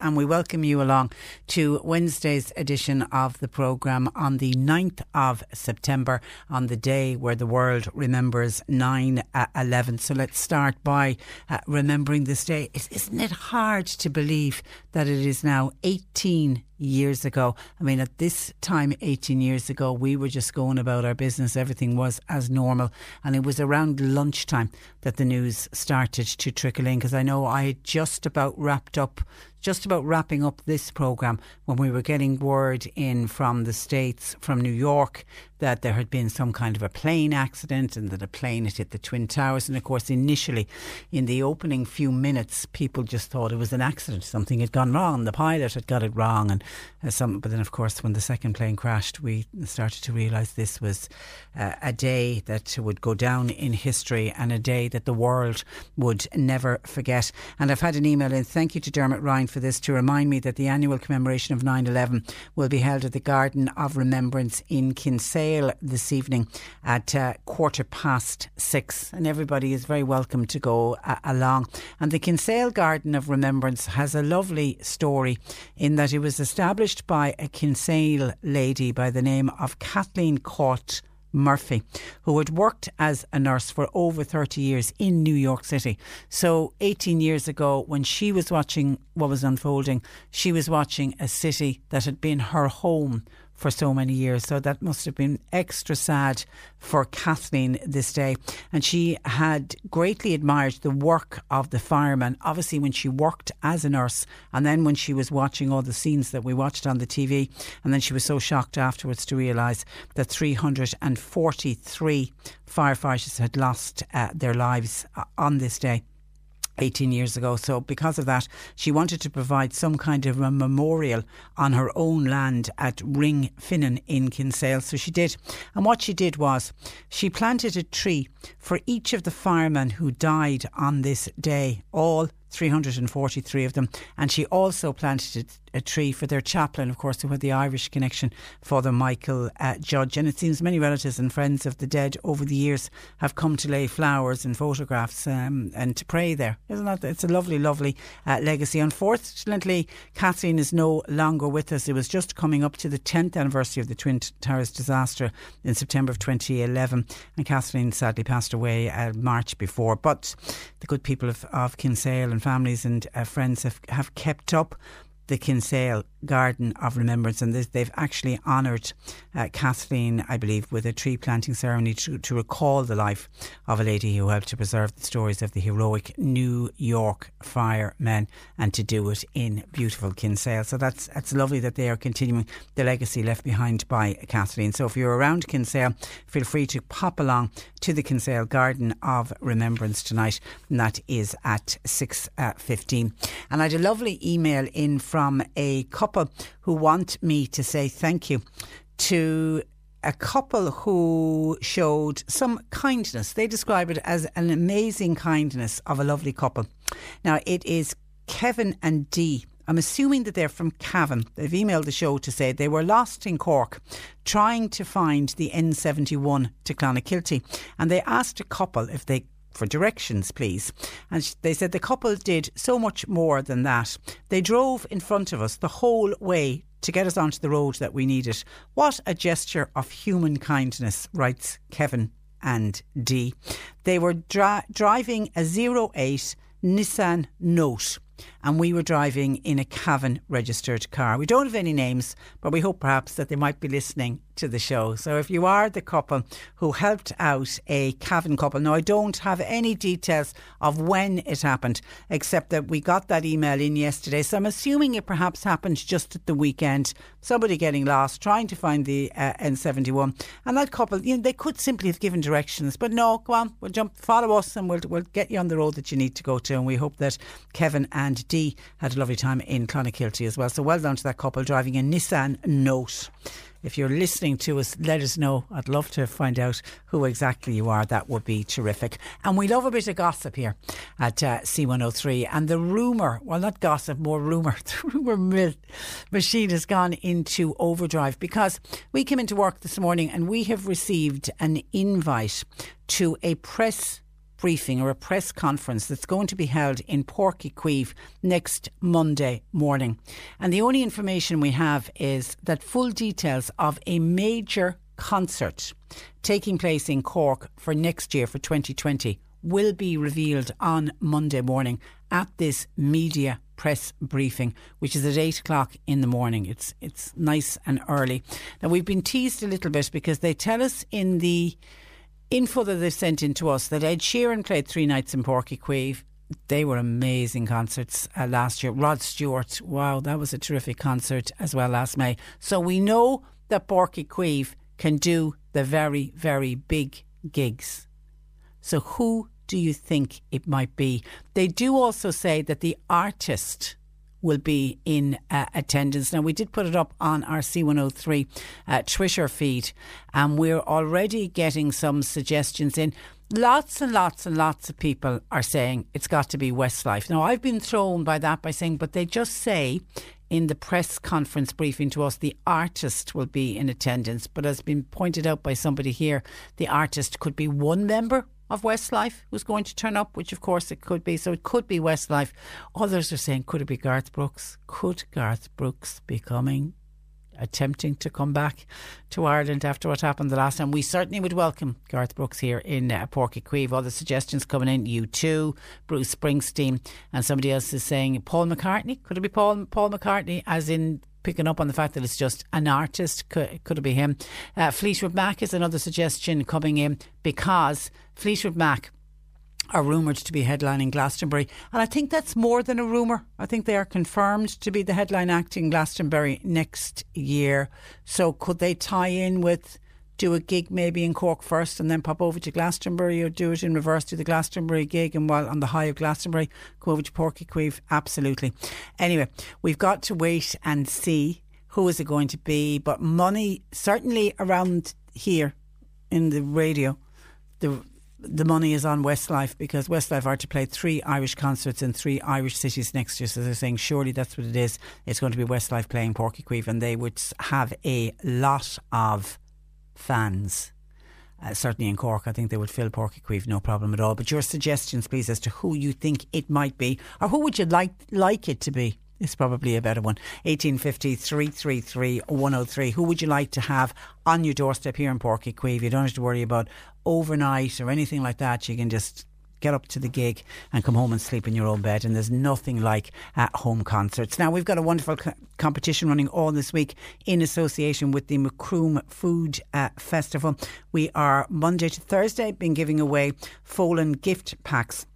and we welcome you along to Wednesday's edition of the programme on the 9th of September, on the day where the world remembers 9 11. So let's start by uh, remembering this day. Isn't it hard to believe that it is now 18 years ago. I mean, at this time, 18 years ago, we were just going about our business. Everything was as normal. And it was around lunchtime that the news started to trickle in because I know I just about wrapped up just about wrapping up this programme when we were getting word in from the States, from New York, that there had been some kind of a plane accident and that a plane had hit the Twin Towers. And of course, initially, in the opening few minutes, people just thought it was an accident. Something had gone wrong. The pilot had got it wrong. And uh, some, but then, of course, when the second plane crashed, we started to realise this was uh, a day that would go down in history and a day that the world would never forget. And I've had an email in. Thank you to Dermot Ryan for this to remind me that the annual commemoration of 9 11 will be held at the Garden of Remembrance in Kinsale this evening at uh, quarter past six, and everybody is very welcome to go uh, along. And the Kinsale Garden of Remembrance has a lovely story in that it was established by a Kinsale lady by the name of Kathleen Court. Murphy, who had worked as a nurse for over 30 years in New York City. So, 18 years ago, when she was watching what was unfolding, she was watching a city that had been her home for so many years. So that must have been extra sad for Kathleen this day. And she had greatly admired the work of the firemen, obviously, when she worked as a nurse, and then when she was watching all the scenes that we watched on the TV. And then she was so shocked afterwards to realise that 343 firefighters had lost uh, their lives uh, on this day. 18 years ago. So, because of that, she wanted to provide some kind of a memorial on her own land at Ring Finnan in Kinsale. So, she did. And what she did was she planted a tree for each of the firemen who died on this day, all 343 of them. And she also planted a tree for their chaplain, of course, who had the Irish connection, Father Mychal uh, Judge. And it seems many relatives and friends of the dead over the years have come to lay flowers and photographs um, and to pray there. Isn't that? It's a lovely, lovely uh, legacy. Unfortunately, Kathleen is no longer with us. It was just coming up to the 10th anniversary of the Twin Towers disaster in September of 2011. And Kathleen sadly passed away uh, March before. But the good people of, of Kinsale and families and uh, friends have, have kept up the Kinsale Garden of Remembrance, and they've actually honoured uh, Kathleen, I believe, with a tree planting ceremony to, to recall the life of a lady who helped to preserve the stories of the heroic New York firemen and to do it in beautiful Kinsale. So that's that's lovely that they are continuing the legacy left behind by Kathleen. So if you're around Kinsale, feel free to pop along to the Kinsale Garden of Remembrance tonight, and that is at six fifteen. uh. And I had a lovely email in from a couple couple who want me to say thank you to a couple who showed some kindness. They describe it as an amazing kindness of a lovely couple. Now, it is Kevin and Dee. I'm assuming that they're from Cavan. They've emailed the show to say they were lost in Cork trying to find the N71 to Clonakilty and they asked a couple if they for directions, please. And they said the couple did so much more than that. They drove in front of us the whole way to get us onto the road that we needed. What a gesture of human kindness, writes Kevin and D. They were dri- driving a 08 Nissan Note and we were driving in a Cavan registered car. We don't have any names, but we hope perhaps that they might be listening to the show. So if you are the couple who helped out a Cavan couple, now I don't have any details of when it happened, except that we got that email in yesterday. So I'm assuming it perhaps happened just at the weekend. Somebody getting lost, trying to find the uh, N71, and that couple, you know, they could simply have given directions, but no, go on, we'll jump, follow us, and we'll we'll get you on the road that you need to go to. And we hope that Kevin and Dee had a lovely time in Clonakilty as well. So well done to that couple driving a Nissan Note. If you're listening to us, let us know. I'd love to find out who exactly you are. That would be terrific. And we love a bit of gossip here at uh, C103. And the rumour, well, not gossip, more rumour, the rumour machine has gone into overdrive because we came into work this morning and we have received an invite to a press briefing or a press conference that's going to be held in Uí next Monday morning. And the only information we have is that full details of a major concert taking place in Cork for next year, for 2020, will be revealed on Monday morning at this media press briefing, which is at eight o'clock in the morning. It's it's nice and early. Now we've been teased a little bit because they tell us in the info that they've sent in to us that Ed Sheeran played three nights in Páirc Uí Chaoimh. They were amazing concerts uh, last year. Rod Stewart, wow, that was a terrific concert as well last May. So we know that Páirc Uí Chaoimh can do the very, very big gigs. So who do you think it might be? They do also say that the artist will be in uh, attendance. Now, we did put it up on our C103 uh, Twitter feed, and we're already getting some suggestions in. Lots and lots and lots of people are saying it's got to be Westlife. Now, I've been thrown by that by saying, but they just say in the press conference briefing to us, the artist will be in attendance. But as been pointed out by somebody here, the artist could be one member of Westlife who's going to turn up, which of course it could be. So it could be Westlife. Others are saying, could it be Garth Brooks? Could Garth Brooks be coming? Attempting to come back to Ireland after what happened the last time. We certainly would welcome Garth Brooks here in uh, Chaoimh. All the suggestions coming in, U2, Bruce Springsteen, and somebody else is saying Paul McCartney. Could it be Paul Paul McCartney, as in picking up on the fact that it's just an artist. Could, could it be him? Uh, Fleetwood Mac is another suggestion coming in because Fleetwood Mac are rumoured to be headlining Glastonbury. And I think that's more than a rumour. I think they are confirmed to be the headline act in Glastonbury next year. So could they tie in with do a gig maybe in Cork first and then pop over to Glastonbury or do it in reverse, do the Glastonbury gig and while on the high of Glastonbury, go over to Uí Chaoimh? Absolutely. Anyway, we've got to wait and see who is it going to be. But money, certainly around here in the radio, the the money is on Westlife because Westlife are to play three Irish concerts in three Irish cities next year. So they're saying surely that's what it is. It's going to be Westlife playing Uí Chaoimh and they would have a lot of fans. Uh, certainly in Cork, I think they would fill Páirc Uí no problem at all. But your suggestions, please, as to who you think it might be, or who would you like like it to be? Is probably a better one. 1850 333 103. Who would you like to have on your doorstep here in Páirc Uí You don't have to worry about overnight or anything like that. You can just get up to the gig and come home and sleep in your own bed. And there's nothing like at home concerts. Now, we've got a wonderful co- competition running all this week in association with the Macroom Food uh, Festival. We are Monday to Thursday been giving away Folláin gift packs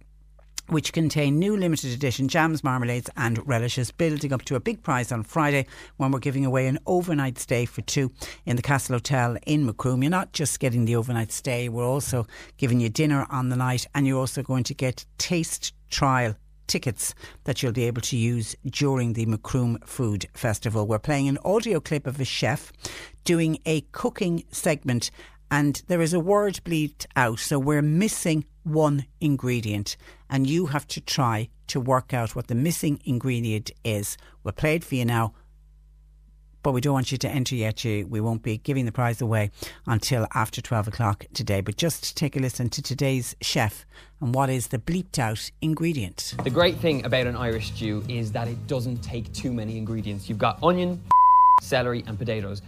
which contain new limited edition jams, marmalades, and relishes, building up to a big prize on Friday when we're giving away an overnight stay for two in the Castle Hotel in Macroom. You're not just getting the overnight stay, we're also giving you dinner on the night, and you're also going to get taste trial tickets that you'll be able to use during the Macroom Food Festival. We're playing an audio clip of a chef doing a cooking segment and there is a word bleed out. So we're missing one ingredient, and you have to try to work out what the missing ingredient is. We'll play it for you now, but we don't want you to enter yet. You, we won't be giving the prize away until after 12 o'clock today. But just take a listen to today's chef and what is the bleeped out ingredient. The great thing about an Irish stew is that it doesn't take too many ingredients. You've got onion, celery, and potatoes.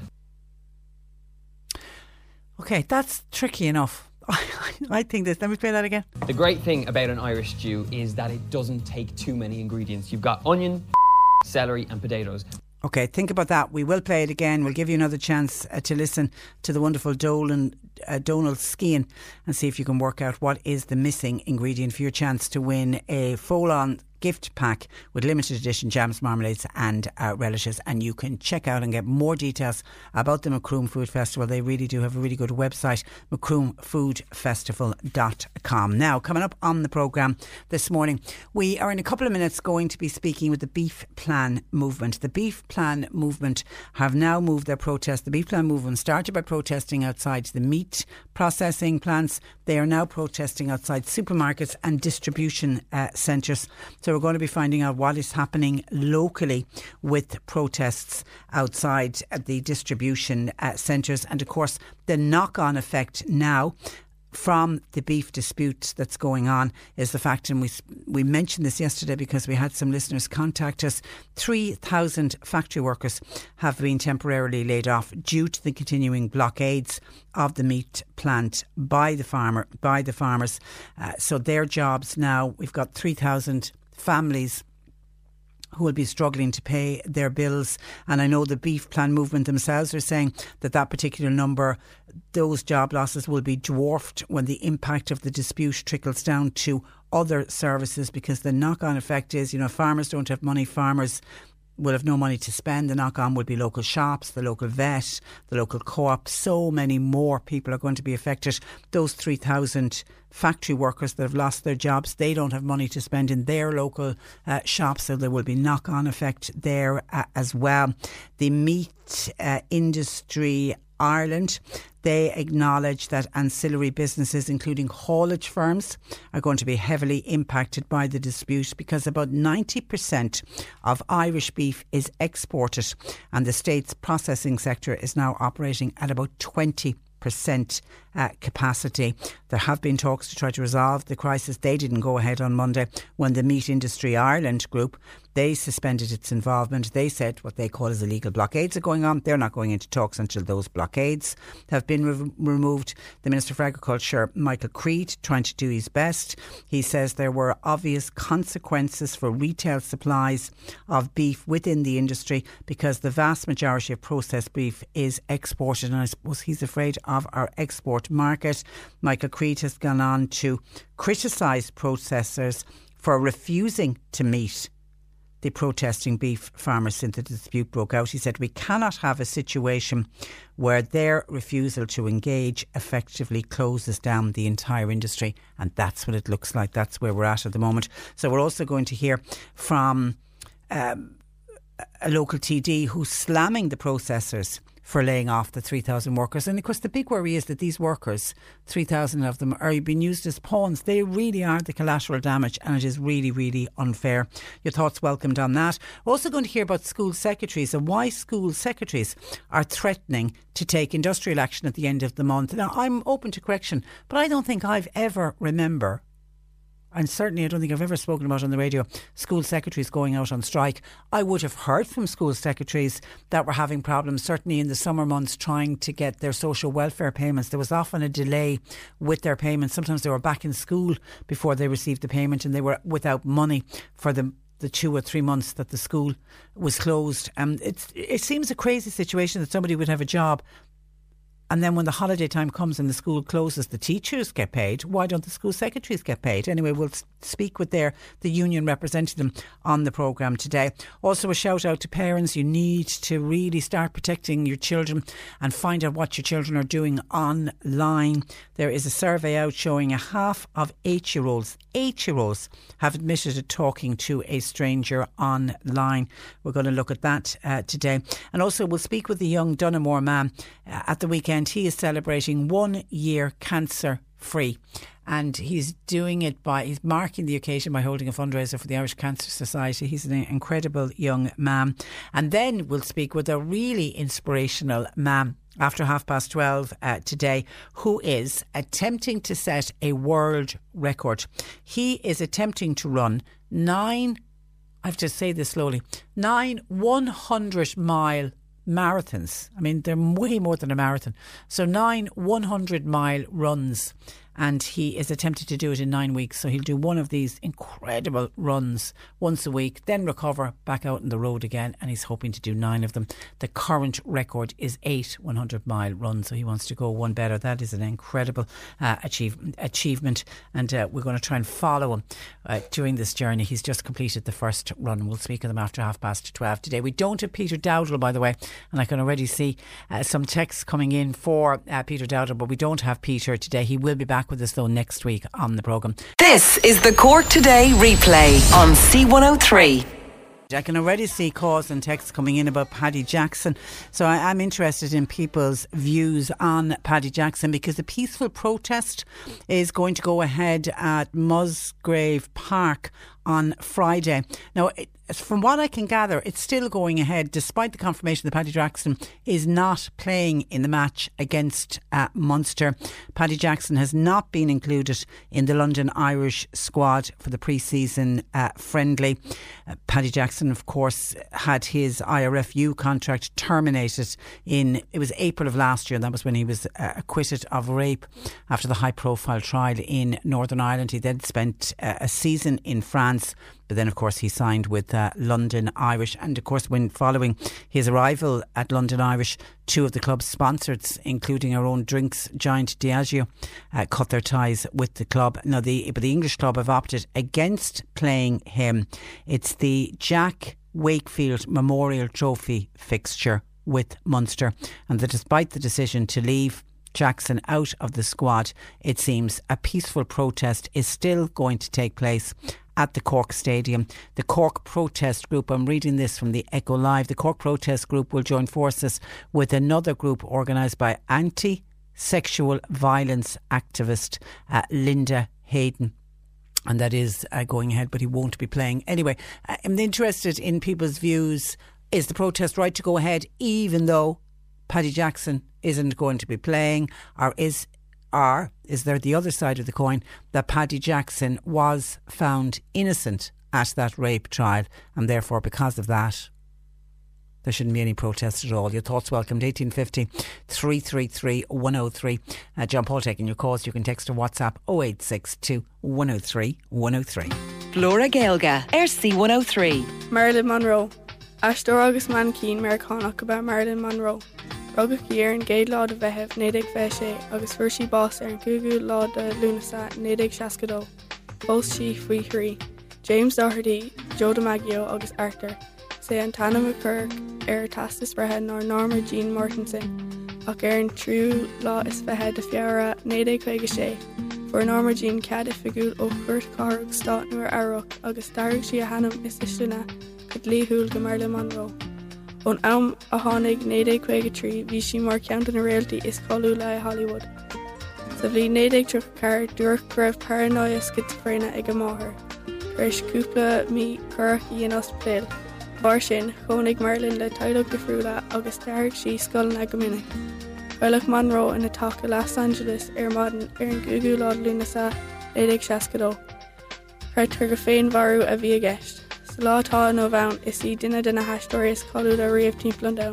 Okay, that's tricky enough. I think this. Let me play that again. The great thing about an Irish stew is that it doesn't take too many ingredients. You've got onion, celery, and potatoes. Okay, think about that. We will play it again. We'll give you another chance uh, to listen to the wonderful Dolan, uh, Donal Skehan and see if you can work out what is the missing ingredient for your chance to win a Folláin gift pack with limited edition jams, marmalades, and uh, relishes. And you can check out and get more details about the Macroom Food Festival. They really do have a really good website, macroomfoodfestival.com. Now, coming up on the programme this morning, we are in a couple of minutes going to be speaking with the Beef Plan Movement. The Beef Plan Movement have now moved their protest. The Beef Plan Movement started by protesting outside the meat processing plants. They are now protesting outside supermarkets and distribution uh, centres. So we're going to be finding out what is happening locally with protests outside the distribution uh, centres and, of course, the knock on effect now from the beef dispute that's going on is the fact, and we we mentioned this yesterday because we had some listeners contact us. Three thousand factory workers have been temporarily laid off due to the continuing blockades of the meat plant by the farmer by the farmers. Uh, so their jobs now we've got three thousand families who will be struggling to pay their bills. And I know the beef plan movement themselves are saying that that particular number, those job losses will be dwarfed when the impact of the dispute trickles down to other services because the knock on effect is, you know, farmers don't have money, farmers will have no money to spend. The knock on will be local shops, the local vet, the local co op. So many more people are going to be affected. Those 3,000 factory workers that have lost their jobs, they don't have money to spend in their local uh, shops, so there will be knock on effect there uh, as well. The meat uh, industry Ireland. They acknowledge that ancillary businesses, including haulage firms, are going to be heavily impacted by the dispute because about 90% of Irish beef is exported and the state's processing sector is now operating at about 20 percent uh, capacity. There have been talks to try to resolve the crisis. They didn't go ahead on Monday when the Meat Industry Ireland group they suspended its involvement. They said what they call as illegal blockades are going on. They're not going into talks until those blockades have been re- removed. The Minister for Agriculture, Michael Creed, trying to do his best. He says there were obvious consequences for retail supplies of beef within the industry because the vast majority of processed beef is exported, and I suppose he's afraid of our export market. Michael Creed has gone on to criticise processors for refusing to meet the protesting beef farmers since the dispute broke out. He said, We cannot have a situation where their refusal to engage effectively closes down the entire industry. And that's what it looks like. That's where we're at at the moment. So we're also going to hear from um, a local TD who's slamming the processors for laying off the 3,000 workers. And of course, the big worry is that these workers, 3,000 of them, are being used as pawns. They really are the collateral damage, and it is really, really unfair. Your thoughts welcomed on that. We're also going to hear about school secretaries and why school secretaries are threatening to take industrial action at the end of the month. Now, I'm open to correction, but I don't think I've ever remember and certainly I don't think I've ever spoken about on the radio school secretaries going out on strike. I would have heard from school secretaries that were having problems, certainly in the summer months, trying to get their social welfare payments. There was often a delay with their payments. Sometimes they were back in school before they received the payment and they were without money for the the two or three months that the school was closed. Um, it seems a crazy situation that somebody would have a job and then when the holiday time comes and the school closes, the teachers get paid. Why don't the school secretaries get paid? Anyway, we'll speak with their the union representing them on the programme today. Also, a shout out to parents. You need to really start protecting your children and find out what your children are doing online. There is a survey out showing a half of eight year olds, eight year olds, have admitted to talking to a stranger online. We're going to look at that uh, today. And also, we'll speak with the young Donaghmore man uh, at the weekend weekend, he is celebrating one year cancer free. And he's doing it by, he's marking the occasion by holding a fundraiser for the Irish Cancer Society. He's an incredible young man. And then we'll speak with a really inspirational man after half past 12 uh, today who is attempting to set a world record. He is attempting to run nine, I have to say this slowly, nine 100 mile marathons. I mean, they're way more than a marathon. So nine 100 mile runs and he is attempted to do it in nine weeks. So he'll do one of these incredible runs once a week, then recover back out on the road again, and he's hoping to do nine of them. The current record is eight 100 mile runs, so he wants to go one better. That is an incredible uh, achieve, achievement, and uh, we're going to try and follow him uh, during this journey. He's just completed the first run. We'll speak of them after half past 12 today. We don't have Peter Dowdall, by the way, and I can already see uh, some texts coming in for uh, Peter Dowdall, but we don't have Peter today. He will be back back with us though next week on the programme. This is the Cork Today replay on C103. I can already see calls and texts coming in about Paddy Jackson. So I am interested in people's views on Paddy Jackson because the peaceful protest is going to go ahead at Musgrave Park on Friday. Now, from what I can gather, it's still going ahead despite the confirmation that Paddy Jackson is not playing in the match against uh, Munster. Paddy Jackson has not been included in the London Irish squad for the pre season uh, friendly. Uh, Paddy Jackson, of course, had his IRFU contract terminated in, it was April of last year, and that was when he was uh, acquitted of rape after the high profile trial in Northern Ireland. He then spent uh, a season in France but then, of course, he signed with uh, London Irish. And of course, when following his arrival at London Irish, two of the club's sponsors, including our own drinks giant Diageo, uh, cut their ties with the club. Now, the but the English club have opted against playing him. It's the Jack Wakefield Memorial Trophy fixture with Munster, and that despite the decision to leave. Jackson out of the squad, it seems a peaceful protest is still going to take place at the Cork Stadium. The Cork Protest Group, I'm reading this from the Echo Live, the Cork Protest Group will join forces with another group organised by anti sexual violence activist uh, Linda Hayden and that is uh, going ahead, but he won't be playing. Anyway, I'm interested in people's views. Is the protest right to go ahead, even though Paddy Jackson isn't going to be playing, or is or is there the other side of the coin that Paddy Jackson was found innocent at that rape trial and therefore because of that there shouldn't be any protest at all. Your thoughts welcomed 1850 333 103. Uh, John Paul taking your calls. You can text or WhatsApp 0862 103 103. Flora Gaelga, RC 103. Marilyn Monroe. Ashtor August Man Keen Americanach about Marilyn Monroe. Rugach dhéar an géad lá a bheitheh nédig bheit sé agus fuair si bás ar an cuú lá de lúnasa nédig seacadó. Bós si faoi chrí. James Doherty, Joe DiMaggio agus Arthur, sé an tanna acur ar tastas brethe ná Norma Jean Mortenson, ach ar an trú lá is bheithe de fiara nédig chuige sé. Fuair Norma Jean cead fiúil ó chuirt carg stát nuair airach agus starigh si a hanam is istuna go líthúil go mar le Monroe. Ón am a tháinig nédé chuige trí bhí si mar ceanta na réalty is choú le Hollywood. Sa bhí nédig tro car dúr raibh paranoia skitfréine ag go máthair. Réis cúpla mí chuí an ospéil. Bar sin chonig Merlin le taileach de friúla agus teirh si scolan a go minic. Bhealach manró in na take Los Angeles ar maden ar an guúlá lúnasa édig seacadó. Re tu go féin warú a bhí a gist. Látá nó bhain is í duine duna heistóris choú a riomh timpplan da.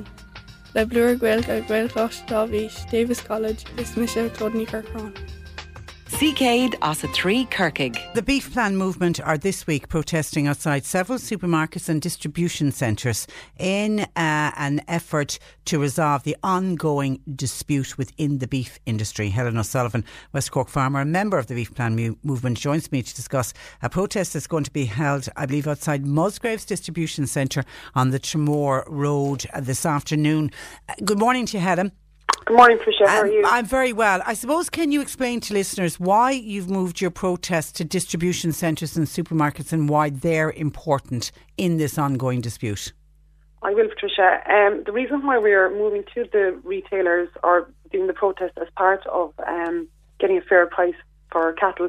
Le bluúr ghil a ghiltáistá bhís Davis College is mis se clodní Kirkrán. As a three Kirkig. The Beef Plan movement are this week protesting outside several supermarkets and distribution centres in uh, an effort to resolve the ongoing dispute within the beef industry. Helen O'Sullivan, West Cork farmer, and member of the Beef Plan mu- movement, joins me to discuss a protest that's going to be held, I believe, outside Musgraves Distribution Centre on the Tramore Road this afternoon. Good morning to you, Helen. Good morning, Tricia. How are you? I'm very well. I suppose, can you explain to listeners why you've moved your protest to distribution centres and supermarkets and why they're important in this ongoing dispute? I will, Patricia. Um, the reason why we are moving to the retailers or doing the protest as part of um, getting a fair price for cattle,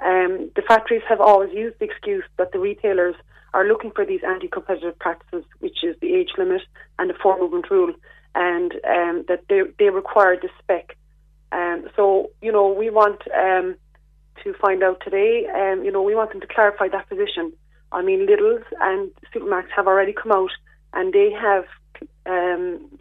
um, the factories have always used the excuse that the retailers are looking for these anti-competitive practices, which is the age limit and the four movement rule and um, that they they require the spec. Um, so you know we want um, to find out today. Um, you know we want them to clarify that position. I mean, Lidl's and Supermac's have already come out and they have um,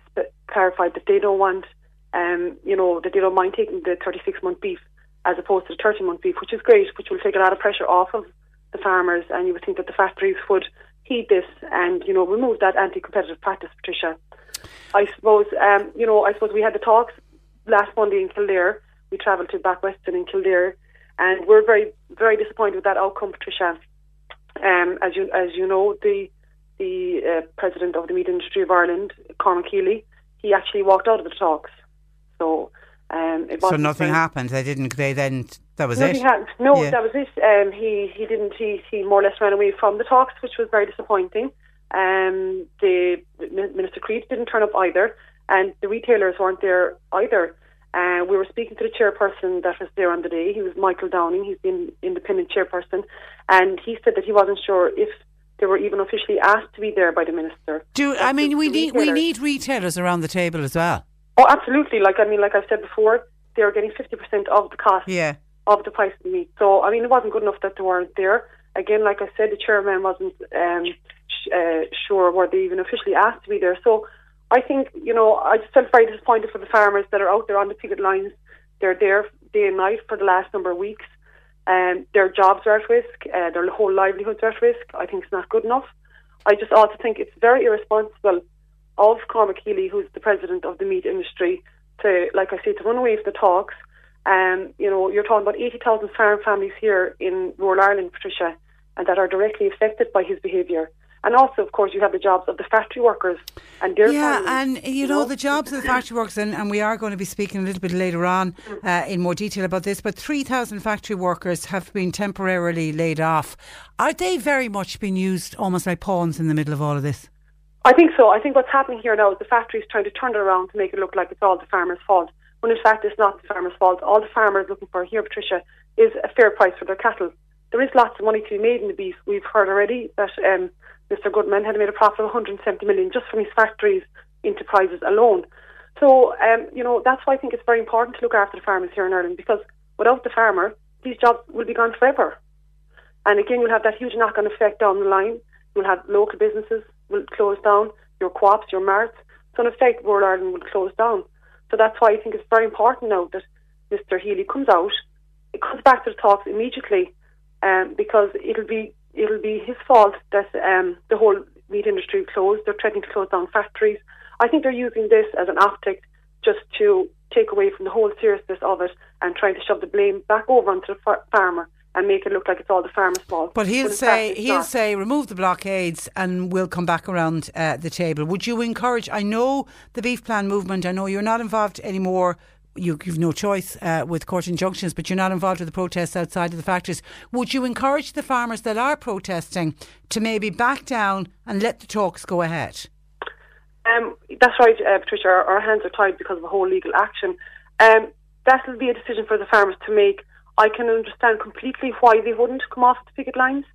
clarified that they don't want, um, you know, that they don't mind taking the 36 month beef as opposed to the 30 month beef, which is great, which will take a lot of pressure off of the farmers. And you would think that the factories would heed this and, you know, remove that anti competitive practice, Patricia. I suppose, um, you know, I suppose we had the talks last Monday in Kildare. We travelled to Backweston in Kildare, and we're very, very disappointed with that outcome, Patricia. Um, as you, as you know, the the uh, president of the meat industry of Ireland, Cormac Healy, he actually walked out of the talks. So, um, it so nothing very, happened. They didn't. They then that was it. Happened. No, yeah. that was it. Um, he he didn't. He he more or less ran away from the talks, which was very disappointing. Um, the Minister Creed didn't turn up either, and the retailers weren't there either. Uh, we were speaking to the chairperson that was there on the day. He was Michael Downing. He's the independent chairperson, and he said that he wasn't sure if they were even officially asked to be there by the minister. Do I mean we need we need retailers around the table as well? Oh, absolutely. Like I mean, like I've said before, they are getting fifty percent of the cost. Yeah. Of the price of meat. So I mean, it wasn't good enough that they weren't there. Again, like I said, the chairman wasn't um, uh, sure were they even officially asked to be there. So I think, you know, I just felt very disappointed for the farmers that are out there on the picket lines. They're there day and night for the last number of weeks. Um, their jobs are at risk, uh, their whole livelihoods are at risk. I think it's not good enough. I just also think it's very irresponsible of Cormac Healy, who's the president of the meat industry, to, like I say, to run away from the talks. Um, you know, you're talking about 80,000 farm families here in rural Ireland, Patricia, and that are directly affected by his behaviour. And also, of course, you have the jobs of the factory workers and their yeah, families, and you, know, the jobs of the factory workers, and, and we are going to be speaking a little bit later on uh, in more detail about this. But three thousand factory workers have been temporarily laid off. Are they very much being used almost like pawns in the middle of all of this? I think so. I think what's happening here now is the factory is trying to turn it around to make it look like it's all the farmers' fault. When in fact it's not the farmers' fault. All the farmers looking for here, Patricia, is a fair price for their cattle. There is lots of money to be made in the beef. We've heard already that um, Mr. Goodman had made a profit of 170 million just from his factories enterprises alone. So, um, you know, that's why I think it's very important to look after the farmers here in Ireland because without the farmer, these jobs will be gone forever. And again, you'll have that huge knock on effect down the line. You'll have local businesses will close down, your co-ops, your marts. So in effect, rural Ireland will close down. So that's why I think it's very important now that Mr. Healy comes out, it comes back to the talks immediately, um, because it'll be it'll be his fault that um, the whole meat industry closed. They're threatening to close down factories. I think they're using this as an optic just to take away from the whole seriousness of it and trying to shove the blame back over onto the far- farmer and make it look like it's all the farmer's fault. But he'll say he'll not. say remove the blockades and we'll come back around uh, the table. Would you encourage? I know the beef plan movement. I know you're not involved anymore you, have no choice uh, with court injunctions, but you're not involved with the protests outside of the factories. Would you encourage the farmers that are protesting to maybe back down and let the talks go ahead? Um, that's right, uh, Patricia. Our, our, hands are tied because of a whole legal action. Um, that will be a decision for the farmers to make. I can understand completely why they wouldn't come off the picket lines.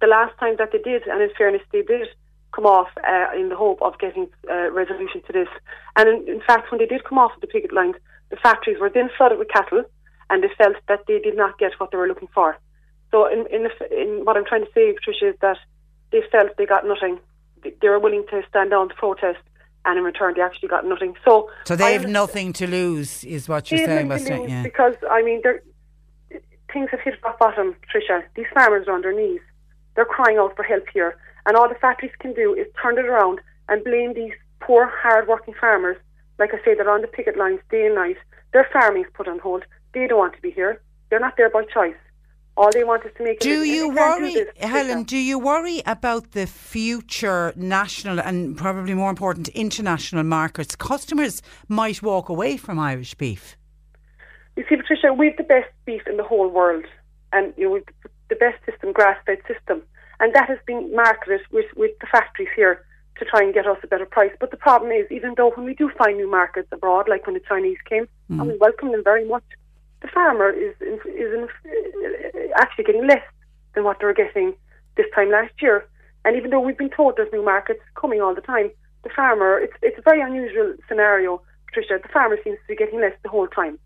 The last time that they did, and in fairness, they did come off uh, in the hope of getting uh, resolution to this. And in, in fact, when they did come off the picket lines, the factories were then flooded with cattle, and they felt that they did not get what they were looking for. So, in, in, in what I'm trying to say, Patricia, is that they felt they got nothing. They were willing to stand down to protest, and in return, they actually got nothing. So, so they have nothing to lose, is what you're saying, Weston? Yeah. Because I mean, things have hit rock bottom, Patricia. These farmers are on their knees. They're crying out for help here, and all the factories can do is turn it around and blame these poor, hard-working farmers like I say, they're on the picket lines day and night. Their farming's put on hold. They don't want to be here. They're not there by choice. All they want is to make. Do you worry, do Helen? Do you worry about the future national and probably more important international markets? Customers might walk away from Irish beef. You see, Patricia, we've the best beef in the whole world, and you know we've the best system, grass-fed system, and that has been marketed with with the factories here to try and get us a better price. But the problem is, even though when we do find new markets abroad, like when the Chinese came, mm. and we welcome them very much, the farmer is in, is in, uh, actually getting less than what they were getting this time last year. And even though we've been told there's new markets coming all the time, the farmer, it's, it's a very unusual scenario, Patricia. The farmer seems to be getting less the whole time.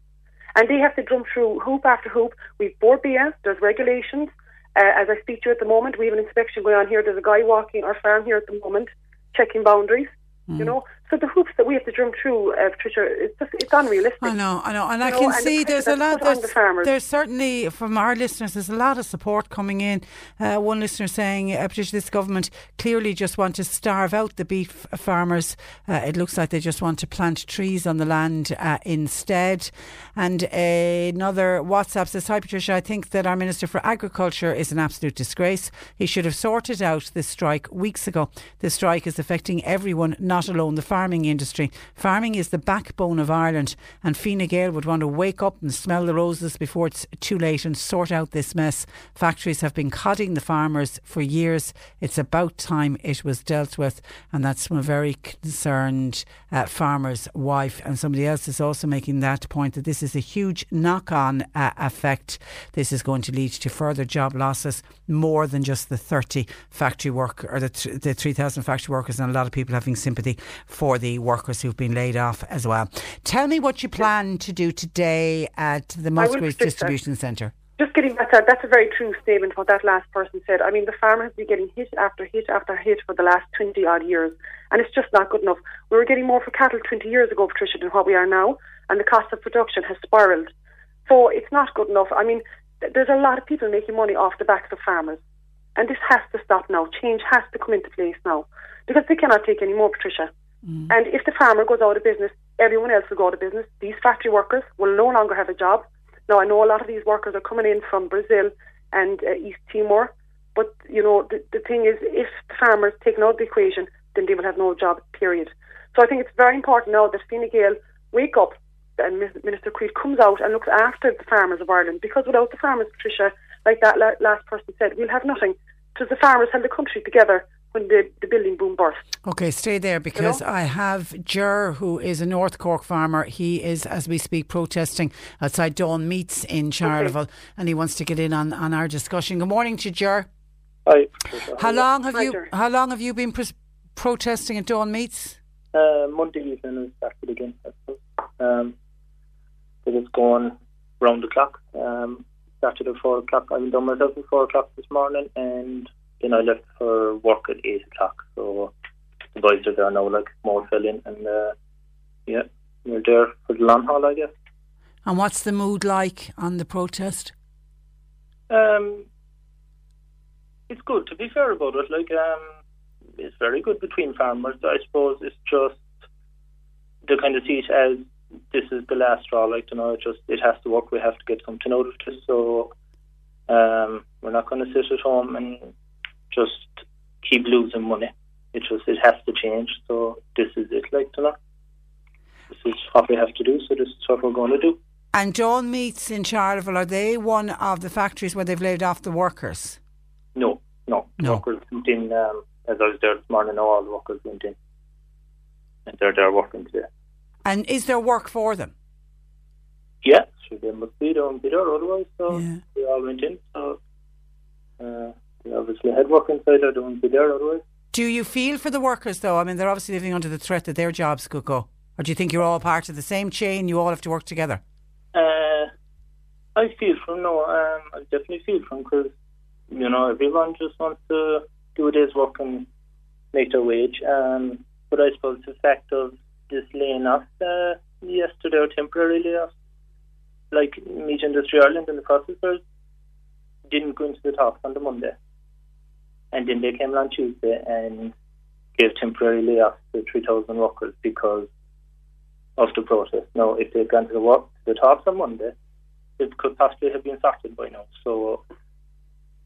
And they have to jump through hoop after hoop. We've Bord Bia, there's regulations. Uh, as I speak to you at the moment, we have an inspection going on here. There's a guy walking our farm here at the moment checking boundaries. Mm. You know, So the hoops that we have to jump through, uh, Patricia, it's just it's unrealistic. I know, I know, and I know, can and see there's a lot. There's, the there's certainly from our listeners, there's a lot of support coming in. Uh, one listener saying, uh, Patricia, this government clearly just want to starve out the beef farmers. Uh, it looks like they just want to plant trees on the land uh, instead. And another WhatsApp says, "Hi Patricia, I think that our Minister for Agriculture is an absolute disgrace. He should have sorted out this strike weeks ago. The strike is affecting everyone, not alone the farming industry. Farming is the backbone of Ireland, and Fine Gael would want to wake up and smell the roses before it's too late and sort out this mess. Factories have been codding the farmers for years. It's about time it was dealt with, and that's from a very concerned uh, farmer's wife. And somebody else is also making that point that this is a huge knock-on uh, effect. This is going to lead to further job losses, more than just the 30 factory work or the, th- the 3,000 factory workers, and a lot of people having sympathy for the workers who've been laid off as well. Tell me what you plan to do today at the will Musgraves. Uh, Distribution Centre. Just getting back to that, that's a very true statement what that last person said. I mean, the farmer has been getting hit after hit after hit for the last 20 odd years, and it's just not good enough. We were getting more for cattle 20 years ago, Patricia, than what we are now, and the cost of production has spiralled. So it's not good enough. I mean, th- there's a lot of people making money off the backs of farmers, and this has to stop now. Change has to come into place now, because they cannot take any more, Patricia. And if the farmer goes out of business, everyone else will go out of business. These factory workers will no longer have a job. Now, I know a lot of these workers are coming in from Brazil and uh, East Timor, but, you know, the, the thing is, if the farmers take out the equation, then they will have no job, period. So I think it's very important now that Fine Gael wake up and Minister Creed comes out and looks after the farmers of Ireland, because without the farmers, Patricia, like that la- last person said, we'll have nothing. Because the farmers held the country together when the, the building boom burst. Okay, stay there because I have Ger, who is a North Cork farmer. He is, as we speak, protesting outside Dawn Meats in Charleville, and he wants to get in on, on our discussion. Good morning to you, Ger. Hi. How long have Hi, you Ger. How long have you been pres- protesting at Dawn Meats? Uh, Monday evening we started again. I. Um, but it's going round the clock. Um, started at four o'clock. I was done myself at four o'clock this morning, and then I left for work at eight o'clock. So the boys are there now, like more fell in, and uh, yeah, we're there for the long haul, I guess. And what's the mood like on the protest? Um, it's good to be fair about it. Like, um, it's very good between farmers. I suppose it's just they kind of see it as this is the last straw. Like, you know, it just it has to work. We have to get something out of this. So, um, we're not going to sit at home and just keep losing money. It just it has to change. So this is it. Like, you know, this is what we have to do. So this is what we're going to do. And Dawn Meats in Charleville, are they one of the factories where they've laid off the workers? No, no. No. Workers went in, um, as I was there this morning, no, all the workers went in. And they're there working today. And is there work for them? Yeah, so they must be there and be there otherwise, so Yeah. they all went in. So uh, they obviously had work inside there, they wouldn't be there otherwise. Do you feel for the workers though? I mean, they're obviously living under the threat that their jobs could go. Or do you think you're all part of the same chain? You all have to work together. Uh, I feel from no, um, I definitely feel from because, you know, everyone just wants to do a day's work and make their wage. Um, but I suppose the fact of this laying off uh, yesterday or temporary layoffs, like Meat Industry Ireland and the processors, didn't go into the talks on the Monday. And then they came on Tuesday and gave temporary layoffs to 3,000 workers because of the protest. Now, if they'd gone to the, work, the talks on Monday, it could possibly have been sorted by now. So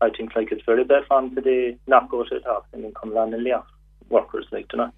I think like it's very bad for them today not go to the talks and then come along and lay off workers, like, you know.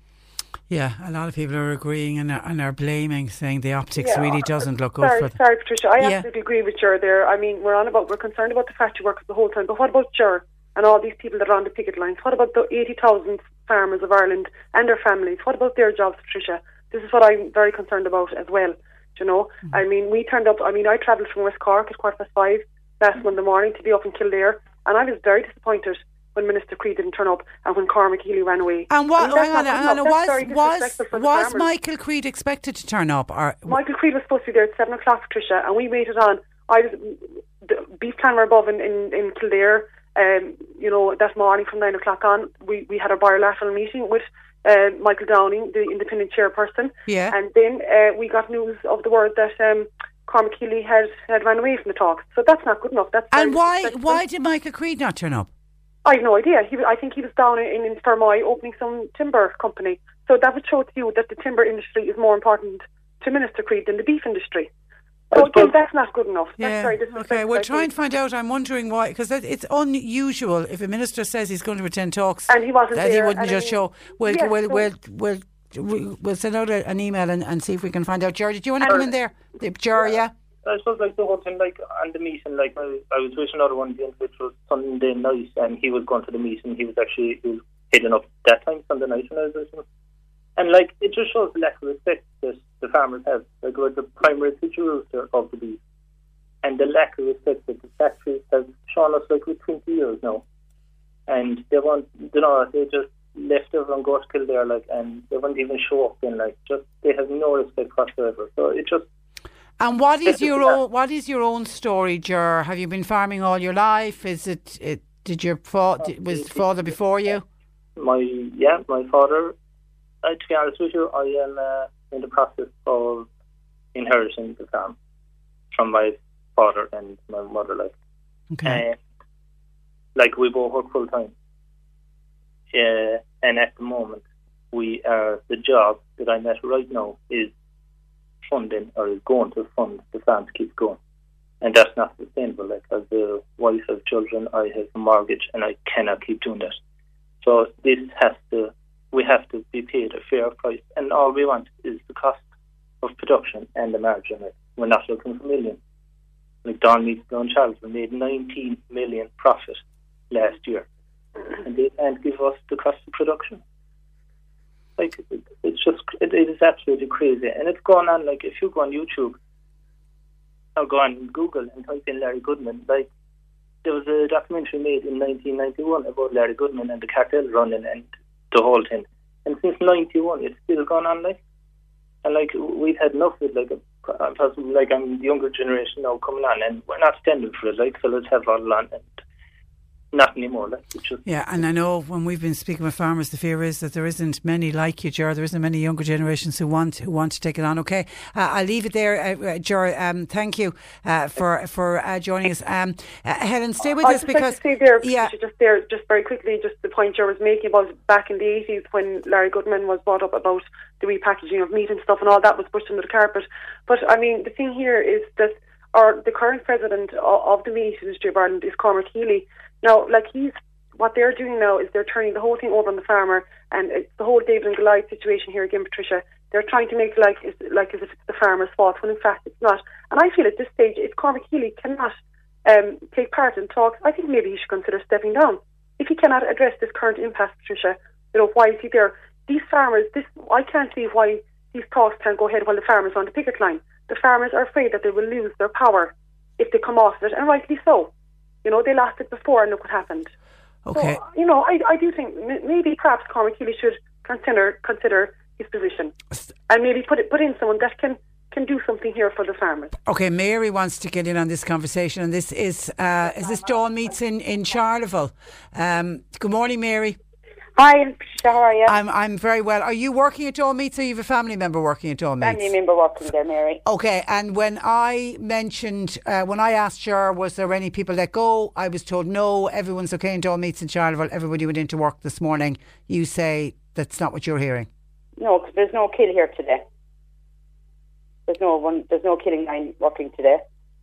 Yeah, a lot of people are agreeing and are, and are blaming, saying the optics Yeah, really uh, doesn't look good Sorry, for them. sorry, Patricia. I Yeah. absolutely agree with you there. I mean, we're on about we're concerned about the factory workers the whole time, but what about Ger and all these people that are on the picket lines? What about the eighty thousand farmers of Ireland and their families? What about their jobs, Patricia? This is what I'm very concerned about as well. Do You know, Mm-hmm. I mean, we turned up. I mean, I travelled from West Cork at quarter past five last Monday morning to be up in Kildare, and I was very disappointed when Minister Creed didn't turn up and when Cormac Healy ran away. And what? I mean, hang on, hang on. enough. That's very Was was disrespectful for the was. Michael Creed expected to turn up? Or Michael Creed was supposed to be there at seven o'clock, Patricia, and we waited on. I was the beef plan were above in in, in Kildare. Um, you know that morning from nine o'clock on, we we had a bilateral meeting with uh, Michael Downing, the independent chairperson. Yeah. And then uh, we got news of the word that um, Cormac Keeley had, had ran away from the talks. So that's not good enough. That's And why why did Michael Creed not turn up? I have no idea. He, I think he was down in, in Fermoy opening some timber company. So that would show to you that the timber industry is more important to Minister Creed than the beef industry. Oh, so again, that's not good enough. That's Yeah. very. Okay. We'll I try think. and find out. I'm wondering why, because it's unusual if a minister says he's going to attend talks And he wasn't that he wouldn't just mean- show. We'll Yeah, we'll, so- we'll we'll we'll we'll send out a, an email and, and see if we can find out. Jerry, do you want to come in there? The- Jerry, yeah. I suppose like the whole thing, like on the meeting, like I, I was with another one, which was Sunday night, and he was going to the meeting. He was actually he was heading up that time Sunday night when I was with him. And like it just shows the lack of respect that the farmers have. Like we're the primary producer of the beef, and the lack of respect that the factories have shown us like with twenty years now. And they want, you know, they just left everyone go to kill there, like, and they won't even show up. And like, just they have no respect whatsoever. So it just And what is your own what is your own story, Jer? Have you been farming all your life? Is it, it did your fa- uh, did- was father before you? my yeah, my father. Uh, to be honest with you, I am uh, in the process of inheriting the farm from my father and my mother. Like, Okay. uh, like we both work full time. Uh, and at the moment, we are the job that I'm at right now is funding or is going to fund the farm to keep going. And that's not sustainable. Like as a wife of children, I have a mortgage and I cannot keep doing that. So this has to, we have to be paid a fair price, and all we want is the cost of production and the margin. We're not looking for millions. Like Don Charles, we made 19 million profit last year, and they can't give us the cost of production. Like it, it's just, it, it is absolutely crazy, and it's going on. Like if you go on YouTube or go on Google and type in Larry Goodman, like there was a documentary made in 1991 about Larry Goodman and the cartel running and the whole thing. And since 91, it's still gone on like. And like we've had enough with like a like I'm the younger generation now coming on, and we're not standing for it. Like fellas have all on and not anymore. Like just Yeah, and I know when we've been speaking with farmers, the fear is that there isn't many like you, Ger. There isn't many younger generations who want who want to take it on. Okay, uh, I'll leave it there, uh, uh, Ger. Um, thank you uh, for for uh, joining us. Um, uh, Helen, stay with I'd us just because like to say there, yeah, just there, just very quickly, just the point you was making about back in the eighties when Larry Goodman was brought up about the repackaging of meat and stuff and all that was pushed under the carpet. But I mean, the thing here is that our the current president of, of the meat industry of Ireland is Cormac Healy. Now, like he's what they're doing now is they're turning the whole thing over on the farmer, and it's the whole David and Goliath situation here again, Patricia. They're trying to make like like as if it's the farmer's fault, when in fact it's not. And I feel at this stage, if Cormac Healy cannot um, take part in talks, I think maybe he should consider stepping down. If he cannot address this current impasse, Patricia, you know, why is he there? These farmers, this I can't see why these talks can't go ahead while the farmers are on the picket line. The farmers are afraid that they will lose their power if they come off it, and rightly so. You know, they lost it before, and look what happened. okay. So, you know, I, I do think m- maybe perhaps Cormac Healy should consider consider his position, and maybe put it put in someone that can can do something here for the farmers. Okay, Mary wants to get in on this conversation, and this is uh, is this Dawn Meats in in Charleville. Um, good morning, Mary. Hi, Patricia, how are you? I'm I'm very well. Are you working at Meats, or you have a family member working at Dawn Meats? Family member working there, Mary. Okay, and when I mentioned, uh, when I asked her, was there any people let go? I was told no, everyone's okay in Meats in Charleville. Everybody went into work this morning. You say that's not what you're hearing. No, because there's no kill here today. There's no one. There's no killing line working today.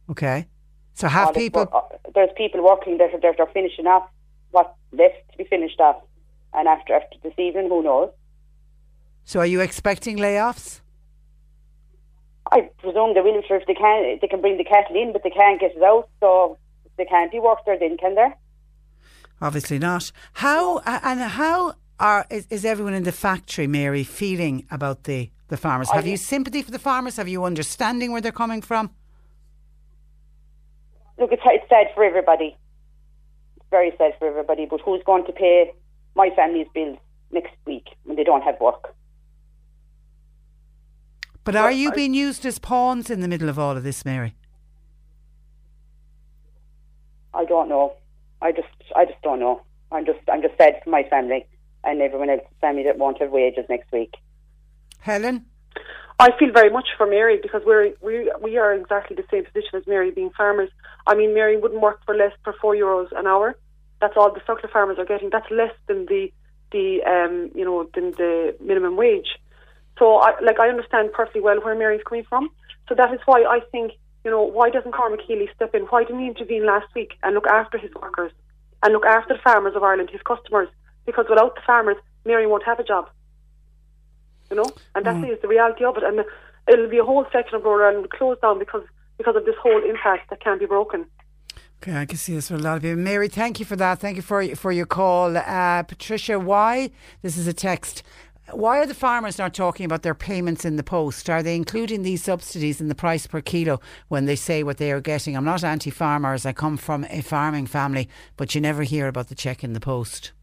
Okay, so have people? uh, there's people working that are, that are finishing off what's left to be finished off, and after after this evening, who knows? So are you expecting layoffs? I presume they will. Sure, if they can, they can bring the cattle in, but they can't get it out. So they can't be worked there. Then can there? Obviously not. How and how are is, is everyone in the factory, Mary, feeling about the the farmers? Have you sympathy for the farmers? Have you understanding where they're coming from? Look, it's, it's sad for everybody. It's very sad for everybody. But who's going to pay my family's bills next week when they don't have work? But are you being used as pawns in the middle of all of this, Mary? I don't know. I just, I just don't know. I'm just, I'm just sad for my family. and everyone else's family that won't have wages next week. Helen? I feel very much for Mary because we're we we are exactly the same position as Mary being farmers. I mean, Mary wouldn't work for less for four euros an hour. That's all the suckler farmers are getting. That's less than the the um you know than the minimum wage. So I like I understand perfectly well where Mary's coming from. So that is why I think you know why doesn't Cormac Healy step in? Why didn't he intervene last week and look after his workers and look after the farmers of Ireland, his customers? Because without the farmers, Mary won't have a job you know, and that Mm. is the reality of it. And it'll be a whole section of Road Island closed down because because of this whole impact that can't be broken. Okay, I can see this for a lot of people. Mary, thank you for that. Thank you for for your call. Uh, Patricia, why? This is a text. Why are the farmers not talking about their payments in the post? Are they including these subsidies in the price per kilo when they say what they are getting? I'm not anti farmers. I come from a farming family, but you never hear about the check in the post.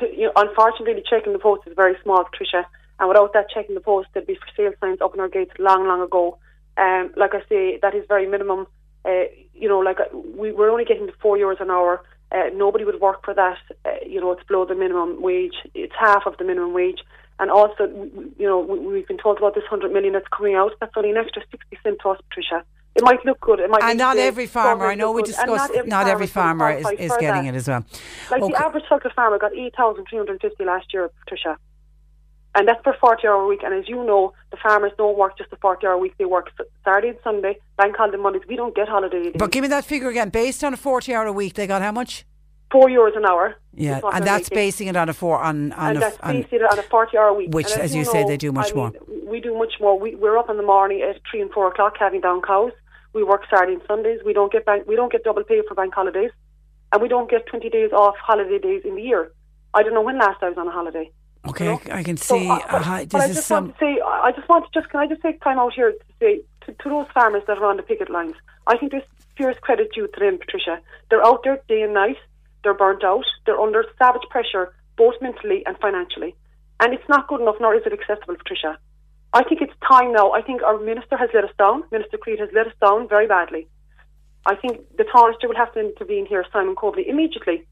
You unfortunately, the check in the post is very small, Patricia. And without that check in the post, there'd be for sale signs up in our gates long, long ago. Um, like I say, that is very minimum. Uh, you know, like uh, we, we're only getting four euros an hour. Uh, nobody would work for that. Uh, you know, it's below the minimum wage. It's half of the minimum wage. And also, you know, we, we've been told about this 100 million that's coming out. That's only an extra 60 cent to us, Patricia. It might look good. It might And not every farmer, I know we look good. And discussed, not every farmer is, is getting that. it as well. Like Okay. the average suckler farmer got 8,350 last year, Patricia. And that's per 40 hour week. And as you know, the farmers don't work just a 40 hour week. They work Saturday and Sunday, bank holiday Mondays. We don't get holiday days. But give me that figure again. Based on a 40 hour a week, they got how much? Four euros an hour. Yeah, and that's basing it on a four on on and a, that's it on a 40 hour week. Which, And as you say, know, they do much I more. mean, we do much more. We, we're up in the morning at 3 and 4 o'clock having down cows. We work Saturday and Sundays. We don't get bank, we don't get double pay for bank holidays. And we don't get 20 days off holiday days in the year. I don't know when last I was on a holiday. Okay, I can So, see. uh, but, uh, but I just some. want to say, I I just want to just can I just take time out here to say to, to those farmers that are on the picket lines. I think there's fierce credit due to them, Patricia. They're out there day and night. They're burnt out. They're under savage pressure, both mentally and financially. And it's not good enough, nor is it acceptable, Patricia. I think it's time now. I think our minister has let us down. Minister Creed has let us down very badly. I think the Taoiseach will have to intervene here, Simon Coveney, immediately.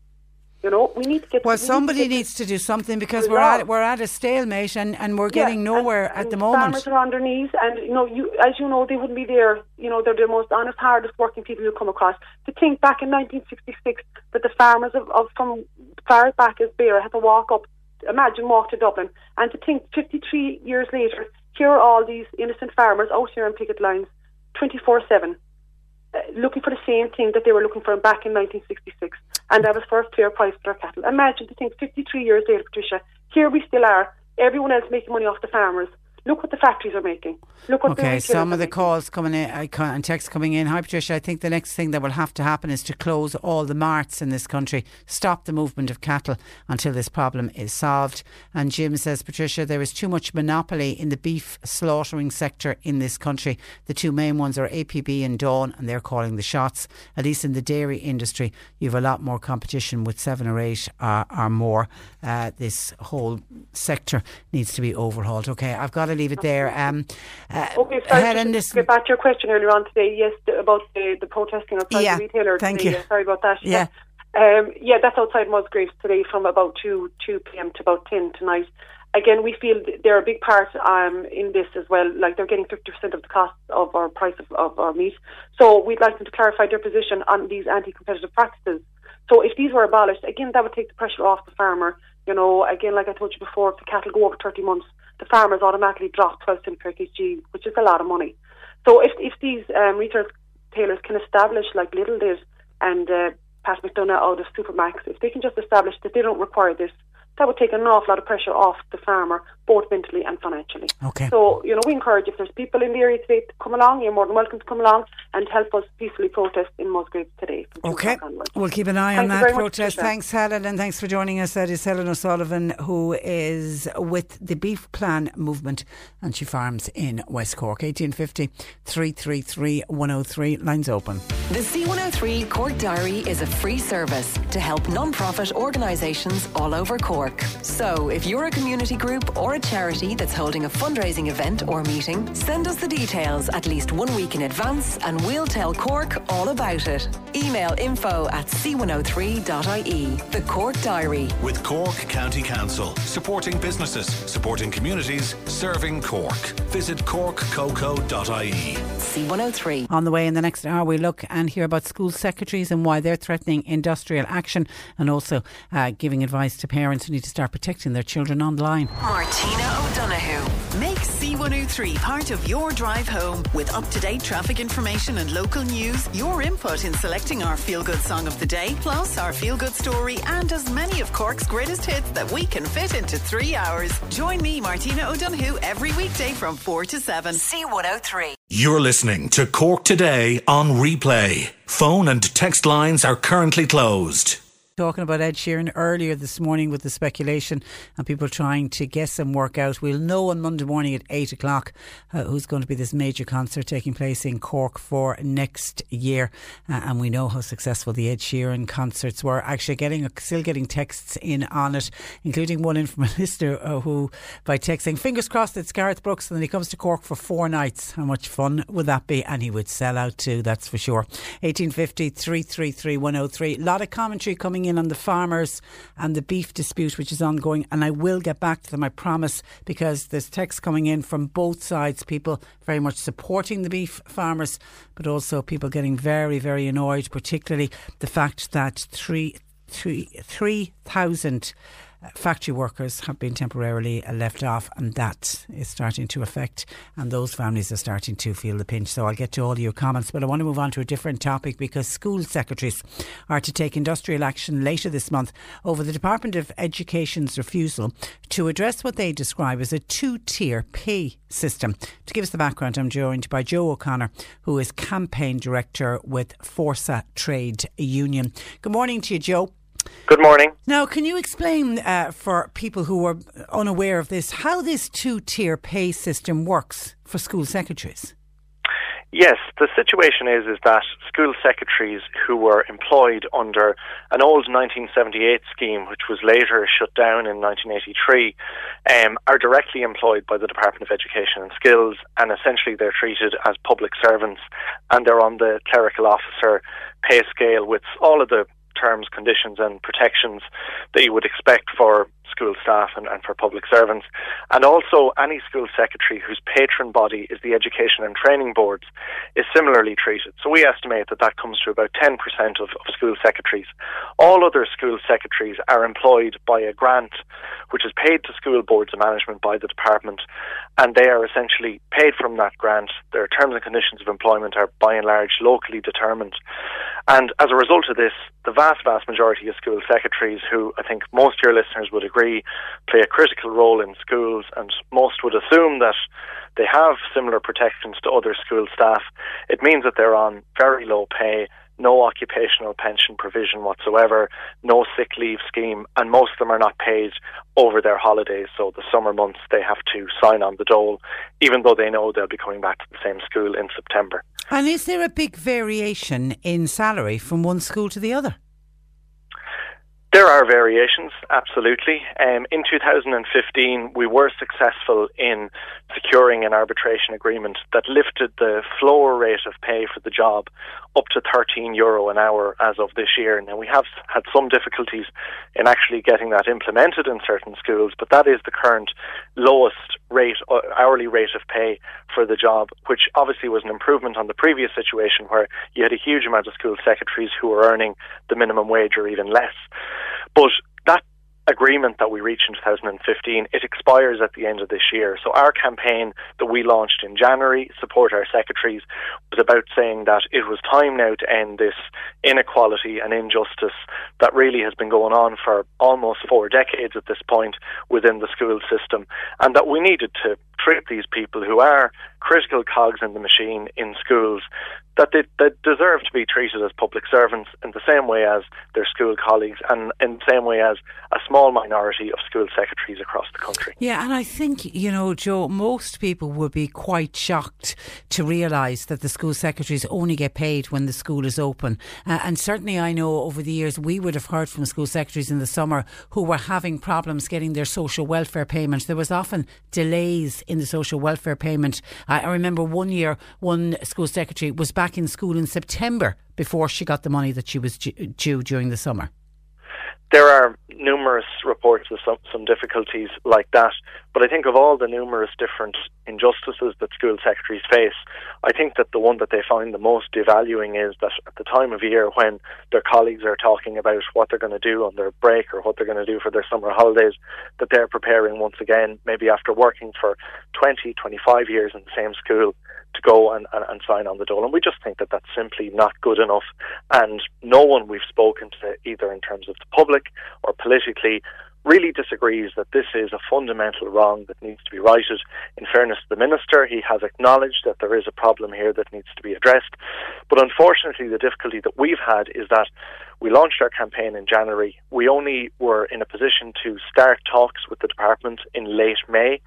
You know, we need to get. Well, to somebody get needs to do something because We we're at we're at a stalemate and, and we're Yeah, getting nowhere and, at and the moment. Farmers are on their knees, and you know, you as you know, they wouldn't be there. You know, they're the most honest, hardest working people you come across. To think back in 1966 that the farmers of, of from far back as Bear had to walk up, imagine walk to Dublin, and to think 53 years later, here are all these innocent farmers out here on picket lines, 24/7, uh, Uh, looking for the same thing that they were looking for back in 1966, and that was for a fair price for their cattle. Imagine to think 53 years later, Patricia, here we still are. Everyone else making money off the farmers. Look what the factories are making. Look what Okay, some of the making. calls coming in I ca- and texts coming in. Hi, Patricia. I think the next thing that will have to happen is to close all the marts in this country, stop the movement of cattle until this problem is solved. And Jim says, Patricia, there is too much monopoly in the beef slaughtering sector in this country. The two main ones are ABP and Dawn, and they're calling the shots. At least in the dairy industry, you have a lot more competition with seven or eight uh, or more. Uh, this whole sector needs to be overhauled. Okay, I've got leave it there. Um, uh, Okay, sorry, Helen, just listen- to get back to your question earlier on today. Yes, about the, the protesting outside Yeah, the retailer. thank today. you. Sorry about that. Yeah. Um, yeah, that's outside Musgraves today from about 2, 2 p.m. to about 10 tonight. Again, we feel they're a big part um, in this as well. Like they're getting 50% of the cost of our price of, of our meat. So we'd like them to clarify their position on these anti-competitive practices. So if these were abolished, again, that would take the pressure off the farmer. You know, again, like I told you before, if the cattle go over 30 months, the farmers automatically drop 12 cents per kg, which is a lot of money. So if if these um, retailers can establish, like Lidl did and uh, Pat McDonagh out of Supermac's, if they can just establish that they don't require this, that would take an awful lot of pressure off the farmer, both mentally and financially. Okay. So, you know, we encourage if there's people in the area today to come along, you're more than welcome to come along and help us peacefully protest in Musgraves today. Okay, we'll keep an eye on Thank you that protest. Thanks, Helen, and thanks for joining us. That is Helen O'Sullivan, who is with the Beef Plan movement, and she farms in West Cork. 1850 333 103. Lines open. The C103 Cork Diary is a free service to help non-profit organisations all over Cork. So, if you're a community group or a charity that's holding a fundraising event or meeting, send us the details at least one week in advance and we'll tell Cork all about it. Email info at at c103.ie. The Cork Diary. With Cork County Council, supporting businesses, supporting communities, serving Cork. Visit corkcoco.ie. C103. On the way in the next hour, we look and hear about school secretaries and why they're threatening industrial action and also uh, giving advice to parents who need to start protecting their children online. Martina O'Donoghue. Make C103 part of your drive home with up to date traffic information and local news, your input in selecting our feel good song of the day, plus our feel good story, and as many of Cork's greatest hits that we can fit into three hours. Join me, Martina O'Donoghue, every weekday from 4 to 7. C103. You're listening to Cork Today on replay. Phone and text lines are currently closed. Talking about Ed Sheeran earlier this morning with the speculation and people trying to guess and work out. We'll know on Monday morning at 8 o'clock uh, who's going to be this major concert taking place in Cork for next year. Uh, and we know how successful the Ed Sheeran concerts were. Actually, getting still getting texts in on it, including one in from a listener uh, who, by texting, fingers crossed it's Garth Brooks and then he comes to Cork for four nights. How much fun would that be? And he would sell out too, that's for sure. 1850 333 103. A lot of commentary coming in on the farmers and the beef dispute, which is ongoing. And I will get back to them, I promise, because there's text coming in from both sides. People very much supporting the beef farmers, but also people getting very, very annoyed, particularly the fact that three, three, 3,000 factory workers have been temporarily left off, and that is starting to affect, and those families are starting to feel the pinch. So I'll get to all your comments, but I want to move on to a different topic because school secretaries are to take industrial action later this month over the Department of Education's refusal to address what they describe as a two tier pay system. To give us the background, I'm joined by Joe O'Connor, who is campaign director with Fórsa Trade Union. Good morning to you, Joe. Good morning. Now, can you explain uh, for people who are unaware of this how this two tier pay system works for school secretaries? Yes, the situation is is that school secretaries who were employed under an old 1978 scheme, which was later shut down in 1983, um, are directly employed by the Department of Education and Skills, and essentially they're treated as public servants, and they're on the clerical officer pay scale with all of the terms, conditions, and protections that you would expect for school staff and, and, for public servants. And also, any school secretary whose patron body is the Education and Training Boards is similarly treated. So we estimate that that comes to about 10% of, of school secretaries. All other school secretaries are employed by a grant which is paid to school boards of management by the department, and they are essentially paid from that grant. Their terms and conditions of employment are by and large locally determined. And as a result of this, the vast, vast majority of school secretaries, who I think most of your listeners would agree play a critical role in schools, and most would assume that they have similar protections to other school staff, it means that they're on very low pay no occupational pension provision whatsoever, no sick leave scheme, and most of them are not paid over their holidays. So the summer months they have to sign on the dole, even though they know they'll be coming back to the same school in September. And is there a big variation in salary from one school to the other? There are variations, absolutely. Um, in 2015, we were successful in securing an arbitration agreement that lifted the floor rate of pay for the job up to 13 euro an hour as of this year. Now, we have had some difficulties in actually getting that implemented in certain schools, but that is the current lowest rate, uh, hourly rate of pay for the job, which obviously was an improvement on the previous situation where you had a huge amount of school secretaries who were earning the minimum wage or even less. But agreement that we reached in 2015, it expires at the end of this year. So our campaign that we launched in January, Support Our Secretaries, was about saying that it was time now to end this inequality and injustice that really has been going on for almost four decades at this point within the school system, and that we needed to treat these people who are critical cogs in the machine in schools that they, they deserve to be treated as public servants in the same way as their school colleagues and in the same way as a small minority of school secretaries across the country. Yeah, and I think, you know, Joe, most people would be quite shocked to realise that the school secretaries only get paid when the school is open. Uh, and certainly I know over the years we would have heard from school secretaries in the summer who were having problems getting their social welfare payments. There was often delays in the social welfare payment. I, I remember one year one school secretary was back back in school in September before she got the money that she was due during the summer. There are numerous reports of some, some difficulties like that, but I think of all the numerous different injustices that school secretaries face, I think that the one that they find the most devaluing is that at the time of year when their colleagues are talking about what they're going to do on their break or what they're going to do for their summer holidays, that they're preparing once again, maybe after working for 20, 25 years in the same school, to go and, and, and sign on the dole. And we just think that that's simply not good enough. And no one we've spoken to, either in terms of the public or politically, really disagrees that this is a fundamental wrong that needs to be righted. In fairness to the Minister, he has acknowledged that there is a problem here that needs to be addressed. But unfortunately, the difficulty that we've had is that we launched our campaign in January. We only were in a position to start talks with the department in late May,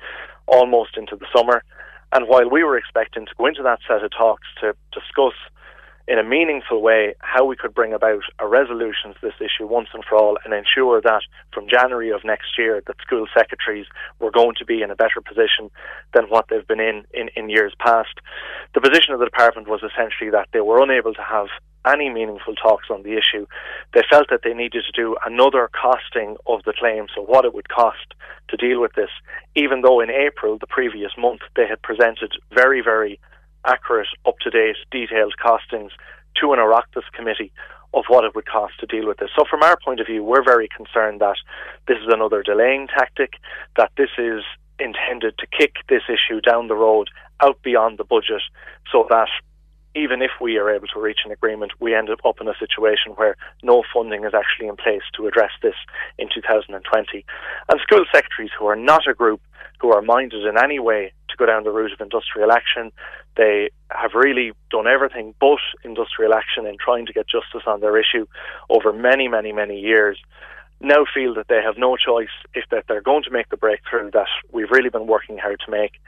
almost into the summer. And while we were expecting to go into that set of talks to discuss in a meaningful way how we could bring about a resolution to this issue once and for all and ensure that from January of next year that school secretaries were going to be in a better position than what they've been in, in, in years past. The position of the department was essentially that they were unable to have any meaningful talks on the issue. They felt that they needed to do another costing of the claim, so what it would cost to deal with this, even though in April, the previous month, they had presented very, very accurate, up to date, detailed costings to an Oireachtas committee of what it would cost to deal with this. So, from our point of view, we're very concerned that this is another delaying tactic, that this is intended to kick this issue down the road out beyond the budget so that even if we are able to reach an agreement, we end up in a situation where no funding is actually in place to address this in 2020. And school secretaries who are not a group who are minded in any way to go down the route of industrial action, they have really done everything but industrial action in trying to get justice on their issue over many, many, many years now feel that they have no choice if that they're going to make the breakthrough that we've really been working hard to make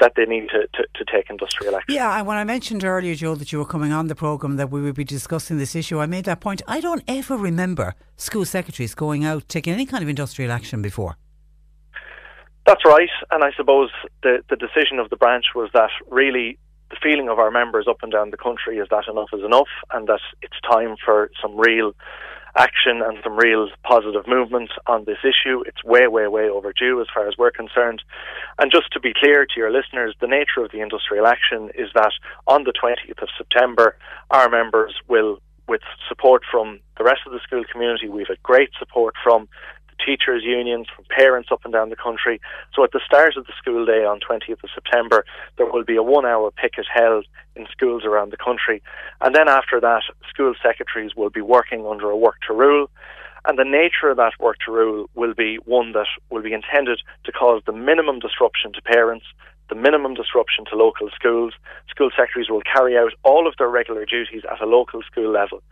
that they need to, to, to, take industrial action. Yeah, and when I mentioned earlier, Joe, that you were coming on the programme that we would be discussing this issue, I made that point. I don't ever remember school secretaries going out taking any kind of industrial action before. That's right, and I suppose the, the decision of the branch was that really the feeling of our members up and down the country is that enough is enough and that it's time for some real action and some real positive movement on this issue. It's way, way, way overdue as far as we're concerned. And just to be clear to your listeners, the nature of the industrial action is that on the 20th of September, our members will, with support from the rest of the school community, we've had great support from teachers' unions, from parents up and down the country. So at the start of the school day on 20th of September, there will be a one hour picket held in schools around the country. And then after that, school secretaries will be working under a work to rule. And the nature of that work to rule will be one that will be intended to cause the minimum disruption to parents, the minimum disruption to local schools. School secretaries will carry out all of their regular duties at a local school level.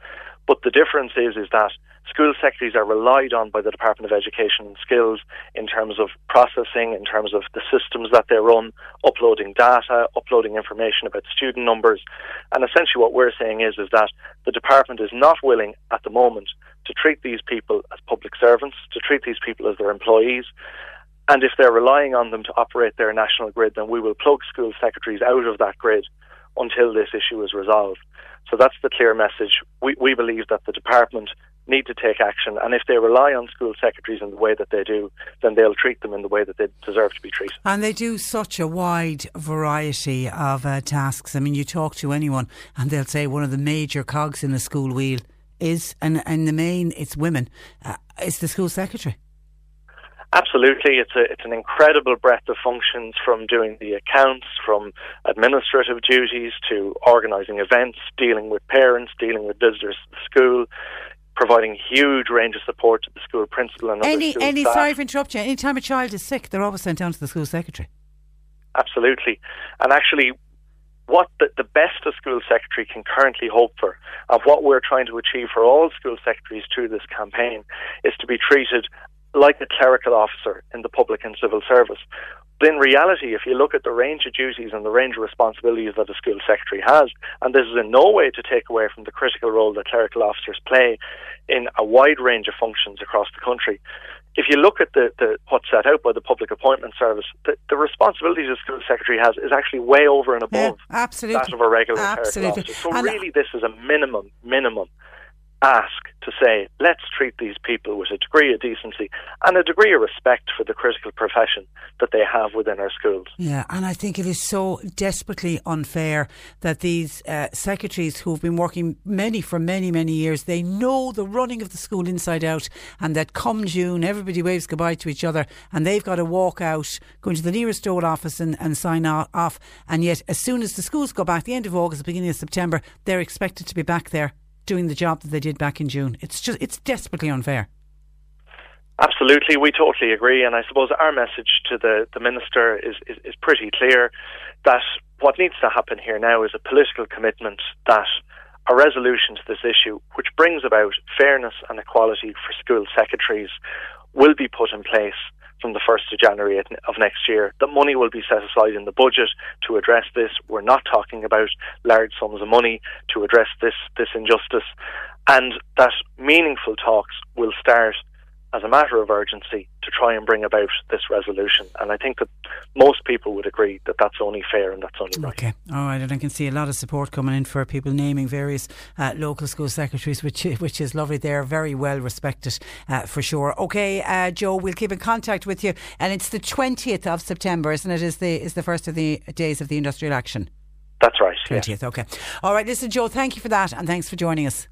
But the difference is, is that school secretaries are relied on by the Department of Education and Skills in terms of processing, in terms of the systems that they run, uploading data, uploading information about student numbers. And essentially what we're saying is, is that the department is not willing at the moment to treat these people as public servants, to treat these people as their employees. And if they're relying on them to operate their national grid, then we will plug school secretaries out of that grid until this issue is resolved. So that's the clear message. We, we believe that the department need to take action, and if they rely on school secretaries in the way that they do, then they'll treat them in the way that they deserve to be treated. And they do such a wide variety of uh, tasks. I mean, you talk to anyone, and they'll say one of the major cogs in the school wheel is, and in the main, it's women. Uh, it's the school secretary. Absolutely, it's a it's an incredible breadth of functions from doing the accounts, from administrative duties to organising events, dealing with parents, dealing with visitors to the school, providing huge range of support to the school principal and any other any staff. sorry for interrupting you. Any time a child is sick, they're always sent down to the school secretary. Absolutely, and actually, what the, the best a school secretary can currently hope for, of what we're trying to achieve for all school secretaries through this campaign, is to be treated like a clerical officer in the public and civil service. But in reality, if you look at the range of duties and the range of responsibilities that a school secretary has, and this is in no way to take away from the critical role that clerical officers play in a wide range of functions across the country, if you look at the, the what's set out by the Public Appointment Service, the, the responsibilities a school secretary has is actually way over and above yeah, absolutely. that of a regular absolutely. clerical officer. So And- really, this is a minimum minimum ask to say let's treat these people with a degree of decency and a degree of respect for the critical profession that they have within our schools. Yeah, and I think it is so desperately unfair that these uh, secretaries who've been working many for many, many years, they know the running of the school inside out, and that come June, everybody waves goodbye to each other, and they've got to walk out, go into the nearest door office and, and sign off. And yet, as soon as the schools go back, the end of August, the beginning of September, they're expected to be back there doing the job that they did back in June. It's just, it's desperately unfair. Absolutely, we totally agree, and I suppose our message to the, the minister is, is, is pretty clear that what needs to happen here now is a political commitment that a resolution to this issue, which brings about fairness and equality for school secretaries, will be put in place from the 1st of January of next year. That money will be set aside in the budget to address this. We're not talking about large sums of money to address this, this injustice, and that meaningful talks will start as a matter of urgency to try and bring about this resolution. And I think that most people would agree that that's only fair and that's only right. Okay, all right, and I can see a lot of support coming in for people naming various uh, local school secretaries, which which is lovely. They're very well respected uh, for sure. Okay, uh, Joe, we'll keep in contact with you, and it's the twentieth of September, isn't it? Is the is the first of the days of the industrial action? That's right. Twentieth. Okay. All right. Listen, Joe. Thank you for that, and thanks for joining us.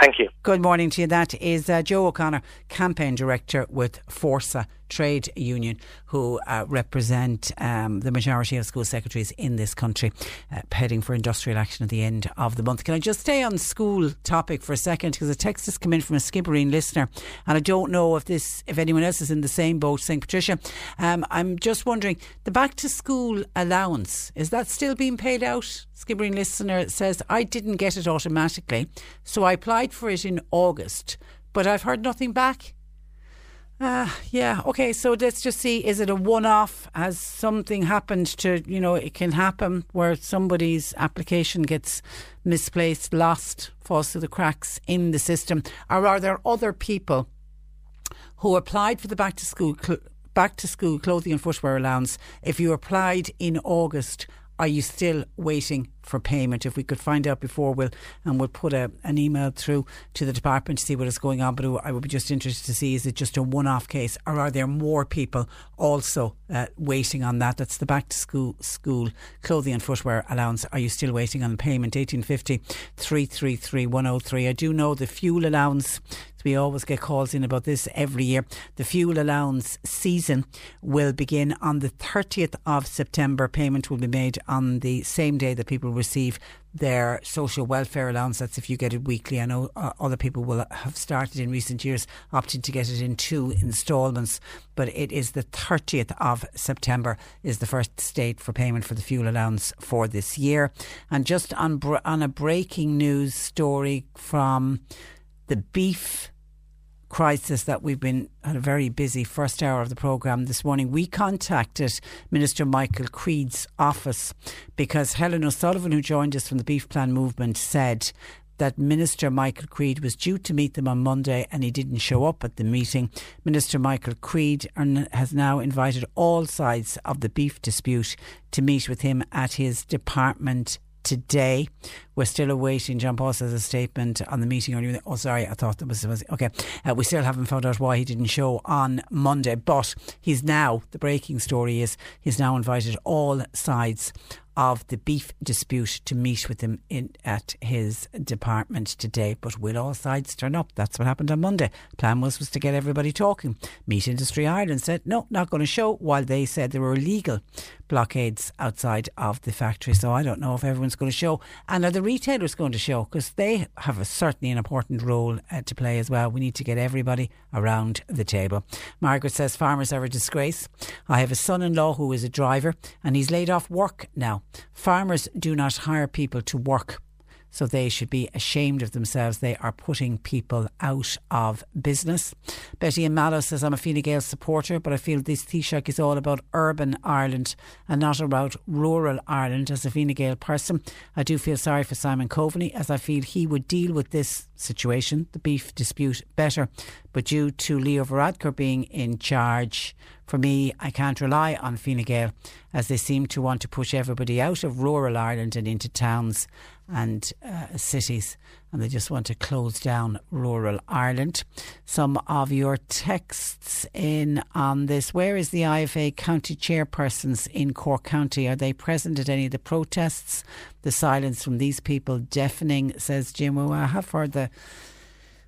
Thank you. Good morning to you. That is uh, Joe O'Connor, campaign director with Fórsa Trade Union, who uh, represent um, the majority of school secretaries in this country, uh, heading for industrial action at the end of the month. Can I just stay on school topic for a second because a text has come in from a Skibbereen listener, and I don't know if this, if anyone else is in the same boat. St Patricia, um, I'm just wondering the back to school allowance is that still being paid out? Skibbereen listener says I didn't get it automatically, so I applied for it in August, but I've heard nothing back. Uh, yeah, okay, so let's just see is it a one off? Has something happened to, you know, it can happen where somebody's application gets misplaced, lost, falls through the cracks in the system? Or are there other people who applied for the back to school cl- back to school clothing and footwear allowance? If you applied in August, are you still waiting for payment? If we could find out before, we'll and we'll put a, an email through to the department to see what is going on. But I would be just interested to see is it just a one-off case, or are there more people also uh, waiting on that? That's the back to school school clothing and footwear allowance. Are you still waiting on payment? 1850 333 103. I do know the fuel allowance. We always get calls in about this every year. The fuel allowance season will begin on the 30th of September. Payment will be made on the same day that people receive their social welfare allowance. That's if you get it weekly. I know uh, other people will have started in recent years opting to get it in two instalments, but it is the 30th of September is the first date for payment for the fuel allowance for this year. And just on on a breaking news story from the beef crisis that we've been had a very busy first hour of the programme this morning. We contacted Minister Michael Creed's office because Helen O'Sullivan, who joined us from the Beef Plan Movement, said that Minister Michael Creed was due to meet them on Monday and he didn't show up at the meeting. Minister Michael Creed has now invited all sides of the beef dispute to meet with him at his department today. We're still awaiting. John Paul says a statement on the meeting. Or oh, sorry, I thought that was, was okay. Uh, we still haven't found out why he didn't show on Monday, but he's now. The breaking story is he's now invited all sides of the beef dispute to meet with him in at his department today. But will all sides turn up? That's what happened on Monday. Plan was was to get everybody talking. Meat Industry Ireland said no, not going to show. While they said there were illegal blockades outside of the factory. So I don't know if everyone's going to show. And are the retailers going to show? Because they have a, certainly an important role uh, to play as well. We need to get everybody around the table. Margaret says farmers are a disgrace. I have a son in law who is a driver and he's laid off work now. Farmers do not hire people to work. So they should be ashamed of themselves. They are putting people out of business. Betty and Mallow says, I'm a Fine Gael supporter, but I feel this Taoiseach is all about urban Ireland and not about rural Ireland. As a Fine Gael person, I do feel sorry for Simon Coveney as I feel he would deal with this situation, the beef dispute, better. But due to Leo Varadkar being in charge, for me, I can't rely on Fine Gael as they seem to want to push everybody out of rural Ireland and into towns and uh, cities, and they just want to close down rural Ireland. Some of your texts in on this. Where is the IFA county chairpersons in Cork County? Are they present at any of the protests? The silence from these people deafening, says Jim. Well, I have heard the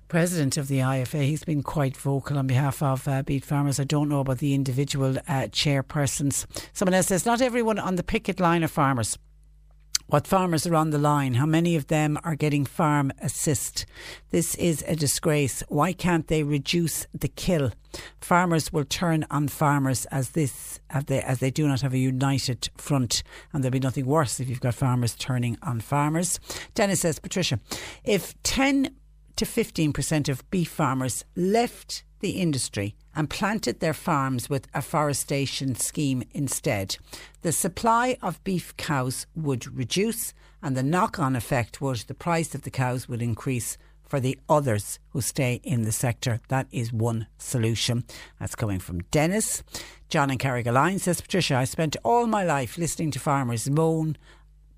president of the IFA. He's been quite vocal on behalf of uh, beet farmers. I don't know about the individual uh, chairpersons. Someone else says, not everyone on the picket line are farmers what farmers are on the line, how many of them are getting farm assist. This is a disgrace. Why can't they reduce the kill? Farmers will turn on farmers as this as they, as they do not have a united front, and there'll be nothing worse if you've got farmers turning on farmers. Dennis says, Patricia, if ten to fifteen percent of beef farmers left the industry and planted their farms with a forestation scheme instead. The supply of beef cows would reduce, and the knock on effect was the price of the cows would increase for the others who stay in the sector. That is one solution. That's coming from Dennis. John and Carrigaline says, Patricia, I spent all my life listening to farmers moan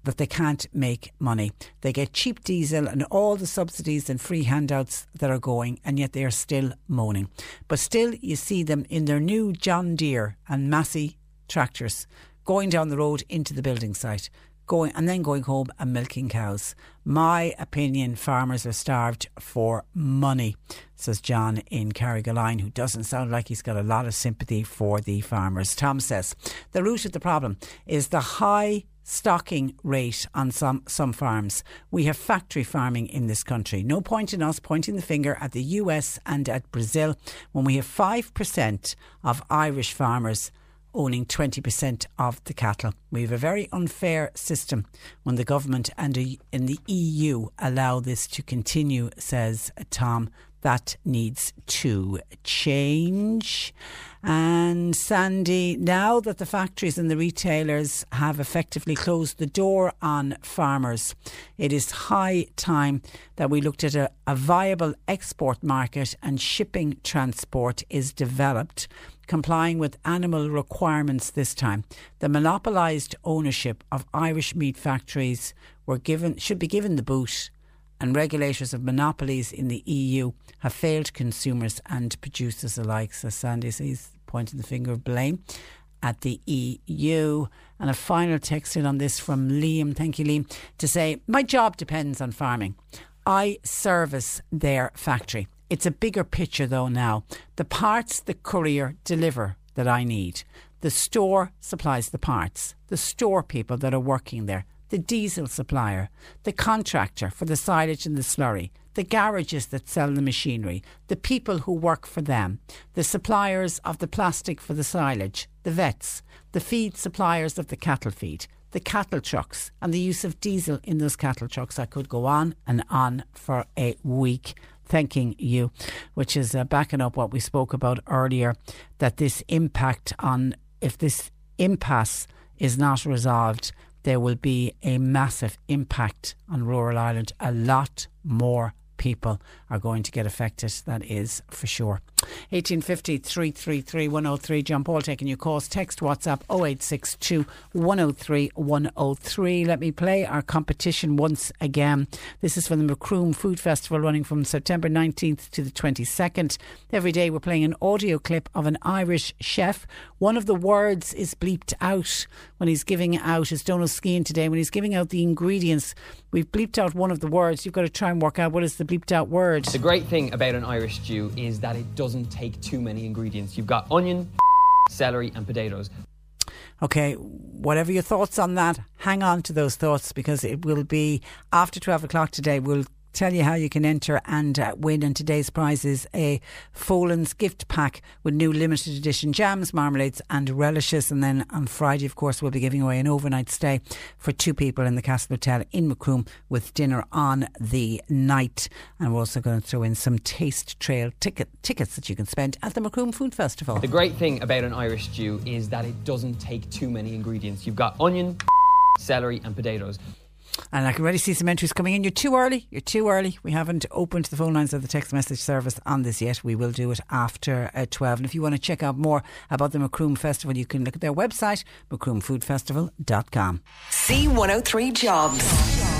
that they can't make money. They get cheap diesel and all the subsidies and free handouts that are going, and yet they are still moaning. But still, you see them in their new John Deere and Massey tractors going down the road into the building site. Going and then going home and milking cows. My opinion, farmers are starved for money, says John in Carrigaline, who doesn't sound like he's got a lot of sympathy for the farmers. Tom says the root of the problem is the high stocking rate on some, some farms. We have factory farming in this country. No point in us pointing the finger at the US and at Brazil when we have 5% of Irish farmers owning 20% of the cattle. We have a very unfair system when the government and in the EU allow this to continue, says Tom. That needs to change. And Sandy, now that the factories and the retailers have effectively closed the door on farmers, it is high time that we looked at a, a viable export market and shipping transport is developed complying with animal requirements this time. The monopolised ownership of Irish meat factories were given should be given the boot and regulators of monopolies in the EU have failed consumers and producers alike. So Sandy says, pointing the finger of blame at the EU. And a final text in on this from Liam, thank you, Liam, to say, My job depends on farming. I service their factory. It's a bigger picture though now. The parts the courier deliver that I need. The store supplies the parts. The store people that are working there the diesel supplier, the contractor for the silage and the slurry, the garages that sell the machinery, the people who work for them, the suppliers of the plastic for the silage, the vets, the feed suppliers of the cattle feed, the cattle trucks, and the use of diesel in those cattle trucks. I could go on and on for a week thanking you, which is uh, backing up what we spoke about earlier that this impact on, if this impasse is not resolved, there will be a massive impact on rural Ireland. A lot more people are going to get affected, that is for sure. 1850 333 103. John Paul taking your calls. Text WhatsApp 0862 103 103. Let me play our competition once again. This is for the Macroom Food Festival running from September 19th to the 22nd. Every day we're playing an audio clip of an Irish chef. One of the words is bleeped out when he's giving out. It's Donal Skehan today. When he's giving out the ingredients, we've bleeped out one of the words. You've got to try and work out what is the bleeped out word. The great thing about an Irish stew is that it doesn't take too many ingredients. You've got onion, celery, and potatoes. Okay, whatever your thoughts on that, hang on to those thoughts because it will be after 12 o'clock today. We'll tell you how you can enter and uh, win. And today's prize is a Folláin's gift pack with new limited edition jams, marmalades, and relishes. And then on Friday, of course, we'll be giving away an overnight stay for two people in the Castle Hotel in Macroom with dinner on the night. And we're also going to throw in some Taste Trail ticket tickets that you can spend at the Macroom Food Festival. The great thing about an Irish stew is that it doesn't take too many ingredients. You've got onion, celery, and potatoes. And I can already see some entries coming in. You're too early. You're too early. We haven't opened the phone lines of the text message service on this yet. We will do it after uh, 12. And if you want to check out more about the Macroom Festival, you can look at their website, macroomfoodfestival.com. C103 Jobs.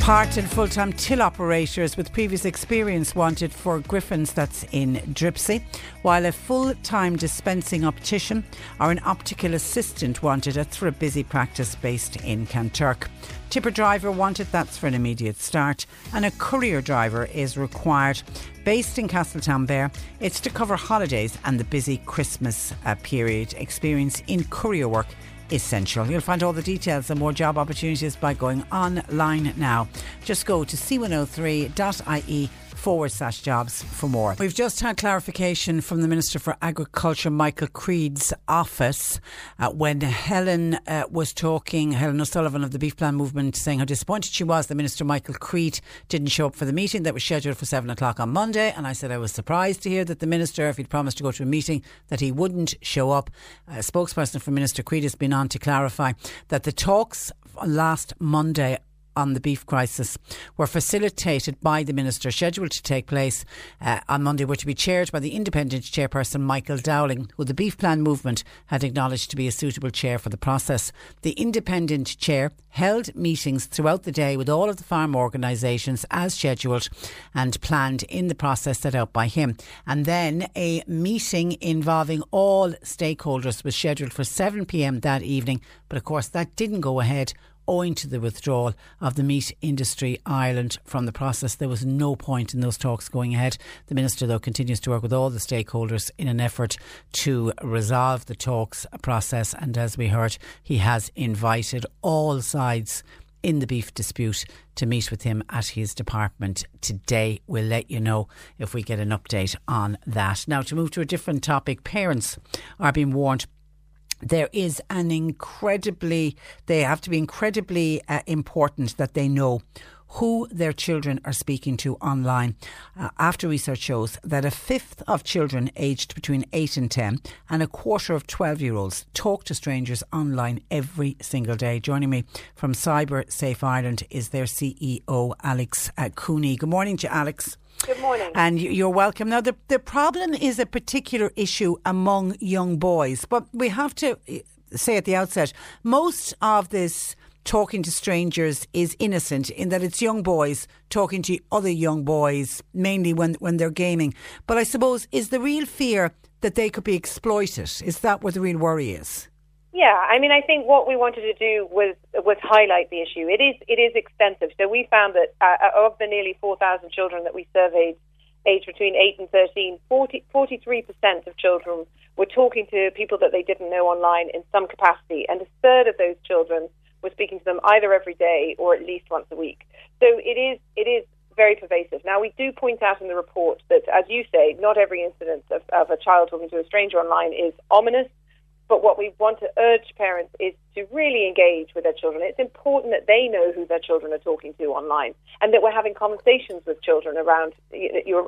Part and full time till operators with previous experience wanted for Griffins that's in Dripsey, while a full time dispensing optician or an optical assistant wanted at for a busy practice based in Kanturk. Tipper driver wanted, that's for an immediate start, and a courier driver is required. Based in Castletownbere, it's to cover holidays and the busy Christmas uh, period. Experience in courier work essential. You'll find all the details and more job opportunities by going online now. Just go to c103.ie forward slash jobs for more. We've just had clarification from the Minister for Agriculture, Michael Creed's office, uh, when Helen uh, was talking, Helen O'Sullivan of the Beef Plan Movement, saying how disappointed she was that Minister Michael Creed didn't show up for the meeting that was scheduled for seven o'clock on Monday. And I said I was surprised to hear that the Minister, if he'd promised to go to a meeting, that he wouldn't show up. A spokesperson for Minister Creed has been on to clarify that the talks last Monday on the beef crisis were facilitated by the Minister, scheduled to take place uh, on Monday, were to be chaired by the independent chairperson Michael Dowling, who the Beef Plan movement had acknowledged to be a suitable chair for the process. The independent chair held meetings throughout the day with all of the farm organisations as scheduled and planned in the process set out by him. And then a meeting involving all stakeholders was scheduled for 7 pm that evening, but of course that didn't go ahead owing to the withdrawal of the meat industry Ireland from the process. There was no point in those talks going ahead. The Minister, though, continues to work with all the stakeholders in an effort to resolve the talks process. And as we heard, he has invited all sides in the beef dispute to meet with him at his department today. We'll let you know if we get an update on that. Now, to move to a different topic, parents are being warned there is an incredibly, they have to be incredibly uh, important that they know who their children are speaking to online. Uh, after research shows that a fifth of children aged between 8 and 10 and a quarter of 12 year olds talk to strangers online every single day. Joining me from Cyber Safe Ireland is their CEO, Alex uh, Cooney. Good morning to you, Alex. Good morning. And you're welcome. Now, the, the problem is a particular issue among young boys, but we have to eh, say at the outset most of this talking to strangers is innocent in that it's young boys talking to other young boys, mainly when, when they're gaming. But I suppose, is the real fear that they could be exploited? Is that what the real worry is? Yeah, I mean, I think what we wanted to do was was highlight the issue. It is it is extensive. So we found that uh, of the nearly 4,000 children that we surveyed, aged between 8 and 13, 43 percent of children were talking to people that they didn't know online in some capacity, and a third of those children were speaking to them either every day or at least once a week. So it is it is very pervasive. Now we do point out in the report that, as you say, not every incident of, of a child talking to a stranger online is ominous but what we want to urge parents is to really engage with their children. It's important that they know who their children are talking to online, and that we're having conversations with children around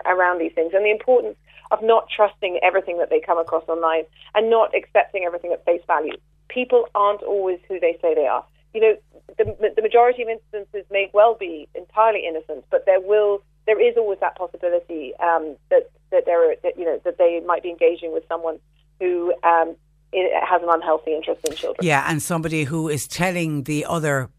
around these things, and the importance of not trusting everything that they come across online and not accepting everything at face value. People aren't always who they say they are. You know, the, the majority of instances may well be entirely innocent, but there will there is always that possibility um, that that there are, that, you know that they might be engaging with someone who um, it has an unhealthy interest in children. Yeah, and somebody who is telling the other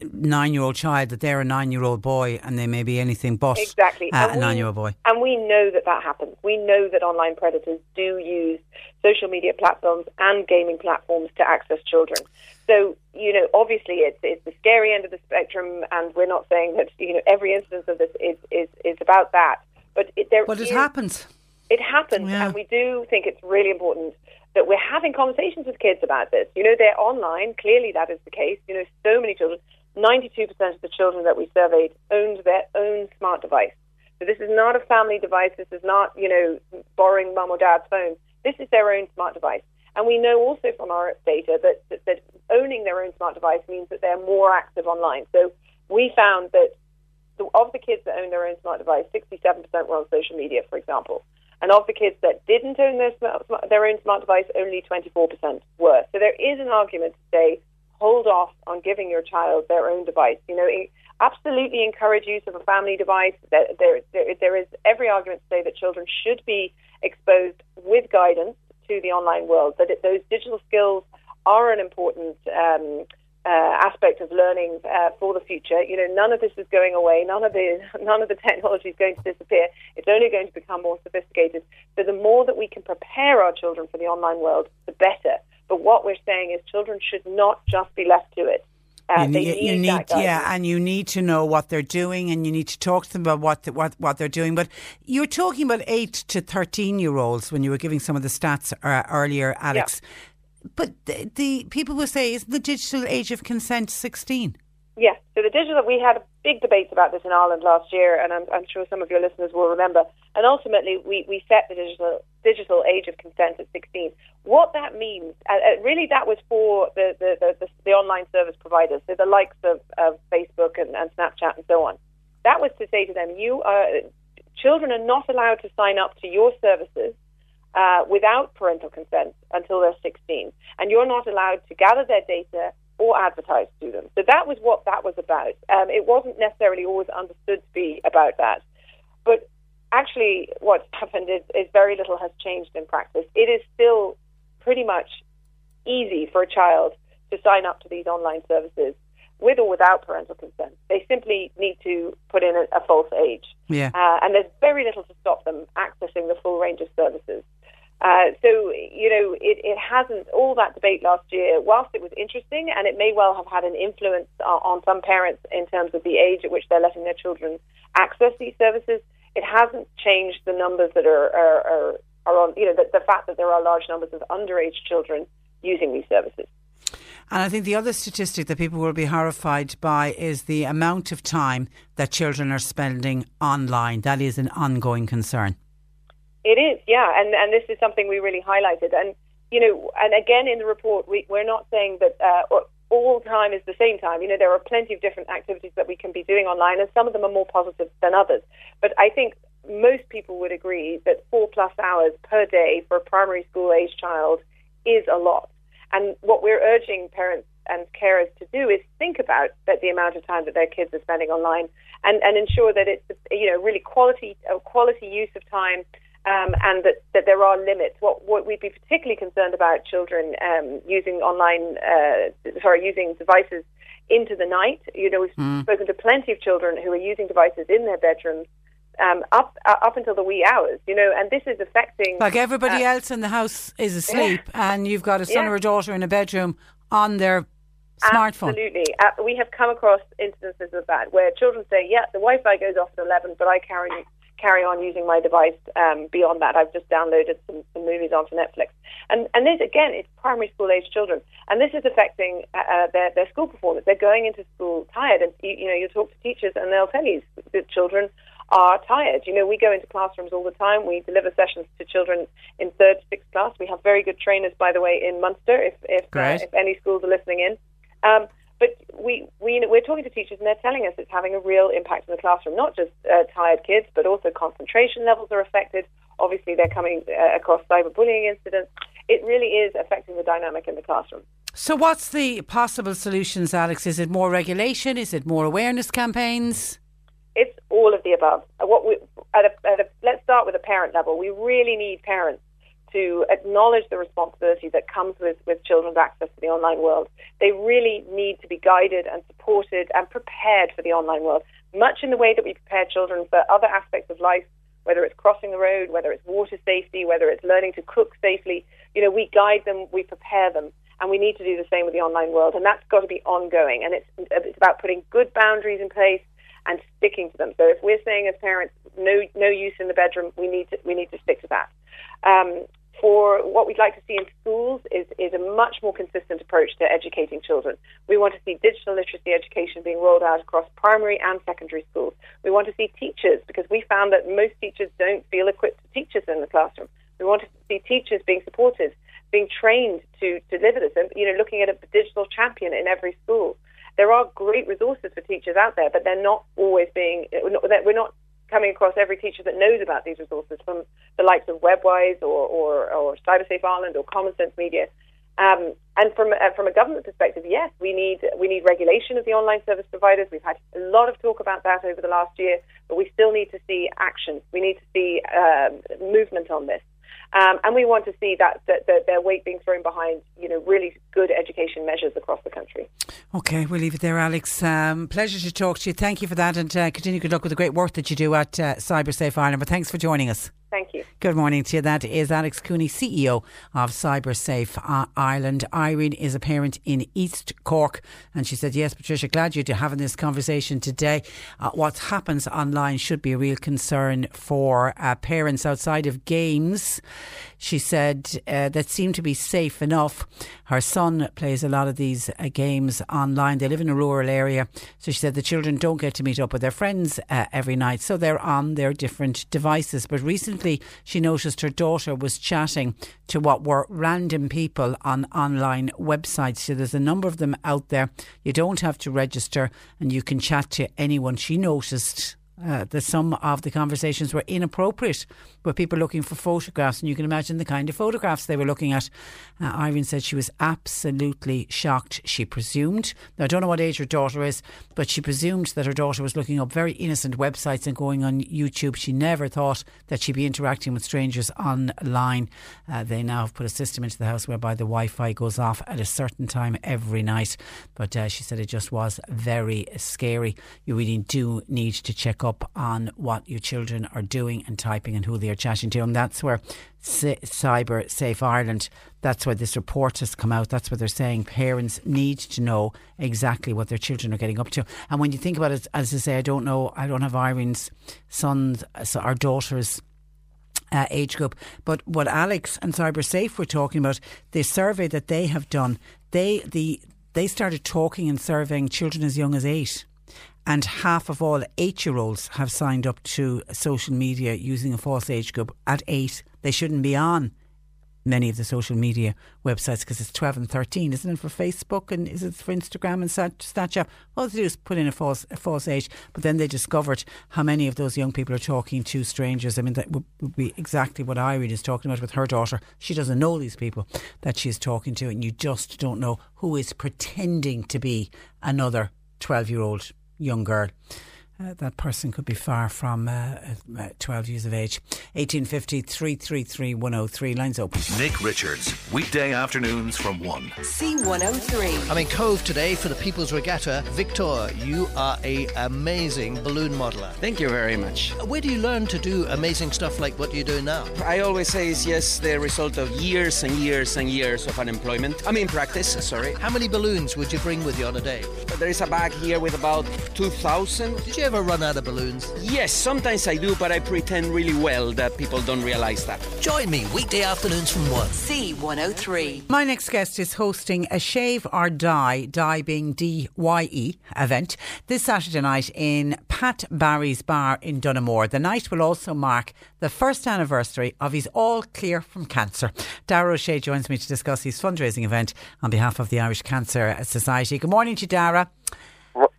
nine year old child that they're a nine year old boy and they may be anything but exactly. Uh, a nine year old boy. And we know that that happens. We know that online predators do use social media platforms and gaming platforms to access children. So, you know, obviously it's, it's the scary end of the spectrum, and we're not saying that, you know, every instance of this is, is, is about that. But it, there but it is, happens. It happens, yeah. and we do think it's really important that we're having conversations with kids about this. You know, they're online. Clearly, that is the case. You know, so many children. 92% of the children that we surveyed owned their own smart device. So this is not a family device. This is not, you know, borrowing mum or dad's phone. This is their own smart device. And we know also from our data that, that, that owning their own smart device means that they're more active online. So we found that the, of the kids that own their own smart device, 67% were on social media, for example. And of the kids that didn't own their, their own smart device, only 24% were. So there is an argument to say, hold off on giving your child their own device. You know, absolutely encourage use of a family device. There, there, there is every argument to say that children should be exposed with guidance to the online world, that those digital skills are an important um, uh, aspect of learning uh, for the future. You know, none of this is going away. None of the none of the technology is going to disappear. It's only going to become more sophisticated. So the more that we can prepare our children for the online world, the better. But what we're saying is, children should not just be left to it. Uh, you need, you need yeah, and you need to know what they're doing, and you need to talk to them about what the, what what they're doing. But you're talking about eight to thirteen year olds when you were giving some of the stats uh, earlier, Alex. Yeah. But the, the, people will say, is the digital age of consent sixteen? Yes. So the digital, we had a big debates about this in Ireland last year, and I'm, I'm sure some of your listeners will remember. And ultimately, we, we set the digital digital age of consent at 16. What that means, uh, really, that was for the, the, the, the, the online service providers, so the likes of, of Facebook and, and Snapchat and so on. That was to say to them, you are, children are not allowed to sign up to your services uh, without parental consent until they're 16, and you're not allowed to gather their data or advertise to them. So that was what that was about. Um, it wasn't necessarily always understood to be about that. But actually, what's happened is, is very little has changed in practice. It is still pretty much easy for a child to sign up to these online services with or without parental consent. They simply need to put in a, a false age. Yeah. Uh, and there's very little to stop them accessing the full range of services. Uh, so, you know, it, it hasn't, all that debate last year, whilst it was interesting and it may well have had an influence on, on some parents in terms of the age at which they're letting their children access these services, it hasn't changed the numbers that are, are, are, are on, you know, the, the fact that there are large numbers of underage children using these services. And I think the other statistic that people will be horrified by is the amount of time that children are spending online. That is an ongoing concern. It is, yeah, and and this is something we really highlighted, and you know, and again in the report, we we're not saying that uh, all time is the same time. You know, there are plenty of different activities that we can be doing online, and some of them are more positive than others. But I think most people would agree that four plus hours per day for a primary school age child is a lot. And what we're urging parents and carers to do is think about that the amount of time that their kids are spending online and, and ensure that it's you know really quality quality use of time um, and that, that there are limits. What, what we'd be particularly concerned about children um, using online, uh, sorry, using devices into the night. You know, we've mm. spoken to plenty of children who are using devices in their bedrooms um, up uh, up until the wee hours. You know, and this is affecting like everybody uh, else in the house is asleep, yeah. and you've got a son yeah. or a daughter in a bedroom on their smartphone. Absolutely, uh, we have come across instances of that where children say, "Yeah, the Wi-Fi goes off at eleven, but I carry carry on using my device um, beyond that. I've just downloaded some, some, movies onto Netflix. And, and this, again, it's primary school age children. And this is affecting uh, uh, their, their school performance. They're going into school tired. And, you, you know, you talk to teachers and they'll tell you that children are tired. You know, we go into classrooms all the time. We deliver sessions to children in third, sixth class. We have very good trainers, by the way, in Munster, if, if, uh, if any schools are listening in. Um, but we, we, we're talking to teachers and they're telling us it's having a real impact in the classroom, not just uh, tired kids, but also concentration levels are affected. Obviously, they're coming uh, across cyberbullying incidents. It really is affecting the dynamic in the classroom. So, what's the possible solutions, Alex? Is it more regulation? Is it more awareness campaigns? It's all of the above. What we, at a, at a, let's start with a parent level. We really need parents to acknowledge the responsibility that comes with, with children's access to the online world. They really need to be guided and supported and prepared for the online world, much in the way that we prepare children for other aspects of life, whether it's crossing the road, whether it's water safety, whether it's learning to cook safely. You know, we guide them, we prepare them. And we need to do the same with the online world, and that's got to be ongoing. And it's, it's about putting good boundaries in place and sticking to them. So if we're saying as parents, no no use in the bedroom, we need to we need to stick to that. Um, for what we'd like to see in schools is, is a much more consistent approach to educating children. We want to see digital literacy education being rolled out across primary and secondary schools. We want to see teachers, because we found that most teachers don't feel equipped to teach us in the classroom. We want to see teachers being supported, being trained to deliver this, and you know, looking at a digital champion in every school. There are great resources for teachers out there, but they're not always being. We're not coming across every teacher that knows about these resources from the likes of WebWise or, or, or CyberSafe Ireland or Common Sense Media. Um, and from uh, from a government perspective, yes, we need we need regulation of the online service providers. We've had a lot of talk about that over the last year, but we still need to see action. We need to see um, movement on this. Um, and we want to see that, that, that, their weight being thrown behind, you know, really good education measures across the country. Okay, we'll leave it there, Alex. Um, pleasure to talk to you. Thank you for that, and uh, continue good luck with the great work that you do at uh, CyberSafe Ireland. But thanks for joining us. Thank you. Good morning to you. That is Alex Cooney, CEO of CyberSafe uh, Ireland. Irene is a parent in East Cork, and she said, Yes, Patricia, glad you're having this conversation today. Uh, what happens online should be a real concern for uh, parents outside of games. She said uh, that seem to be safe enough. Her son plays a lot of these uh, games online. They live in a rural area, so she said the children don't get to meet up with their friends uh, every night, so they're on their different devices. But recently, she noticed her daughter was chatting to what were random people on online websites. So there's a number of them out there. You don't have to register, and you can chat to anyone. She noticed uh, that some of the conversations were inappropriate with people looking for photographs, and you can imagine the kind of photographs they were looking at. Uh, Irene said she was absolutely shocked. She presumed, now I don't know what age her daughter is, but she presumed that her daughter was looking up very innocent websites and going on YouTube. She never thought that she'd be interacting with strangers online. Uh, they now have put a system into the house whereby the Wi Fi goes off at a certain time every night. But uh, she said it just was very scary. You really do need to check up on what your children are doing and typing and who they are chatting to. And that's where Cyber Safe Ireland, that's where this report has come out. That's what they're saying. Parents need to know exactly what their children are getting up to. And when you think about it, as I say, I don't know, I don't have Irene's sons, so our daughters. Uh, age group, but what Alex and CyberSafe were talking about, the survey that they have done, they the they started talking and surveying children as young as eight and half of all eight year olds have signed up to social media using a false age group at eight. They shouldn't be on many of the social media websites because it's 12 and 13, isn't it, for Facebook and is it for Instagram and Snapchat? All they do is put in a false, a false age, but then they discovered how many of those young people are talking to strangers. I mean, that would, be exactly what Irene is talking about with her daughter. She doesn't know these people that she's talking to, and you just don't know who is pretending to be another 12 year old young girl. Uh, that person could be far from uh, uh, 12 years of age. 1850 333 103. Lines open. Nick Richards, weekday afternoons from 1. C103. I'm in Cobh today for the People's Regatta. Victor, you are a amazing balloon modeler. Thank you very much. Where do you learn to do amazing stuff like what you do now? I always say is yes, the result of years and years and years of unemployment. I mean, practice, sorry. How many balloons would you bring with you on a day? There is a bag here with about 2,000. Did you ever run out of balloons? Yes, sometimes I do, but I pretend really well that people don't realize that. Join me weekday afternoons from 1. C103. My next guest is hosting a Shave or Die, Die being D Y E, event this Saturday night in Pat Barry's Bar in Donoughmore. The night will also mark the first anniversary of his All Clear from Cancer. Dara O'Shea joins me to discuss his fundraising event on behalf of the Irish Cancer Society. Good morning to you, Dara.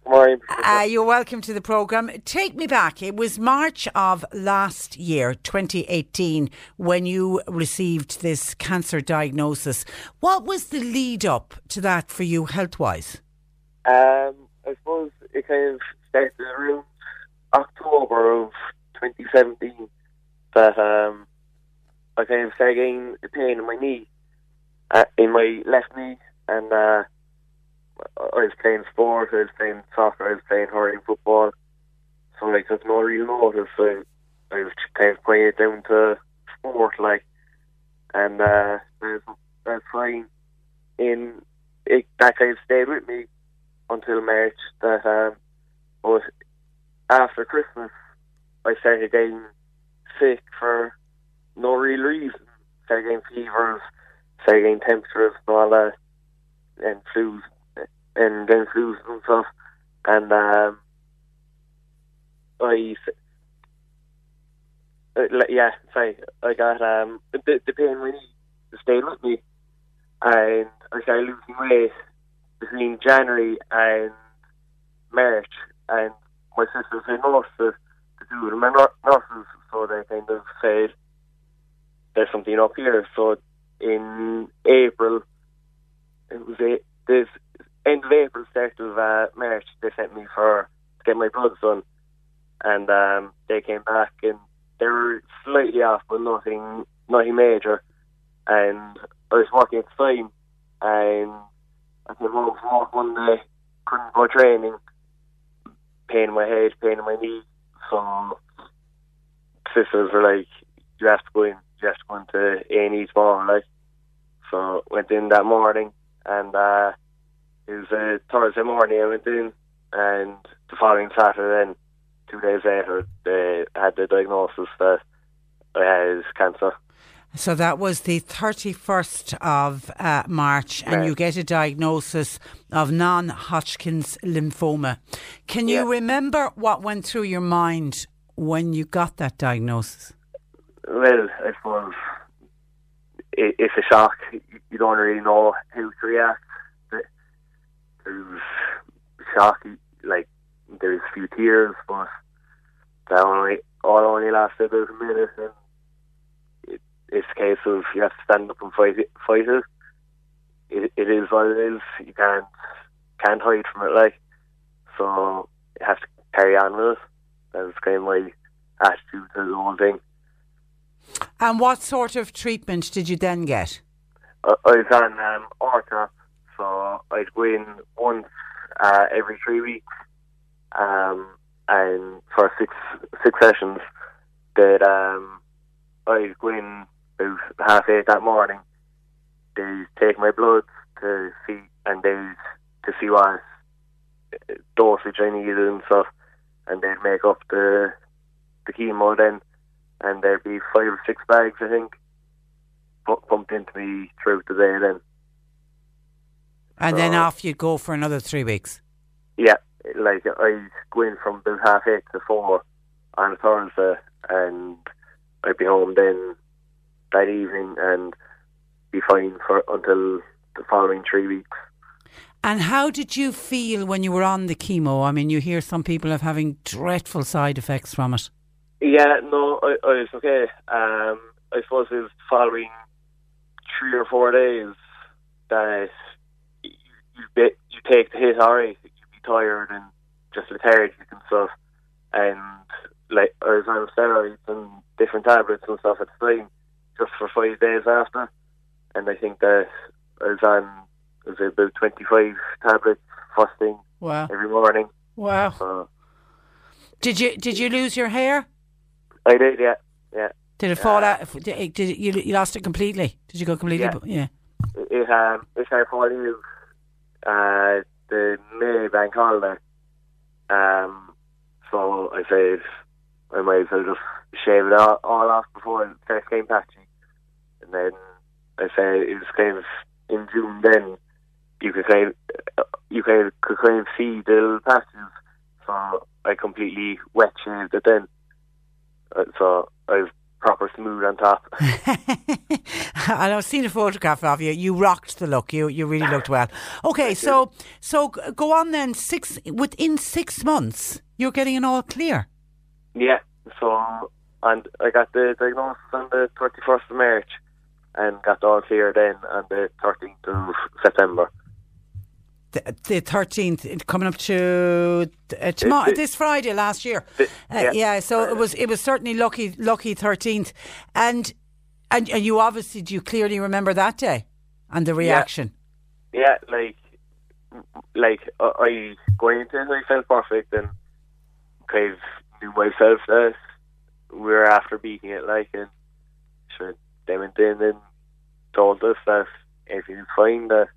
Morning. Uh, you're welcome to the programme. Take me back. It was March of last year, 2018, when you received this cancer diagnosis. What was the lead up to that for you health wise? Um, I suppose it kind of started around October of 2017 that um, I kind of started getting a pain in my knee, uh, in my left knee, and uh, I was playing sport, I was playing soccer, I was playing hurling football. So like there's no real notice. I, I was kind of playing it down to sport like and uh that's that's fine. In it that kind of stayed with me until March that um but after Christmas I started getting sick for no real reason. Started getting fevers, started getting temperatures and all that, and flus, and then flus and stuff. And um, I, uh, yeah, sorry, I got um the, the pain really stayed with me, and I started losing weight between January and March, and my sisters noticed it to do and nur- nurses, so they kind of said there's something up here. So in April, it was a, this end of April, start of uh, March, they sent me for to get my bloods done, and um, they came back and they were slightly off, but nothing, nothing major. And I was working at the time, and I came home from work one day, couldn't go training, pain in my head, pain in my knee. So sisters were like, "You have to go in, you have to go into A and E tomorrow." Like, so went in that morning, and uh, it was a Thursday morning. I went in, and the following Saturday, then two days later, they had the diagnosis that I had cancer. So that was the 31st of uh, March, and you get a diagnosis of non Hodgkin's lymphoma. Can you remember what went through your mind when you got that diagnosis? Well, I suppose it, it's a shock. You don't really know how to react. There's shock, like there's a few tears, but that only all only lasted about a minute, and it, it's a case of you have to stand up and fight it. Fight it. It, it is what it is. You can't can't hide from it, like so. You have to carry on with it. That's kind of my attitude to the whole thing. And what sort of treatment did you then get? I, I was on um, Orca, so I'd go in once uh, every three weeks, um, and for six six sessions. That um, I'd go in about half eight that morning. They take my blood to see, and they to see what dosage I needed and stuff, and they'd make up the the chemo then, and there'd be five or six bags, I think, pumped into me throughout the day then. And then off you'd go for another three weeks. Yeah, like I'd go in from about half eight to four on a Thursday, and I'd be home then that evening and be fine for until the following three weeks. And how did you feel when you were on the chemo? I mean, you hear some people have having dreadful side effects from it. Yeah, no, I, I was okay. Um, I suppose it was following three or four days that you you, bit, you take the hit. Alright, you'd be tired and just lethargic and stuff. And like I was on steroids and different tablets and stuff at the time, just for five days after. And I think that I was on it was about twenty five tablets fasting Wow. every morning. Wow. So Did you did you lose your hair? I did, yeah, yeah. Did it fall out? Did, did it, you you lost it completely? Did you go completely? Yeah. yeah. it um it started falling out uh the May bank holiday. Um so I said I might as well just shave it all, all off before it first came patchy. And then I said it was kind of in June then you could kind of, you kind could kind of see the little patches. So I completely wet shaved it then. Uh, so I was proper smooth on top. and I've seen a photograph of you. You rocked the look. You you really looked well. Okay, so so go on then. Six within six months, you're getting an all clear. Yeah, so and I got the diagnosis on the 31st of March and got all clear then on the 13th of September. The- thirteenth, coming up to uh, tomorrow, this Friday last year. Uh, yeah. yeah. so it was it was certainly lucky lucky thirteenth, and and and you obviously do you clearly remember that day and the reaction. Yeah, like, like uh, I going into it, I felt perfect and kind of knew myself that we were after beating it, like, and sure they went in and told us that everything is fine, that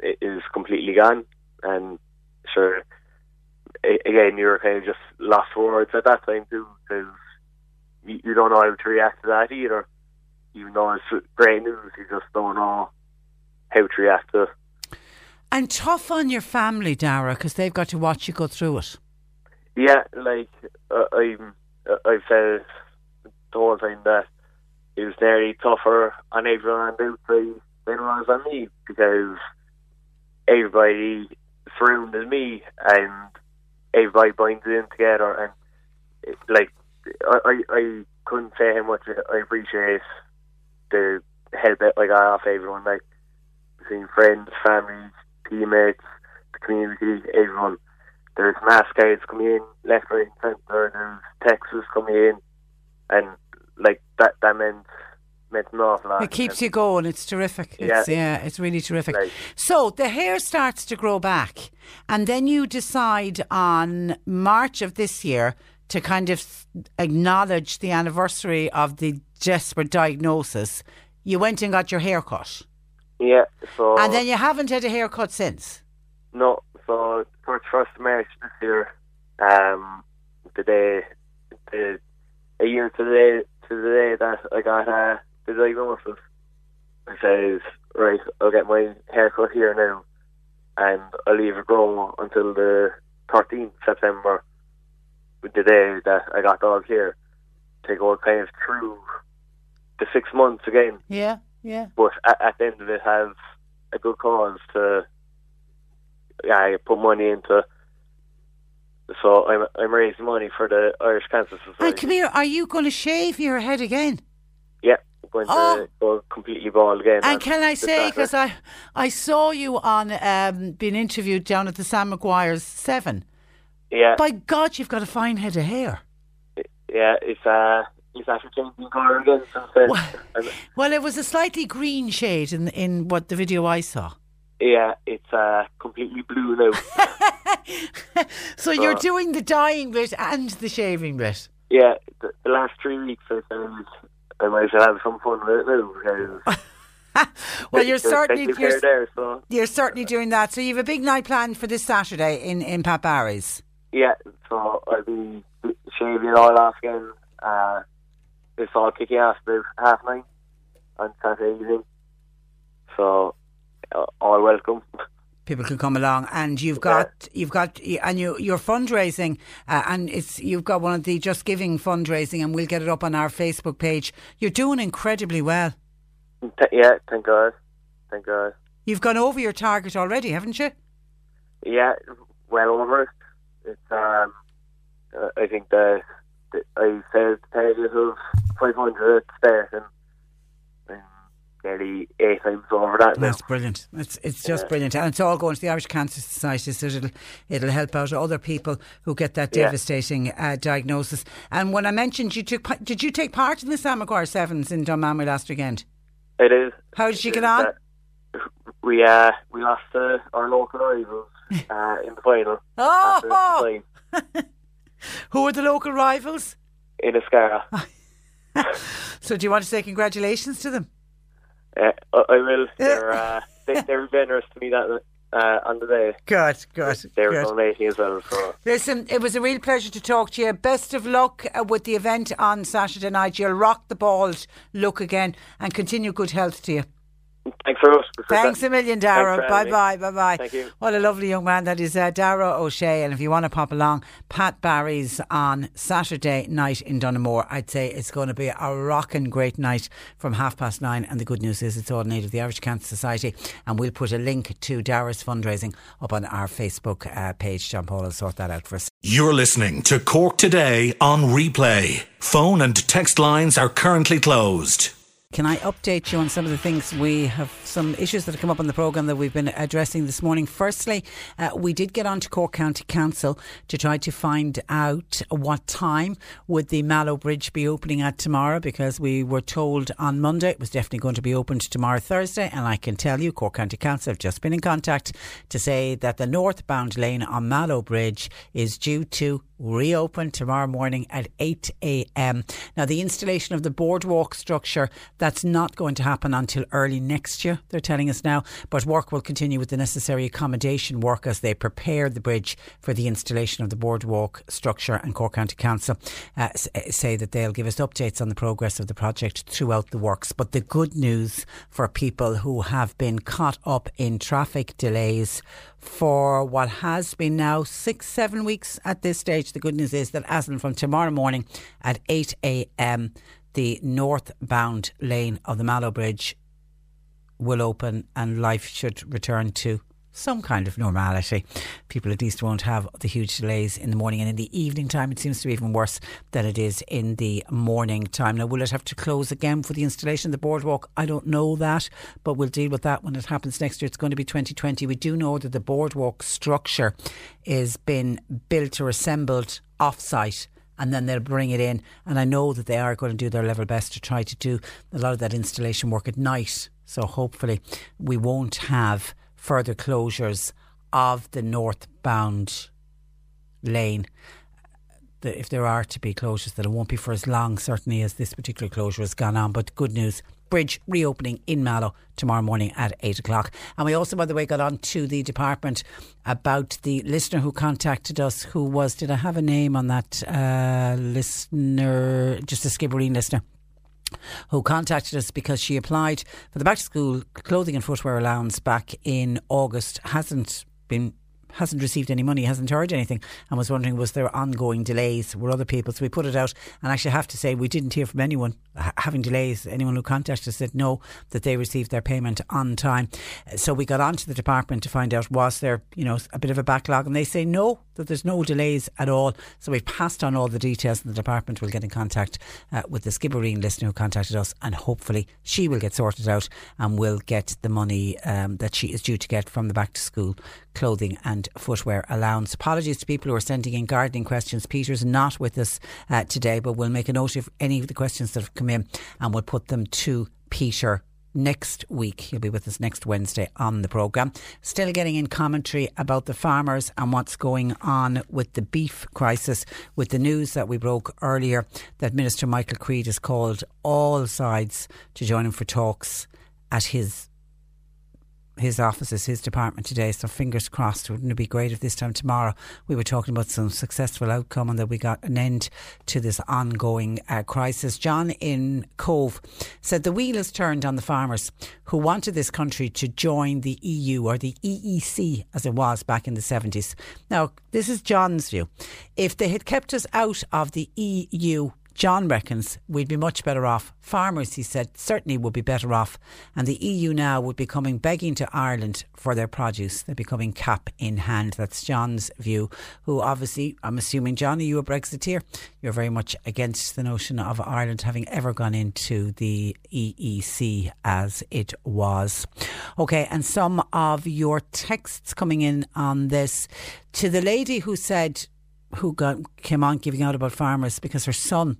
is completely gone, and sure, again, you were kind of just lost for words at that time too, because you, you don't know how to react to that either. even though it's great news, you just don't know how to react to it. And tough on your family, Dara, because they've got to watch you go through it. Yeah, like uh, I'm, uh, I've said the whole time that it was nearly tougher on everyone outside than it was on me because everybody surrounded me and everybody binds in together and like I, I, I couldn't say how much I appreciate the help that I got off everyone like between friends, family, teammates, the community, everyone. There's mass cards coming in left, right, centre. There's texts coming in, and like that that meant meant an awful lot. It keeps you going. It's terrific. It's, Yeah. yeah, it's really terrific. Like- so the hair starts to grow back, and then you decide on March of this year to kind of acknowledge the anniversary of the desperate diagnosis. You went and got your hair cut, Yeah, so and then you haven't had a haircut since. no, so for first of March this year, um, the day, the a year to the day to the day that I got uh, the diagnosis, I says, right, I'll get my haircut here now, and I'll leave it grow until the 13th September, the day that I got all clear, to go kind of through the six months again. Yeah, yeah. but at, at the end of it have a good cause to yeah put money into. So I'm I'm raising money for the Irish Cancer And Society. come here, are you going to shave your head again? Going Oh. to go completely bald again. And can I say, because I, I saw you on um, being interviewed down at the Sam Maguire's Seven. yeah By God, you've got a fine head of hair. yeah it's uh it's after changing colour again since Well, it was a slightly green shade in in what the video I saw. yeah, it's uh completely blue now. So you're Uh, doing the dyeing bit and the shaving bit. yeah, the, the last three weeks I found I might have some fun with it now because. Well, you're certainly you're, there, so you're certainly doing that. So you have a big night planned for this Saturday in in Pat Barry's. Yeah, so I'll be shaving all off again. Uh, it's all kicking off about half nine on Saturday evening. So, uh, all welcome. People can come along, and you've got you've got and you you're fundraising, uh, and it's you've got one of the Just Giving fundraising, and we'll get it up on our Facebook page. You're doing incredibly well. Yeah, thank God. Thank God. You've gone over your target already, haven't you? Yeah, well over it. It's, um, uh, I think the, the I said the target of 500 at start and nearly eight times over that now. That's brilliant. It's it's just Yeah. brilliant, and it's all going to the Irish Cancer Society, so it'll it'll help out other people who get that Yeah. devastating uh, diagnosis. And when I mentioned you took, did you take part in the Sam Maguire Sevens in Dunmanway last weekend? It is. How did you get on? uh, we uh we lost uh, our local rivals uh, in the final. Oh, who are the local rivals? in. So, do you want to say congratulations to them? Uh, I, will. They're uh, they, they were generous to me that uh, on the day. Good, good, They were good. donating as well. So Listen, it was a real pleasure to talk to you. Best of luck uh, with the event on Saturday night. You'll rock the bald look again and continue good health to you. Thanks very much. Thanks a million, Dara. Bye bye, bye bye. Thank you. What a lovely young man that is, uh, Dara O'Shea. And if you want to pop along, Pat Barry's on Saturday night in Donoughmore. I'd say it's going to be a rocking great night from half past nine. And the good news is it's all in aid of the Irish Cancer Society. And we'll put a link to Dara's fundraising up on our Facebook uh, page. John Paul will sort that out for us. You're listening to Cork Today on replay. Phone and text lines are currently closed. Can I update you on some of the things we have, some issues that have come up on the programme that we've been addressing this morning? Firstly, uh, we did get on to Cork County Council to try to find out what time would the Mallow Bridge be opening at tomorrow because we were told on Monday it was definitely going to be opened tomorrow Thursday and I can tell you Cork County Council have just been in contact to say that the northbound lane on Mallow Bridge is due to reopen tomorrow morning at 8 a.m. Now, the installation of the boardwalk structure, that's not going to happen until early next year, they're telling us now, but work will continue with the necessary accommodation work as they prepare the bridge for the installation of the boardwalk structure. And Cork County Council uh, say that they'll give us updates on the progress of the project throughout the works. But the good news for people who have been caught up in traffic delays for what has been now six, seven weeks at this stage. The good news is that as from tomorrow morning at 8 a.m., the northbound lane of the Mallow Bridge will open and life should return to some kind of normality. People at least won't have the huge delays in the morning and in the evening time. It seems to be even worse than it is in the morning time. Now, will it have to close again for the installation of the boardwalk? I don't know that, but we'll deal with that when it happens next year. It's going to be 2020. We do know that the boardwalk structure is been built or assembled off site and then they'll bring it in. And I know that they are going to do their level best to try to do a lot of that installation work at night. So hopefully we won't have further closures of the northbound lane. if there are to be closures, that it won't be for as long, certainly, as this particular closure has gone on. But good news bridge reopening in Mallow tomorrow morning at 8 o'clock. And we also, by the way, got on to the department about the listener who contacted us, who was, did I have a name on that uh, listener? Just a Skibbereen listener who contacted us because she applied for the back to school clothing and footwear allowance back in August, hasn't been hasn't received any money, hasn't heard anything, and was wondering was there ongoing delays? Were other people? So we put it out, and actually have to say we didn't hear from anyone having delays. Anyone who contacted us said no, that they received their payment on time. So we got onto the department to find out was there, you know, a bit of a backlog, and they say no, that there's no delays at all. So we've passed on all the details, and the department will get in contact uh, with the Skibbereen listener who contacted us, and hopefully she will get sorted out and will get the money um, that she is due to get from the back to school clothing and footwear allowance. Apologies to people who are sending in gardening questions. Peter's not with us uh, today, but we'll make a note of any of the questions that have come in and we'll put them to Peter next week. He'll be with us next Wednesday on the programme. Still getting in commentary about the farmers and what's going on with the beef crisis, with the news that we broke earlier that Minister Michael Creed has called all sides to join him for talks at his his offices, his department today. So fingers crossed. Wouldn't it be great if this time tomorrow we were talking about some successful outcome and that we got an end to this ongoing uh, crisis? John in Cobh said the wheel has turned on the farmers who wanted this country to join the EU or the EEC as it was back in the 70s. Now, this is John's view. If they had kept us out of the EU, John reckons we'd be much better off. Farmers, he said, certainly would be better off. And the EU now would be coming begging to Ireland for their produce. They're becoming cap in hand. That's John's view, who obviously, I'm assuming, John, are you a Brexiteer? You're very much against the notion of Ireland having ever gone into the EEC as it was. Okay, and some of your texts coming in on this. To the lady who said, who got, came on giving out about farmers because her son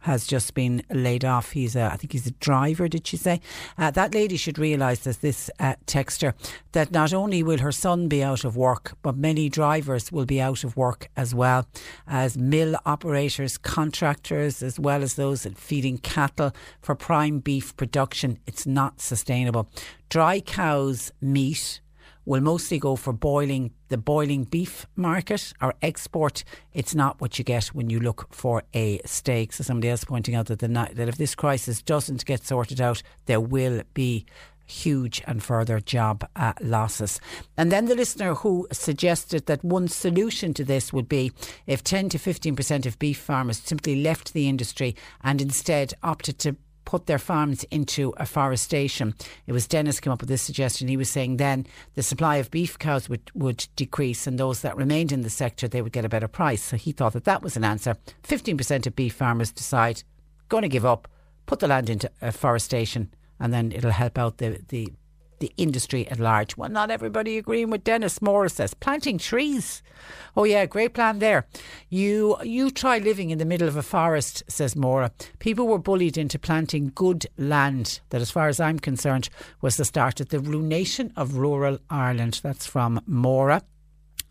has just been laid off. He's a, I think he's a driver, did she say? Uh, that lady should realise, as this uh, texter, that not only will her son be out of work, but many drivers will be out of work as well, as mill operators, contractors, as well as those feeding cattle for prime beef production. It's not sustainable. Dry cows' meat will mostly go for boiling the boiling beef market or export. It's not what you get when you look for a steak. So somebody else pointing out that the that if this crisis doesn't get sorted out, there will be huge and further job uh, losses. And then the listener who suggested that one solution to this would be if 10 to 15% of beef farmers simply left the industry and instead opted to put their farms into afforestation. It was Dennis came up with this suggestion. He was saying then the supply of beef cows would, would decrease and those that remained in the sector, they would get a better price. So he thought that that was an answer. 15% of beef farmers decide, going to give up, put the land into afforestation and then it'll help out the, the the industry at large. Well, not everybody agreeing with Dennis Morris says planting trees. Oh yeah, great plan there. You you try living in the middle of a forest, says Mora. People were bullied into planting good land. That, as far as I'm concerned, was the start of the ruination of rural Ireland. That's from Mora.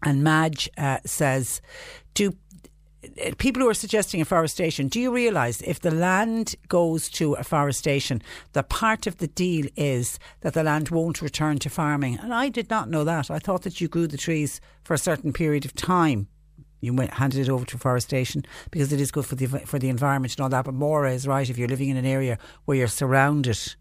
And Madge uh, says, do Uh, people who are suggesting afforestation, do you realise if the land goes to afforestation, the part of the deal is that the land won't return to farming? And I did not know that. I thought that you grew the trees for a certain period of time. You went, handed it over to forestation because it is good for the for the environment and all that. But Maura is right. If you're living in an area where you're surrounded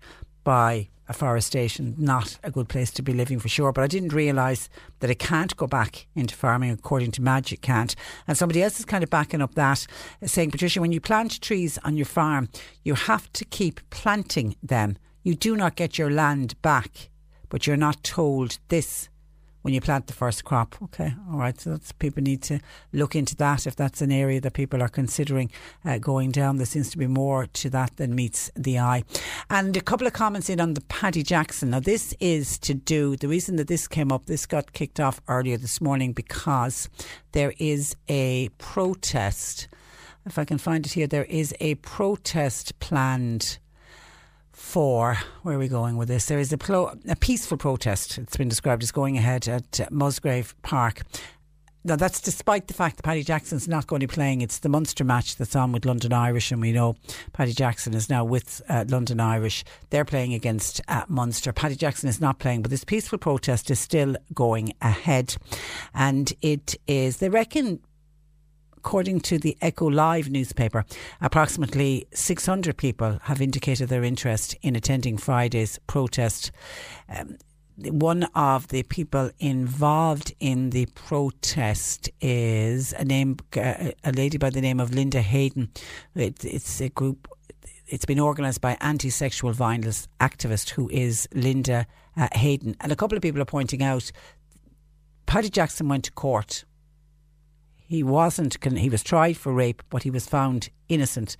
by afforestation, not a good place to be living for sure. But I didn't realise that it can't go back into farming according to magic can't. And somebody else is kind of backing up that, saying, Patricia, when you plant trees on your farm, you have to keep planting them. You do not get your land back, but you're not told this when you plant the first crop. Okay, all right. So that's people need to look into that if that's an area that people are considering uh, going down. There seems to be more to that than meets the eye. And a couple of comments in on the Paddy Jackson. Now, this is to do the reason that this came up. This got kicked off earlier this morning because there is a protest. If I can find it here, there is a protest planned for where are we going with this? There is a, a peaceful protest. It's been described as going ahead at Musgrave Park. Now, that's despite the fact that Paddy Jackson's not going to be playing. It's the Munster match that's on with London Irish, and we know Paddy Jackson is now with uh, London Irish. They're playing against uh, Munster. Paddy Jackson is not playing, but this peaceful protest is still going ahead. And it is, they reckon, according to the Echo Live newspaper, approximately 600 people have indicated their interest in attending Friday's protest. Um, one of the people involved in the protest is a name, uh, a lady by the name of Linda Hayden. It, it's a group. It's been organised by anti-sexual violence activist who is Linda uh, Hayden, and a couple of people are pointing out. Paddy Jackson went to court he wasn't, he was tried for rape, but he was found innocent.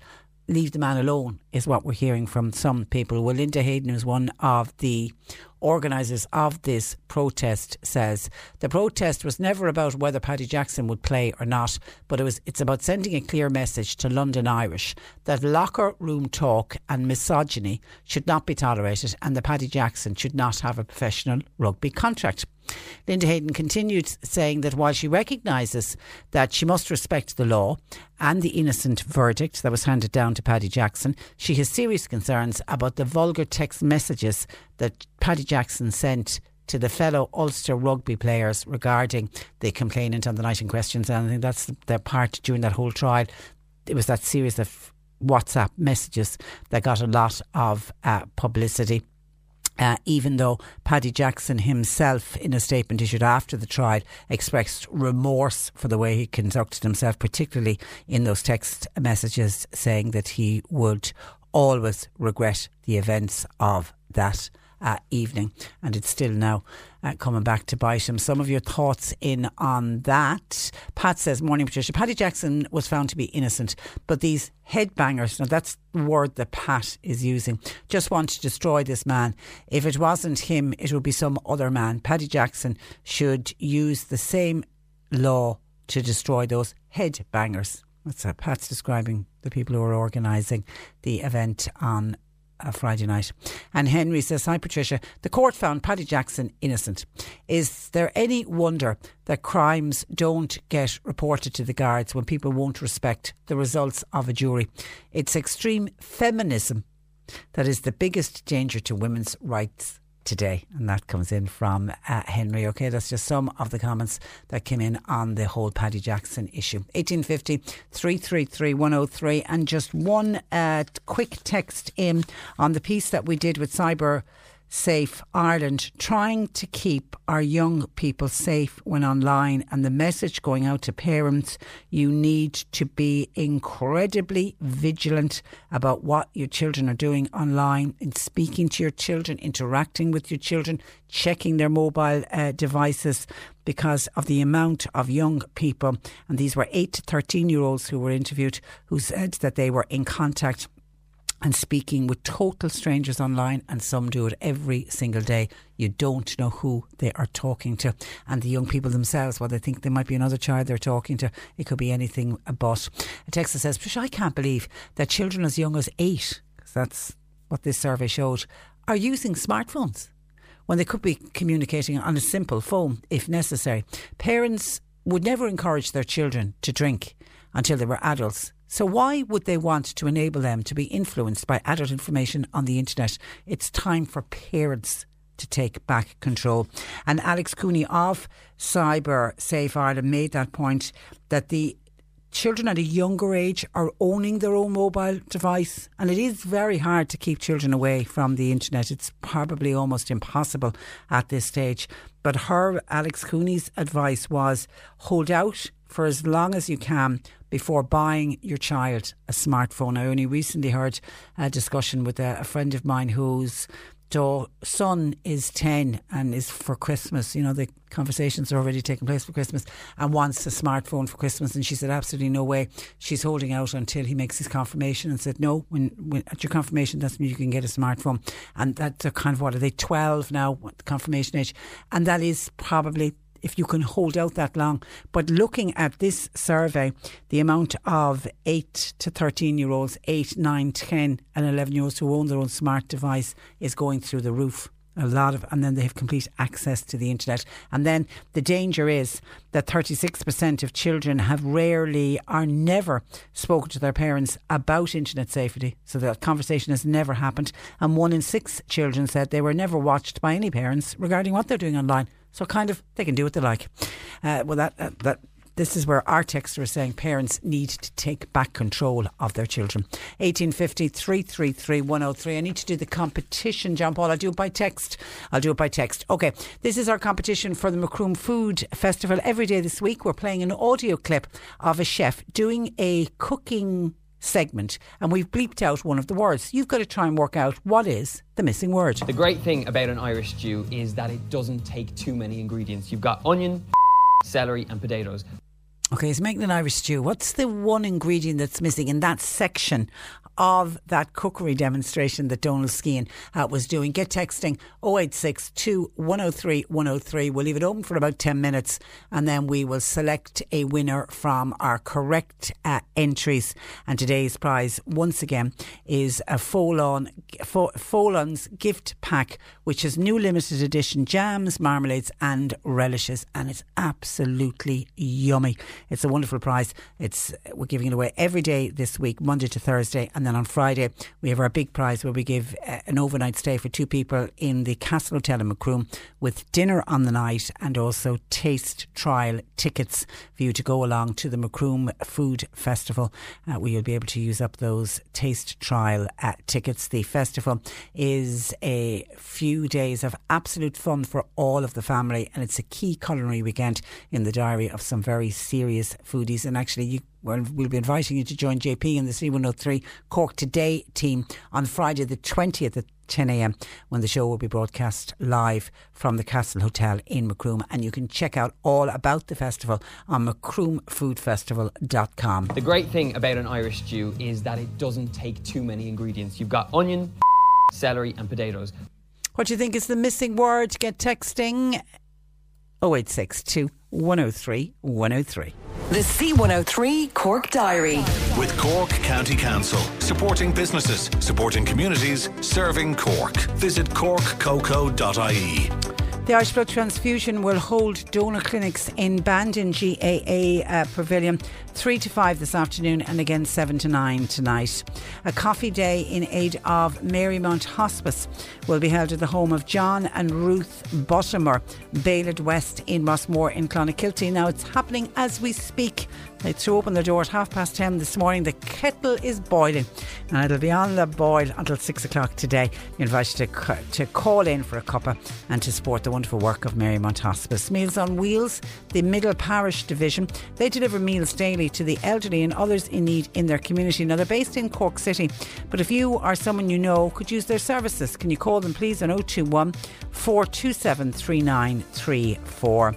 Leave the man alone, is what we're hearing from some people. Well, Linda Hayden is one of the organisers of this protest says the protest was never about whether Paddy Jackson would play or not, but it was it's about sending a clear message to London Irish that locker room talk and misogyny should not be tolerated and that Paddy Jackson should not have a professional rugby contract. Linda Hayden continued saying that while she recognises that she must respect the law and the innocent verdict that was handed down to Paddy Jackson, she has serious concerns about the vulgar text messages that Paddy Jackson sent to the fellow Ulster rugby players regarding the complainant on the night in questions. And I think that's the part during that whole trial. It was that series of WhatsApp messages that got a lot of uh, publicity. Uh, even though Paddy Jackson himself, in a statement issued after the trial, expressed remorse for the way he conducted himself, particularly in those text messages, saying that he would always regret the events of that uh, evening, and it's still now uh, coming back to bite him. Some of your thoughts in on that. Pat says, Morning, Patricia. Paddy Jackson was found to be innocent, but these headbangers, now that's the word that Pat is using, just want to destroy this man. If it wasn't him, it would be some other man. Paddy Jackson should use the same law to destroy those headbangers. That's uh, Pat's describing the people who are organising the event on Friday night. And Henry says, Hi Patricia, the court found Paddy Jackson innocent. Is there any wonder that crimes don't get reported to the guards when people won't respect the results of a jury? It's extreme feminism that is the biggest danger to women's rights today. And that comes in from uh, Henry. Okay, that's just some of the comments that came in on the whole Paddy Jackson issue. 1850 333 103. And just one uh, quick text in on the piece that we did with Cyber Safe Ireland, trying to keep our young people safe when online, and the message going out to parents you need to be incredibly vigilant about what your children are doing online, in speaking to your children, interacting with your children, checking their mobile uh, devices because of the amount of young people, and these were 8 to 13 year olds who were interviewed who said that they were in contact and speaking with total strangers online, and some do it every single day. You don't know who they are talking to. And the young people themselves, while they think they might be another child they're talking to, it could be anything but. A text that says, I can't believe that children as young as eight, because that's what this survey showed, are using smartphones when they could be communicating on a simple phone if necessary. Parents would never encourage their children to drink until they were adults. So, why would they want to enable them to be influenced by adult information on the internet? It's time for parents to take back control. And Alex Cooney of Cyber Safe Ireland made that point that the children at a younger age are owning their own mobile device, and it is very hard to keep children away from the internet. It's probably almost impossible at this stage. But her, Alex Cooney's advice was hold out for as long as you can before buying your child a smartphone. I only recently heard a discussion with a, friend of mine whose so son is 10 and is for Christmas. You know, the conversations are already taking place for Christmas and wants a smartphone for Christmas. And she said, absolutely no way. She's holding out until he makes his confirmation and said, no, when, when at your confirmation, that's when you can get a smartphone. And that's kind of what are they, 12 now, confirmation age. And that is probably if you can hold out that long. But looking at this survey, the amount of 8 to 13 year olds, 8, 9, 10, and 11 year olds who own their own smart device is going through the roof. A lot of, and then they have complete access to the internet. And then the danger is that 36% of children have rarely or never spoken to their parents about internet safety. So that conversation has never happened. And one in six children said they were never watched by any parents regarding what they're doing online. So kind of they can do what they like. Uh, well, that uh, that this is where our texter is saying parents need to take back control of their children. 1850 333 103. I need to do the competition, John Paul. I'll do it by text. I'll do it by text. Okay, this is our competition for the Macroom Food Festival. Every day this week, we're playing an audio clip of a chef doing a cooking segment and we've bleeped out one of the words. You've got to try and work out what is the missing word. The great thing about an Irish stew is that it doesn't take too many ingredients. You've got onion, celery, and potatoes. Okay, so making an Irish stew. What's the one ingredient that's missing in that section of that cookery demonstration that Donal Skehan uh, was doing. Get texting 0862 103 103. We'll leave it open for about 10 minutes and then we will select a winner from our correct uh, entries. And today's prize, once again, is a Folláin, Folláin's gift pack, which is new limited edition jams, marmalades, and relishes. And it's absolutely yummy. It's a wonderful prize. It's We're giving it away every day this week, Monday to Thursday. And then on Friday, we have our big prize where we give uh, an overnight stay for two people in the Castle Hotel in Macroom with dinner on the night and also taste trial tickets for you to go along to the Macroom Food Festival, uh, where you'll be able to use up those taste trial uh, tickets. The festival is a few days of absolute fun for all of the family, and it's a key culinary weekend in the diary of some very serious foodies. And actually, you well, we'll be inviting you to join JP in the C103 Cork Today team on Friday the 20th at 10 a.m. when the show will be broadcast live from the Castle Hotel in Macroom. And you can check out all about the festival on macroomfoodfestival.com. The great thing about an Irish stew is that it doesn't take too many ingredients. You've got onion, celery, and potatoes. What do you think is the missing word? Get texting 0862 103 103. The C103 Cork Diary. With Cork County Council, supporting businesses, supporting communities, serving Cork. Visit corkcoco.ie. The Irish Blood Transfusion will hold donor clinics in Bandon GAA uh, Pavilion 3 to 5 this afternoon and again 7 to 9 tonight. A coffee day in aid of Marymount Hospice will be held at the home of John and Ruth Bottomer, Bailard West in Rossmore in Clonakilty. Now it's happening as we speak. They threw open the door at half past 10 this morning. The kettle is boiling and it'll be on the boil until 6 o'clock today. You're invited to, to call in for a cuppa and to support the wonderful work of Marymount Hospice. Meals on Wheels, the Middle Parish Division, they deliver meals daily to the elderly and others in need in their community. Now, they're based in Cork City, but if you or someone you know could use their services, can you call them please on 021 427 3934?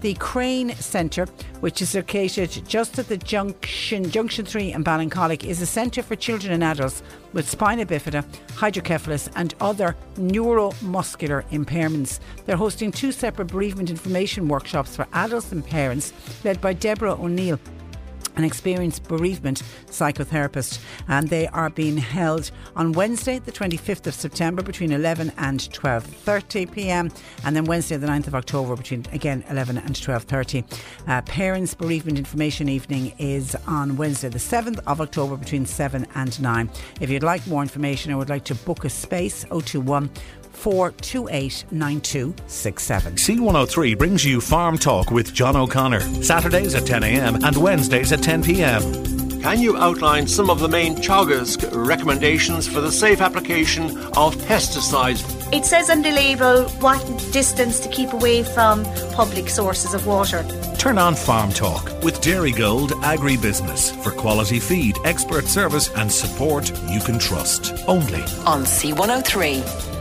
the Crane Centre, which is located just at the junction, Junction 3 in Ballincollig, is a centre for children and adults with spina bifida, hydrocephalus, and other neuromuscular impairments. They're hosting two separate bereavement information workshops for adults and parents, led by Deborah O'Neill an experienced bereavement psychotherapist, and they are being held on Wednesday, the 25th of September, between 11 and 12:30 p.m., and then Wednesday, the 9th of October, between again 11 and 12:30. Uh, Parents Bereavement Information Evening is on Wednesday, the 7th of October, between 7 and 9. If you'd like more information or would like to book a space, 021 428 9267. C103 brings you Farm Talk with John O'Connor. Saturdays at 10am and Wednesdays at 10pm. Can you outline some of the main Teagasc recommendations for the safe application of pesticides? It says on the label what distance to keep away from public sources of water. Turn on Farm Talk with Dairygold Agribusiness for quality feed, expert service, and support you can trust. Only on C103.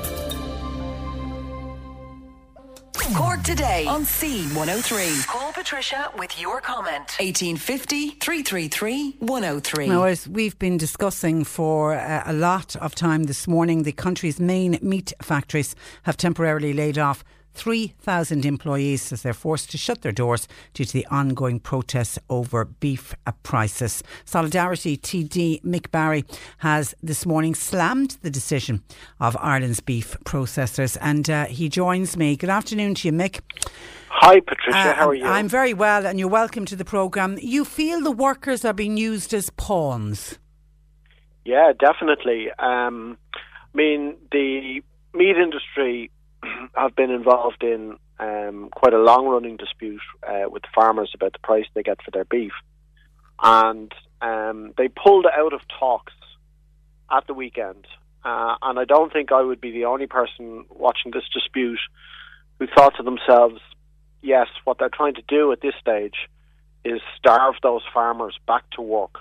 Cork today on C103. Call Patricia with your comment. 1850 333 103. Now, as we've been discussing for uh, a lot of time this morning, the country's main meat factories have temporarily laid off 3,000 employees as they're forced to shut their doors due to the ongoing protests over beef prices. Solidarity TD Mick Barry has this morning slammed the decision of Ireland's beef processors and uh, he joins me. Good afternoon to you, Mick. Hi, Patricia. Uh, How are you? I'm very well, and you're welcome to the programme. You feel the workers are being used as pawns? Yeah, definitely. Um, I mean, the meat industry have been involved in um, quite a long running dispute uh, with farmers about the price they get for their beef. And um, they pulled out of talks at the weekend. Uh, and I don't think I would be the only person watching this dispute who thought to themselves, yes, what they're trying to do at this stage is starve those farmers back to work.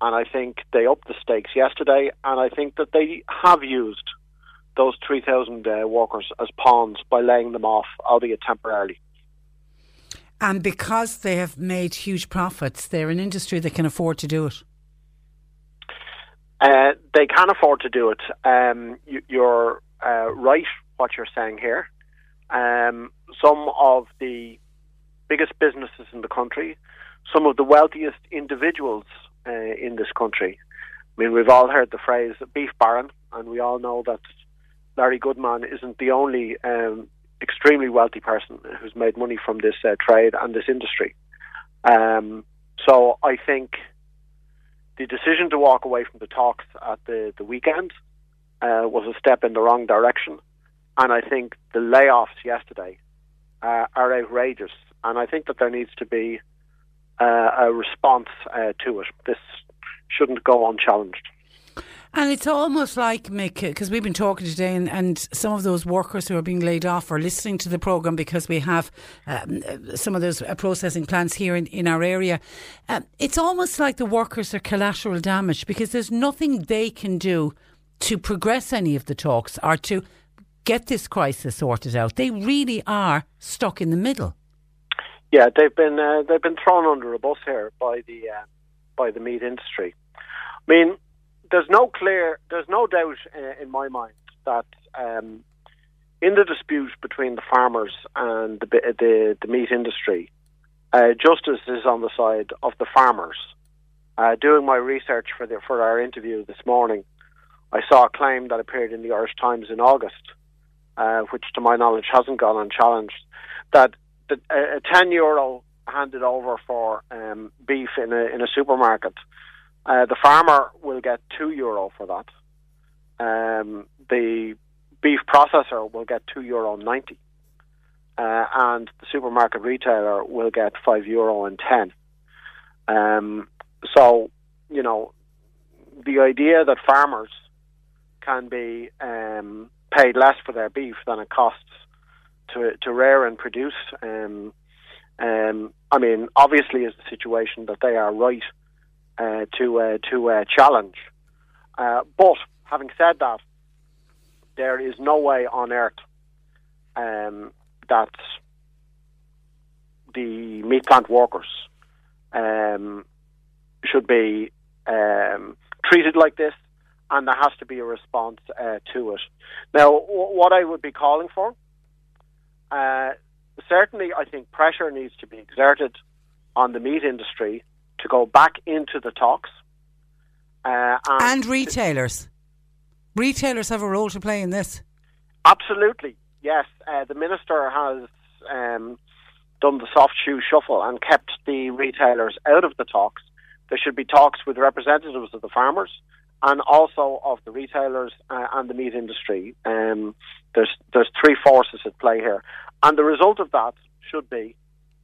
And I think they upped the stakes yesterday, and I think that they have used those 3,000 uh, workers as pawns by laying them off, albeit temporarily. And because they have made huge profits, they're an industry that can afford to do it. Uh, they can afford to do it. Um, you, are uh, right what you're saying here. Um, some of the biggest businesses in the country, some of the wealthiest individuals uh, in this country. I mean, we've all heard the phrase beef baron, and we all know that Larry Goodman isn't the only um, extremely wealthy person who's made money from this uh, trade and this industry. Um, so I think the decision to walk away from the talks at the, the weekend uh, was a step in the wrong direction. And I think the layoffs yesterday uh, are outrageous. And I think that there needs to be uh, a response uh, to it. This shouldn't go unchallenged. And it's almost like, Mick, because we've been talking today, and, and, some of those workers who are being laid off are listening to the programme because we have um, some of those uh, processing plants here in, in our area. Um, it's almost like the workers are collateral damage because there's nothing they can do to progress any of the talks or to get this crisis sorted out. They really are stuck in the middle. Yeah, they've been uh, they've been thrown under a bus here by the uh, by the meat industry. I mean, there's no clear, there's no doubt uh, in my mind that um, in the dispute between the farmers and the the, the meat industry, uh, justice is on the side of the farmers. Uh, doing my research for the, for our interview this morning, I saw a claim that appeared in the Irish Times in August, uh, which to my knowledge hasn't gone unchallenged, that the, a, a ten euro handed over for um, beef in a in a supermarket uh, the farmer will get two euro for that. Um, the beef processor will get two euro ninety, uh, and the supermarket retailer will get five euro and ten. Um, so, you know, the idea that farmers can be um, paid less for their beef than it costs to to rear and produce. Um, um, I mean, obviously, is the situation that they are right uh, to uh, to uh, challenge. Uh, but having said that, there is no way on earth um, that the meat plant workers um, should be um, treated like this, and there has to be a response uh, to it. Now, w- what I would be calling for, certainly, I think pressure needs to be exerted on the meat industry to go back into the talks. Uh, and, and retailers. Retailers have a role to play in this. Absolutely, yes. Uh, the minister has um, done the soft shoe shuffle and kept the retailers out of the talks. There should be talks with representatives of the farmers and also of the retailers uh, and the meat industry. Um, there's there's three forces at play here, and the result of that should be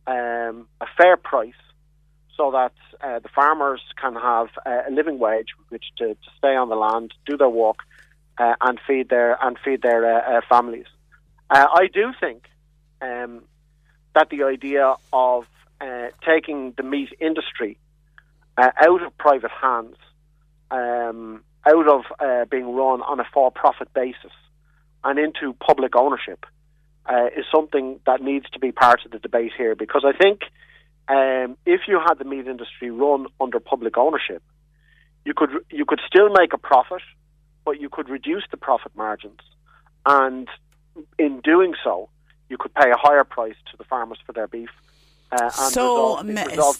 um, a fair price, so that uh, the farmers can have uh, a living wage which to, to, stay on the land, do their work, uh, and feed their and feed their uh, uh, families. I do think um, that the idea of taking the meat industry out of private hands um, out of uh, being run on a for-profit basis and into public ownership uh, is something that needs to be part of the debate here. Because I think um, if you had the meat industry run under public ownership, you could you could still make a profit, but you could reduce the profit margins, and in doing so, you could pay a higher price to the farmers for their beef uh, so, resolve.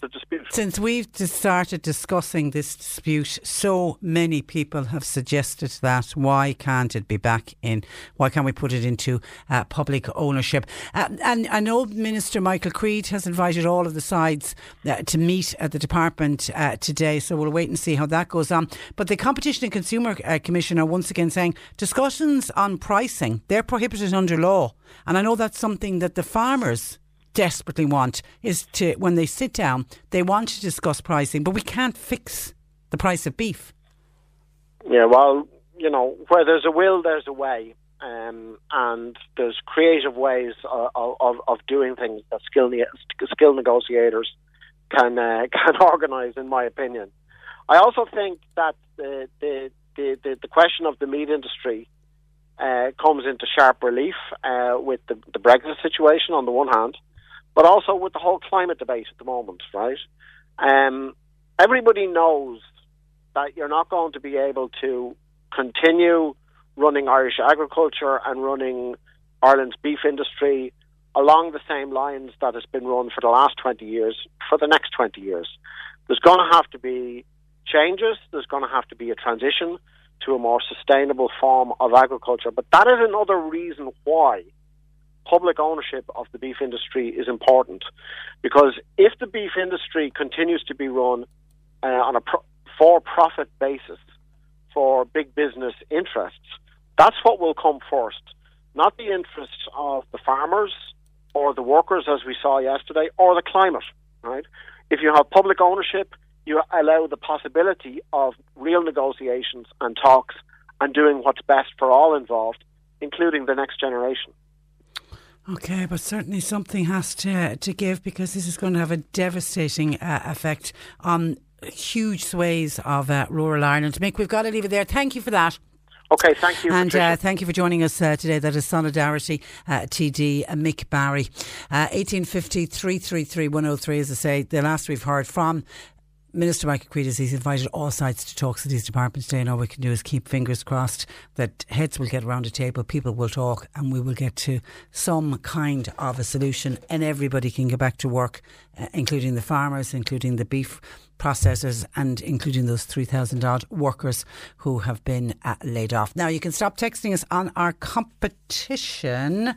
Since we've started discussing this dispute, so many people have suggested that why can't it be back in? Why can't we put it into uh, public ownership? Uh, and I know Minister Michael Creed has invited all of the sides uh, to meet at the department uh, today, so we'll wait and see how that goes on. But the Competition and Consumer uh, Commission are once again saying discussions on pricing they're prohibited under law, and I know that's something that the farmers desperately want is to, when they sit down, they want to discuss pricing, but we can't fix the price of beef. Yeah, well, you know, where there's a will, there's a way. Um, and there's creative ways of, of, of doing things that skill, skill negotiators can uh, can organise, in my opinion. I also think that the the, the, the, question of the meat industry uh, comes into sharp relief uh, with the, the Brexit situation on the one hand, but also with the whole climate debate at the moment, right? Um, everybody knows that you're not going to be able to continue running Irish agriculture and running Ireland's beef industry along the same lines that has been run for the last 20 years for the next 20 years. There's going to have to be changes, there's going to have to be a transition to a more sustainable form of agriculture. But that is another reason why public ownership of the beef industry is important because if the beef industry continues to be run uh, on a pro- for profit basis for big business interests, that's what will come first, not the interests of the farmers or the workers, as we saw yesterday, or the climate. Right? If you have public ownership, you allow the possibility of real negotiations and talks and doing what's best for all involved, including the next generation. Okay, but certainly something has to to give because this is going to have a devastating uh, effect on huge swathes of uh, rural Ireland. Mick, we've got to leave it there. Thank you for that. Okay, thank you. And uh, thank you for joining us uh, today. That is Solidarity uh, TD uh, Mick Barry. 1850 333 103, as I say, the last we've heard from Minister Michael Creed has he's invited all sides to talk to these departments today, and all we can do is keep fingers crossed that heads will get around a table, people will talk, and we will get to some kind of a solution, and everybody can get back to work, uh, including the farmers, including the beef processors and including those 3,000 odd workers who have been uh, laid off. Now, you can stop texting us on our competition. I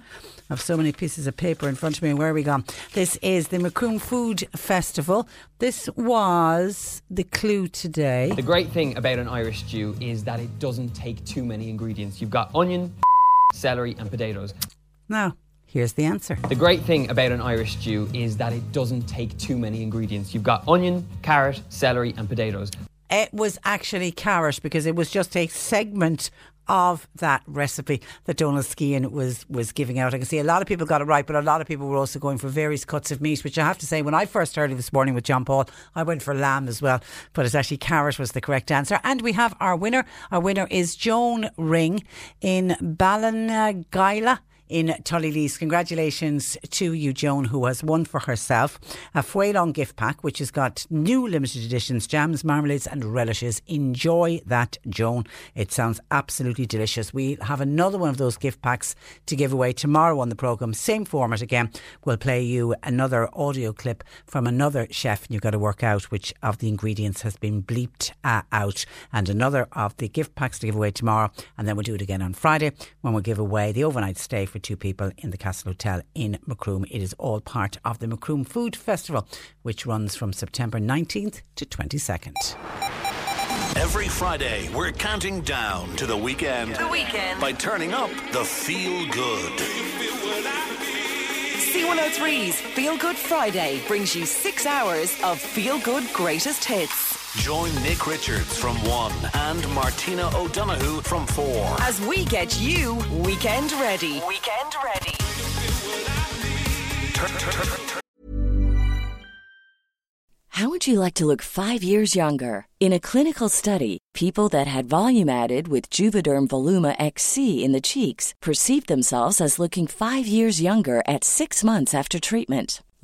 have so many pieces of paper in front of me. Where are we gone? This is the Macroom Food Festival. This was the clue today. The great thing about an Irish stew is that it doesn't take too many ingredients. You've got onion, celery, and potatoes. Now, Here's the answer. The great thing about an Irish stew is that it doesn't take too many ingredients. You've got onion, carrot, celery, and potatoes. It was actually carrot because it was just a segment of that recipe that Donal Skehan was was giving out. I can see a lot of people got it right, but a lot of people were also going for various cuts of meat, which I have to say, when I first heard it this morning with John Paul, I went for lamb as well, but it's actually carrot was the correct answer. And we have our winner. Our winner is Joan Ring in Ballinaguila in Tullylees. Congratulations to you, Joan, who has won for herself a Folláin gift pack, which has got new limited editions, jams, marmalades, and relishes. Enjoy that, Joan. It sounds absolutely delicious. We have another one of those gift packs to give away tomorrow on the programme. Same format again. We'll play you another audio clip from another chef, and you've got to work out which of the ingredients has been bleeped uh, out. And another of the gift packs to give away tomorrow. And then we'll do it again on Friday when we'll give away the overnight stay for two people in the Castle Hotel in Macroom. It is all part of the Macroom Food Festival, which runs from September 19th to 22nd. Every Friday, we're counting down to the weekend. The weekend. By turning up the feel good. C103's Feel Good Friday brings you six hours of feel good greatest hits. Join Nick Richards from 1 and Martina O'Donoghue from 4. As we get you weekend ready. Weekend ready. How would you like to look five years younger? In a clinical study, people that had volume added with Juvederm Voluma XC in the cheeks perceived themselves as looking five years younger at six months after treatment.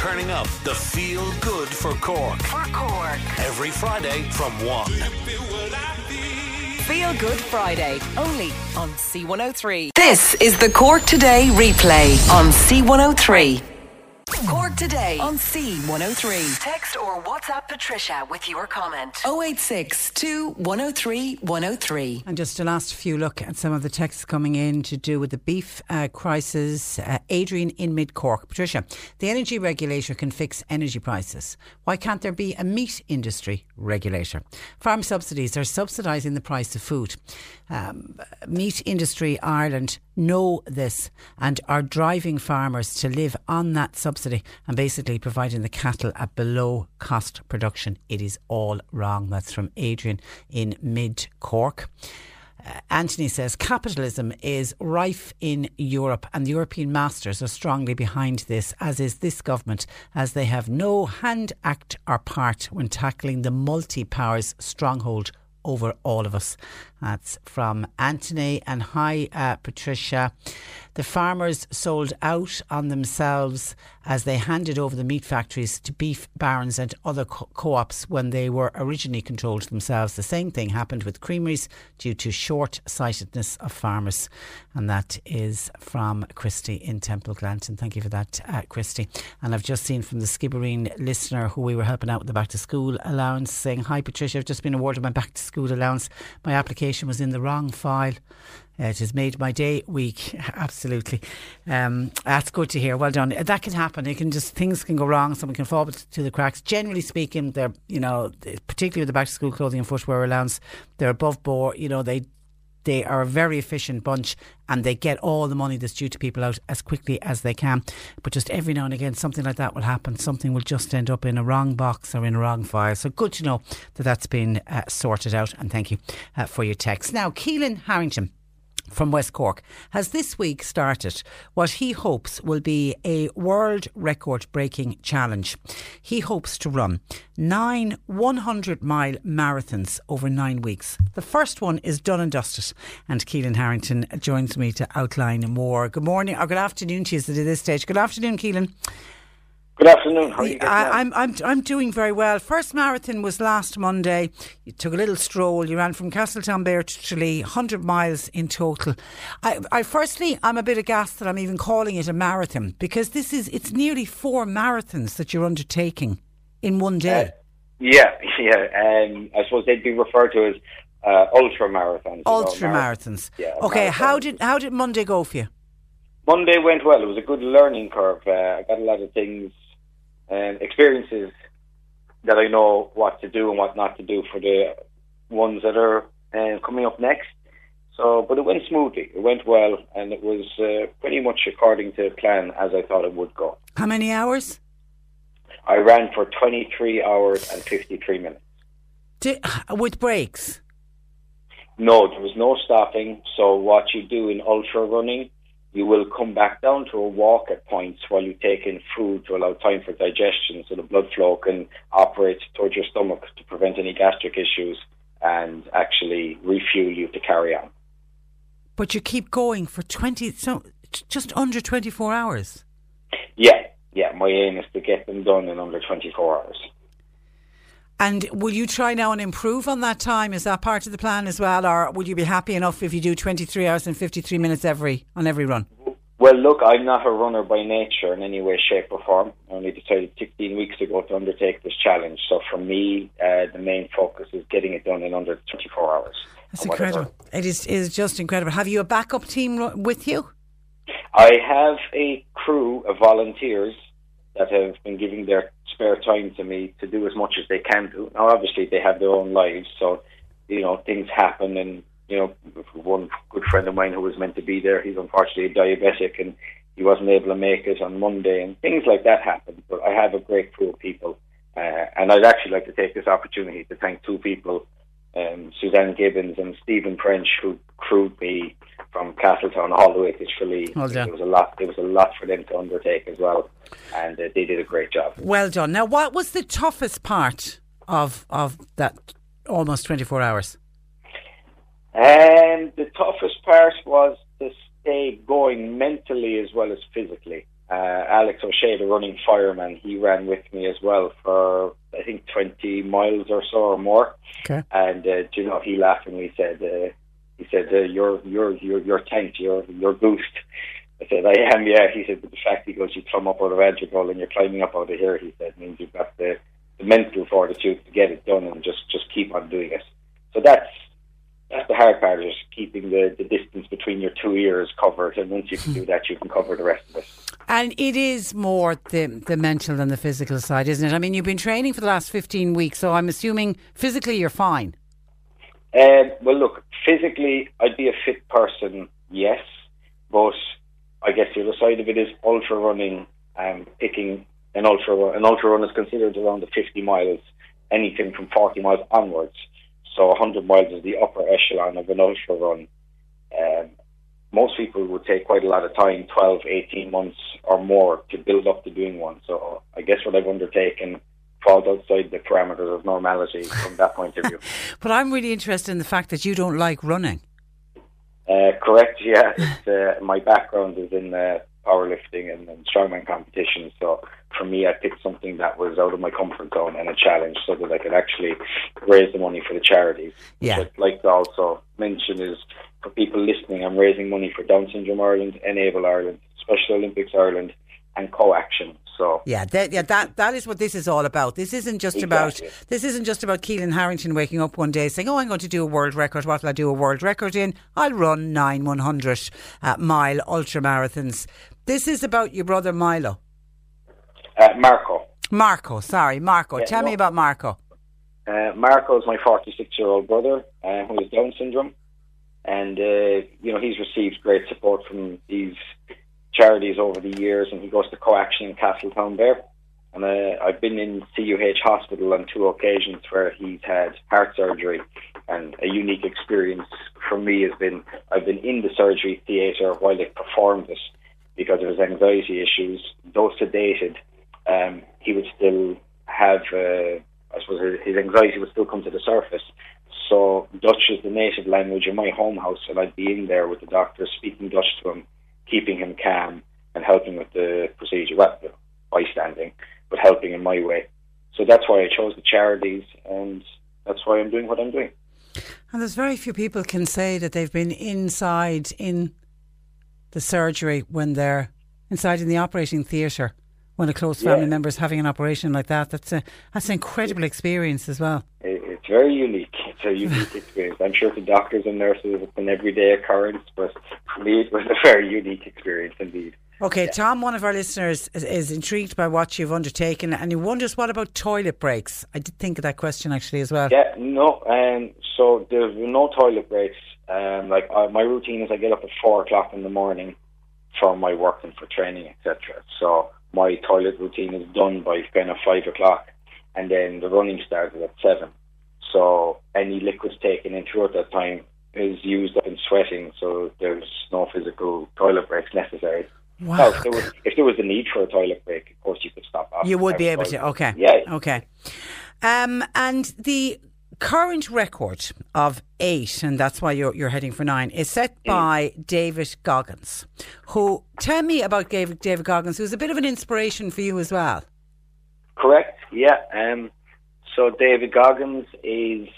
Turning up the feel good for Cork. For Cork. Every Friday from 1. Feel Good Friday, only on C103. This is the Cork Today replay on C103. Cork Today on C103. Text or WhatsApp Patricia with your comment. 086 103 103. And just a last few look at some of the texts coming in to do with the beef uh, crisis. Uh, Adrian in Mid Cork. Patricia, the energy regulator can fix energy prices. Why can't there be a meat industry regulator? Farm subsidies are subsidising the price of food. Um, meat Industry Ireland know this and are driving farmers to live on that subsidy and basically providing the cattle at below cost production. It is all wrong. That's from Adrian in Mid Cork. Uh, Anthony says capitalism is rife in Europe, and the European masters are strongly behind this, as is this government, as they have no hand, act, or part when tackling the multi powers stronghold over all of us. That's from Anthony and hi, uh, Patricia. The farmers sold out on themselves as they handed over the meat factories to beef barons and other co ops when they were originally controlled themselves. The same thing happened with creameries due to short sightedness of farmers. And that is from Christy in Temple Glanton. Thank you for that, uh, Christy. And I've just seen from the Skibbereen listener who we were helping out with the back to school allowance saying, Hi, Patricia, I've just been awarded my back to school allowance. My application application was in the wrong file. Uh, it has made my day week. Absolutely, um, that's good to hear. Well done. That can happen. It can just things can go wrong. Someone can fall to the cracks. Generally speaking, they're you know, particularly with the back to school clothing and footwear allowance, they're above board. You know, they they are a very efficient bunch and they get all the money that's due to people out as quickly as they can. But just every now and again, something like that will happen. Something will just end up in a wrong box or in a wrong file. So good to know that that's been uh, sorted out. And thank you uh, for your text. Now, Keelan Harrington from West Cork has this week started what he hopes will be a world record breaking challenge. He hopes to run nine 100 mile marathons over nine weeks. The first one is done and dusted, and Keelan Harrington joins me to outline more. Good morning or good afternoon to you at this stage. Good afternoon, Keelan. Good afternoon. How are you I, I'm, I'm, I'm doing very well. First marathon was last Monday. You took a little stroll. You ran from Castletownbere to Tralee, 100 miles in total. I, I firstly, I'm a bit aghast that I'm even calling it a marathon because this is it's nearly four marathons that you're undertaking in one day. Uh, yeah, yeah. Um, I suppose they'd be referred to as uh, ultra marathons. Ultra know, marathons. Yeah. Okay. How did how did Monday go for you? Monday went well. It was a good learning curve. Uh, I got a lot of things um, experiences that I know what to do and what not to do for the ones that are uh, coming up next. So, but it went smoothly. It went well, and it was uh, pretty much according to plan as I thought it would go. How many hours? I ran for 23 hours and 53 minutes. Did, with breaks? No, there was no stopping. So, what you do in ultra running you will come back down to a walk at points while you take in food to allow time for digestion so the blood flow can operate towards your stomach to prevent any gastric issues and actually refuel you to carry on. But you keep going for 20, so just under 24 hours? Yeah, yeah. My aim is to get them done in under 24 hours. And will you try now and improve on that time? Is that part of the plan as well, or would you be happy enough if you do 23 hours and 53 minutes every on every run? Well, look, I'm not a runner by nature in any way, shape, or form. I only decided 16 weeks ago to undertake this challenge. So for me, uh, the main focus is getting it done in under 24 hours. That's incredible. It is, it is just incredible. Have you a backup team with you? I have a crew of volunteers that have been giving their spare time to me to do as much as they can do. Now, obviously, they have their own lives, so you know things happen. And you know, one good friend of mine who was meant to be there, he's unfortunately diabetic, and he wasn't able to make it on Monday, and things like that happen. But I have a great crew of people, uh, and I'd actually like to take this opportunity to thank two people um, Suzanne Gibbons and Stephen French, who crewed me from Castletown all the way to Tralee. Well done. It was a lot. It was a lot for them to undertake as well, and uh, they did a great job. Well done. Now, what was the toughest part of of that almost twenty four hours? And um, the toughest part was to stay going mentally as well as physically. Uh, Alex O'Shea, the running fireman, he ran with me as well for I think 20 miles or so or more. Okay. And uh, you know, he laughingly said, uh, he said, uh, "You're you're you're you're tanked. You're you're boost." I said, "I am." Yeah. He said, "But the fact he goes, you climb up out of Adrigole and you're climbing up out of here," he said, means you've got the, the mental fortitude to get it done and just just keep on doing it. So that's that's the hard part is keeping the, the distance between your two ears covered and once you can do that you can cover the rest of it. And it is more the the mental than the physical side, isn't it? I mean, you've been training for the last fifteen weeks, so I'm assuming physically you're fine. Um, well, look, physically, I'd be a fit person, yes, but I guess the other side of it is ultra running. Um, picking an ultra run. an ultra run is considered around the 50 miles, anything from 40 miles onwards. So 100 miles is the upper echelon of an ultra run. Um, most people would take quite a lot of time 12, 18 months or more to build up to doing one. So I guess what I've undertaken falls outside the parameters of normality from that point of view. but I'm really interested in the fact that you don't like running. Uh, correct, yeah. Uh, my background is in uh, powerlifting and, and strongman competition. So for me, I picked something that was out of my comfort zone and a challenge so that I could actually raise the money for the charities. Yeah. I'd like to also mention is for people listening, I'm raising money for Down Syndrome Ireland, Enable Ireland, Special Olympics Ireland, and Co-Action. So Yeah, that, yeah, that that is what this is all about. This isn't just Exactly. about this isn't just about Keelan Harrington waking up one day saying, "Oh, I'm going to do a world record. What will I do a world record in? I'll run nine 100 uh, mile ultra marathons." This is about your brother Milo, uh, Marco. Marco. Sorry, Marco. Yeah, Tell me about Marco. Uh, Marco is my 46 year old brother uh, who has Down syndrome, and uh, you know he's received great support from these charities over the years, and he goes to Coaction in Castletown there. And uh, I've been in CUH hospital on two occasions where he's had heart surgery, and a unique experience for me has been I've been in the surgery theatre while they performed it because of his anxiety issues. Though sedated, um, he would still have, uh, I suppose, his- anxiety would still come to the surface. So Dutch is the native language in my home house, and I'd be in there with the doctor speaking Dutch to him, keeping him calm, and helping with the procedure. Well, bystanding, but helping in my way. So that's why I chose the charities, and that's why I'm doing what I'm doing. And there's very few people can say that they've been inside in the surgery when they're inside in the operating theatre when a close family Yeah. member is having an operation like that. That's a that's an incredible experience as well. It- very unique. It's a unique experience. I'm sure to doctors and nurses it's an everyday occurrence, but for me it was a very unique experience indeed. Okay, Tom, one of our listeners is, is intrigued by what you've undertaken and he wonders what about toilet breaks? I did think of that question actually as well. Yeah, no, um, so there's no toilet breaks. Um, like uh, my routine is I get up at four o'clock in the morning for my work and for training, etc. So my toilet routine is done by kind of five o'clock, and then the running starts at seven. So any liquids taken in throughout that time is used up in sweating, so there's no physical toilet breaks necessary. Wow. Now, if there was if there was the need for a toilet break, of course you could stop. You would be able to. Okay. Yeah. Okay. Um, and the current record of eight, and that's why you're, you're heading for nine, is set by David Goggins. Who tell me about David, David Goggins, who's a bit of an inspiration for you as well. Correct. Yeah. Um, so David Goggins is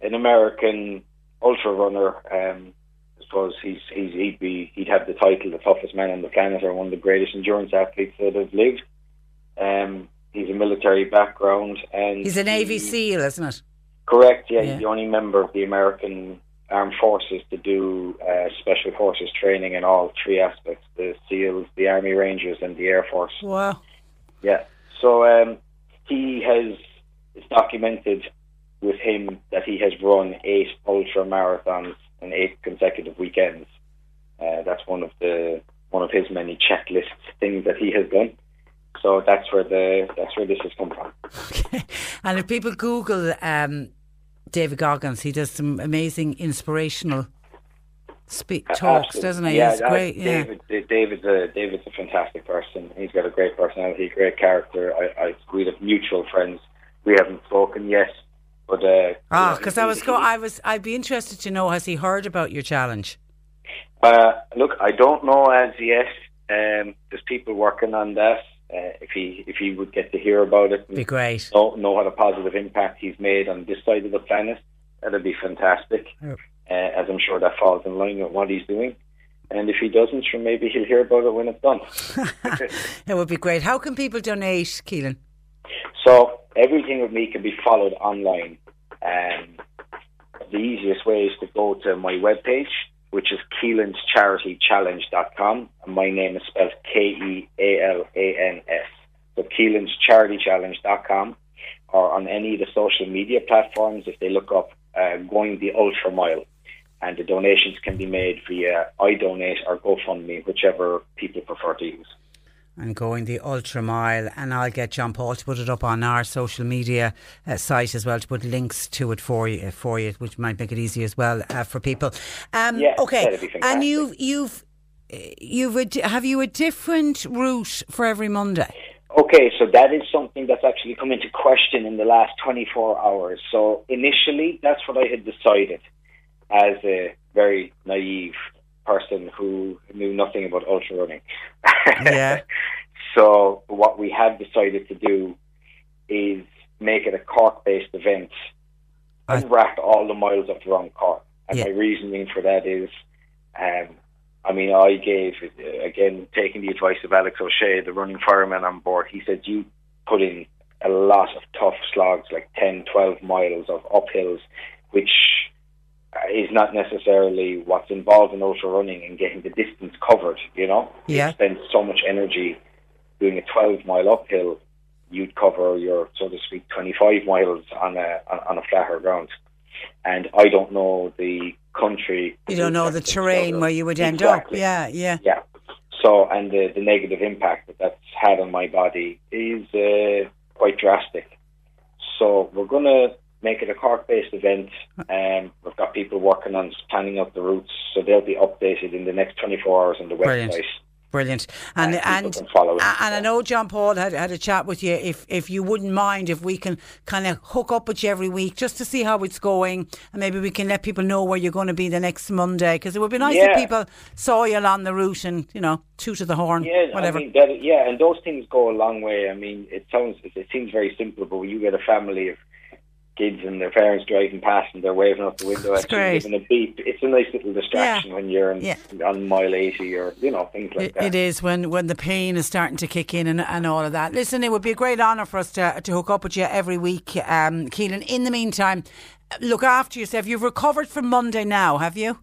an American ultra runner. Um, I suppose he's, he's he'd be he'd have the title the toughest man on the planet or one of the greatest endurance athletes that have lived. Um, he's a military background and He's a Navy he- SEAL, isn't it? Correct. Yeah, Yeah. he's the only member of the American Armed Forces to do uh, special forces training in all three aspects: the SEALs, the Army Rangers, and the Air Force. Wow. Yeah. So um, he has it's documented with him that he has run eight ultra marathons in eight consecutive weekends. Uh, that's one of the one of his many checklist things that he has done. So that's where the that's where this has come from. And if people Google um, David Goggins, he does some amazing inspirational speak talks, Absolutely. doesn't he? Yeah, He's great. Yeah. David, Da- David's a David's a fantastic person. He's got a great personality, great character. I, I we have mutual friends. We haven't spoken yet, but uh, Ah, you know, because I was go- I was I'd be interested to know has he heard about your challenge? Uh, look, I don't know as yet. Um, there's people working on that. Uh, if he if he would get to hear about it, Be great. Know, know what a positive impact he's made on this side of the planet, that'd be fantastic. Uh, as I'm sure that falls in line with what he's doing. And if he doesn't, sure, maybe he'll hear about it when it's done. It would be great. How can people donate, Kealan? So everything with me can be followed online. Um, the easiest way is to go to my webpage, which is kealanscharitychallenge.com. And my name is spelled K-E-A-L-A-N-S. So kealanscharitychallenge.com or on any of the social media platforms if they look up uh, Going the Ultra Mile. And the donations can be made via iDonate or GoFundMe, whichever people prefer to use. And going the ultra mile, and I'll get John Paul to put it up on our social media uh, site as well to put links to it for you, for you, which might make it easy as well uh, for people. Um, Yeah, okay, and you've you've uh, you've a, have you a different route for every Monday? Okay, so that is something that's actually come into question in the last 24 hours. So initially, that's what I had decided as a very naive person who knew nothing about ultra running. Yeah. so what we have decided to do is make it a Cork-based event and rack all the miles up around Cork. And Yeah. my reasoning for that is um, I mean, I gave again taking the advice of Alex O'Shea, the running fireman on board. He said you put in a lot of tough slogs, like 10, 12 miles of uphills, which is not necessarily what's involved in ultra running and getting the distance covered. You know, Yeah. you spend so much energy doing a 12 mile uphill. You'd cover your, so to speak, 25 miles on a on, a flatter ground. And I don't know the country. You don't know the terrain where you would end Exactly. up. Yeah, yeah. Yeah. So, and the, the negative impact that that's had on my body is uh, quite drastic. So, we're going to make it a Cork-based event. Um, we've got people working on planning out the routes, so they'll be updated in the next 24 hours on the Brilliant. website. Brilliant. And and it. and I know John Paul had, had a chat with you. If if you wouldn't mind, if we can kind of hook up with you every week just to see how it's going, and maybe we can let people know where you're going to be the next Monday. Because it would be nice Yeah. if people saw you along the route and you know two to the horn, Yeah, whatever. I mean, that, yeah, and those things go a long way. I mean, it sounds it, it seems very simple, but when you get a family of kids and their parents driving past and they're waving out the window at you, giving a beep, it's a nice little distraction when you're in, Yeah. on mile eighty or you know things like It, that. it is when, when the pain is starting to kick in and, and all of that. Listen, it would be a great honour for us to, to hook up with you every week, um, Kealan. In the meantime, look after yourself. You've recovered from Monday now, have you?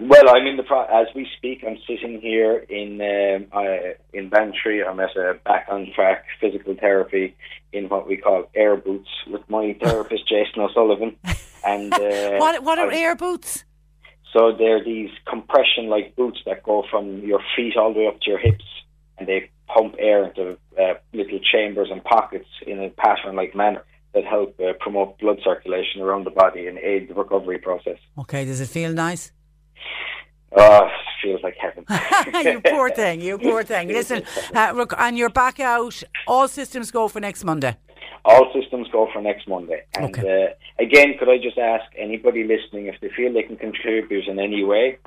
Well, I'm in the pro- as we speak. I'm sitting here in um, uh, in Bantry. I'm at a back on track physical therapy in what we call air boots with my therapist Jason O'Sullivan. And uh, what what are I'm- air boots? So they're these compression like boots that go from your feet all the way up to your hips, and they pump air into uh, little chambers and pockets in a pattern like manner that help uh, promote blood circulation around the body and aid the recovery process. Okay, does it feel nice? Oh, feels like heaven. you poor thing, you poor thing. Listen, uh, look, and you're back out. All systems go for next Monday. All systems go for next Monday. And uh, again, could I just ask anybody listening if they feel they can contribute in any way,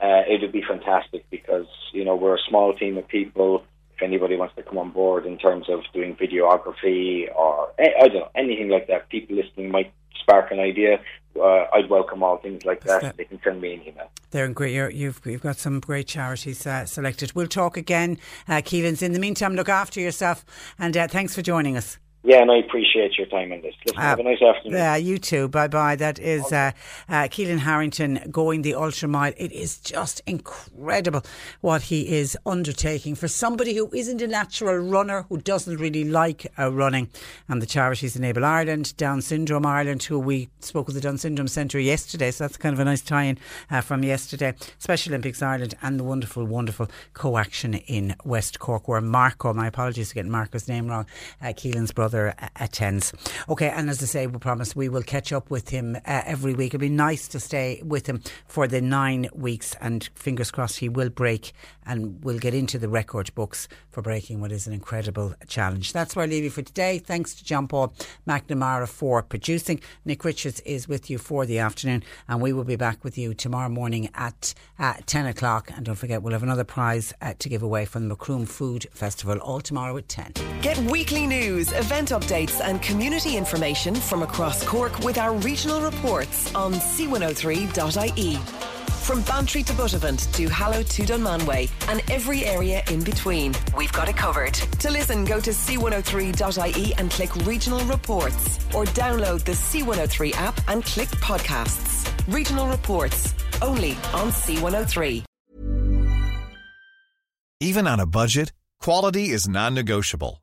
uh, it would be fantastic because you know we're a small team of people. If anybody wants to come on board in terms of doing videography or eh, I don't know anything like that, people listening might spark an idea. Uh, I'd welcome all things like that. They can send me an email. They're great. You're, you've you've got some great charities uh, selected. We'll talk again, uh, Kealan's. In the meantime, look after yourself, and uh, thanks for joining us. Yeah, and I appreciate your time on this. Listen, have a nice afternoon. Yeah, you too. Bye bye. That is uh, uh, Kealan Harrington going the ultra mile. It is just incredible what he is undertaking for somebody who isn't a natural runner, who doesn't really like uh, running. And the charities Enable Ireland, Down Syndrome Ireland, who we spoke with the Down Syndrome Centre yesterday, so that's kind of a nice tie in uh, from yesterday. Special Olympics Ireland, and the wonderful, wonderful CoAction in West Cork, where Marco, my apologies for getting Marco's name wrong, uh, Kealan's brother attends. Okay, and as I say, we promise we will catch up with him uh, every week. It'd be nice to stay with him for the nine weeks, and fingers crossed he will break and we'll get into the record books for breaking what is an incredible challenge. That's where I leave you for today. Thanks to John Paul McNamara for producing. Nick Richards is with you for the afternoon, and we will be back with you tomorrow morning at uh, 10 o'clock. And don't forget, we'll have another prize uh, to give away from the Macroom Food Festival, all tomorrow at 10. Get weekly news, event updates, and community information from across Cork with our regional reports on c103.ie. From Bantry to Buttevant to Mallow to Dunmanway and every area in between, we've got it covered. To listen, go to c103.ie and click regional reports or download the C103 app and click podcasts. Regional reports, only on C103. Even on a budget, quality is non-negotiable.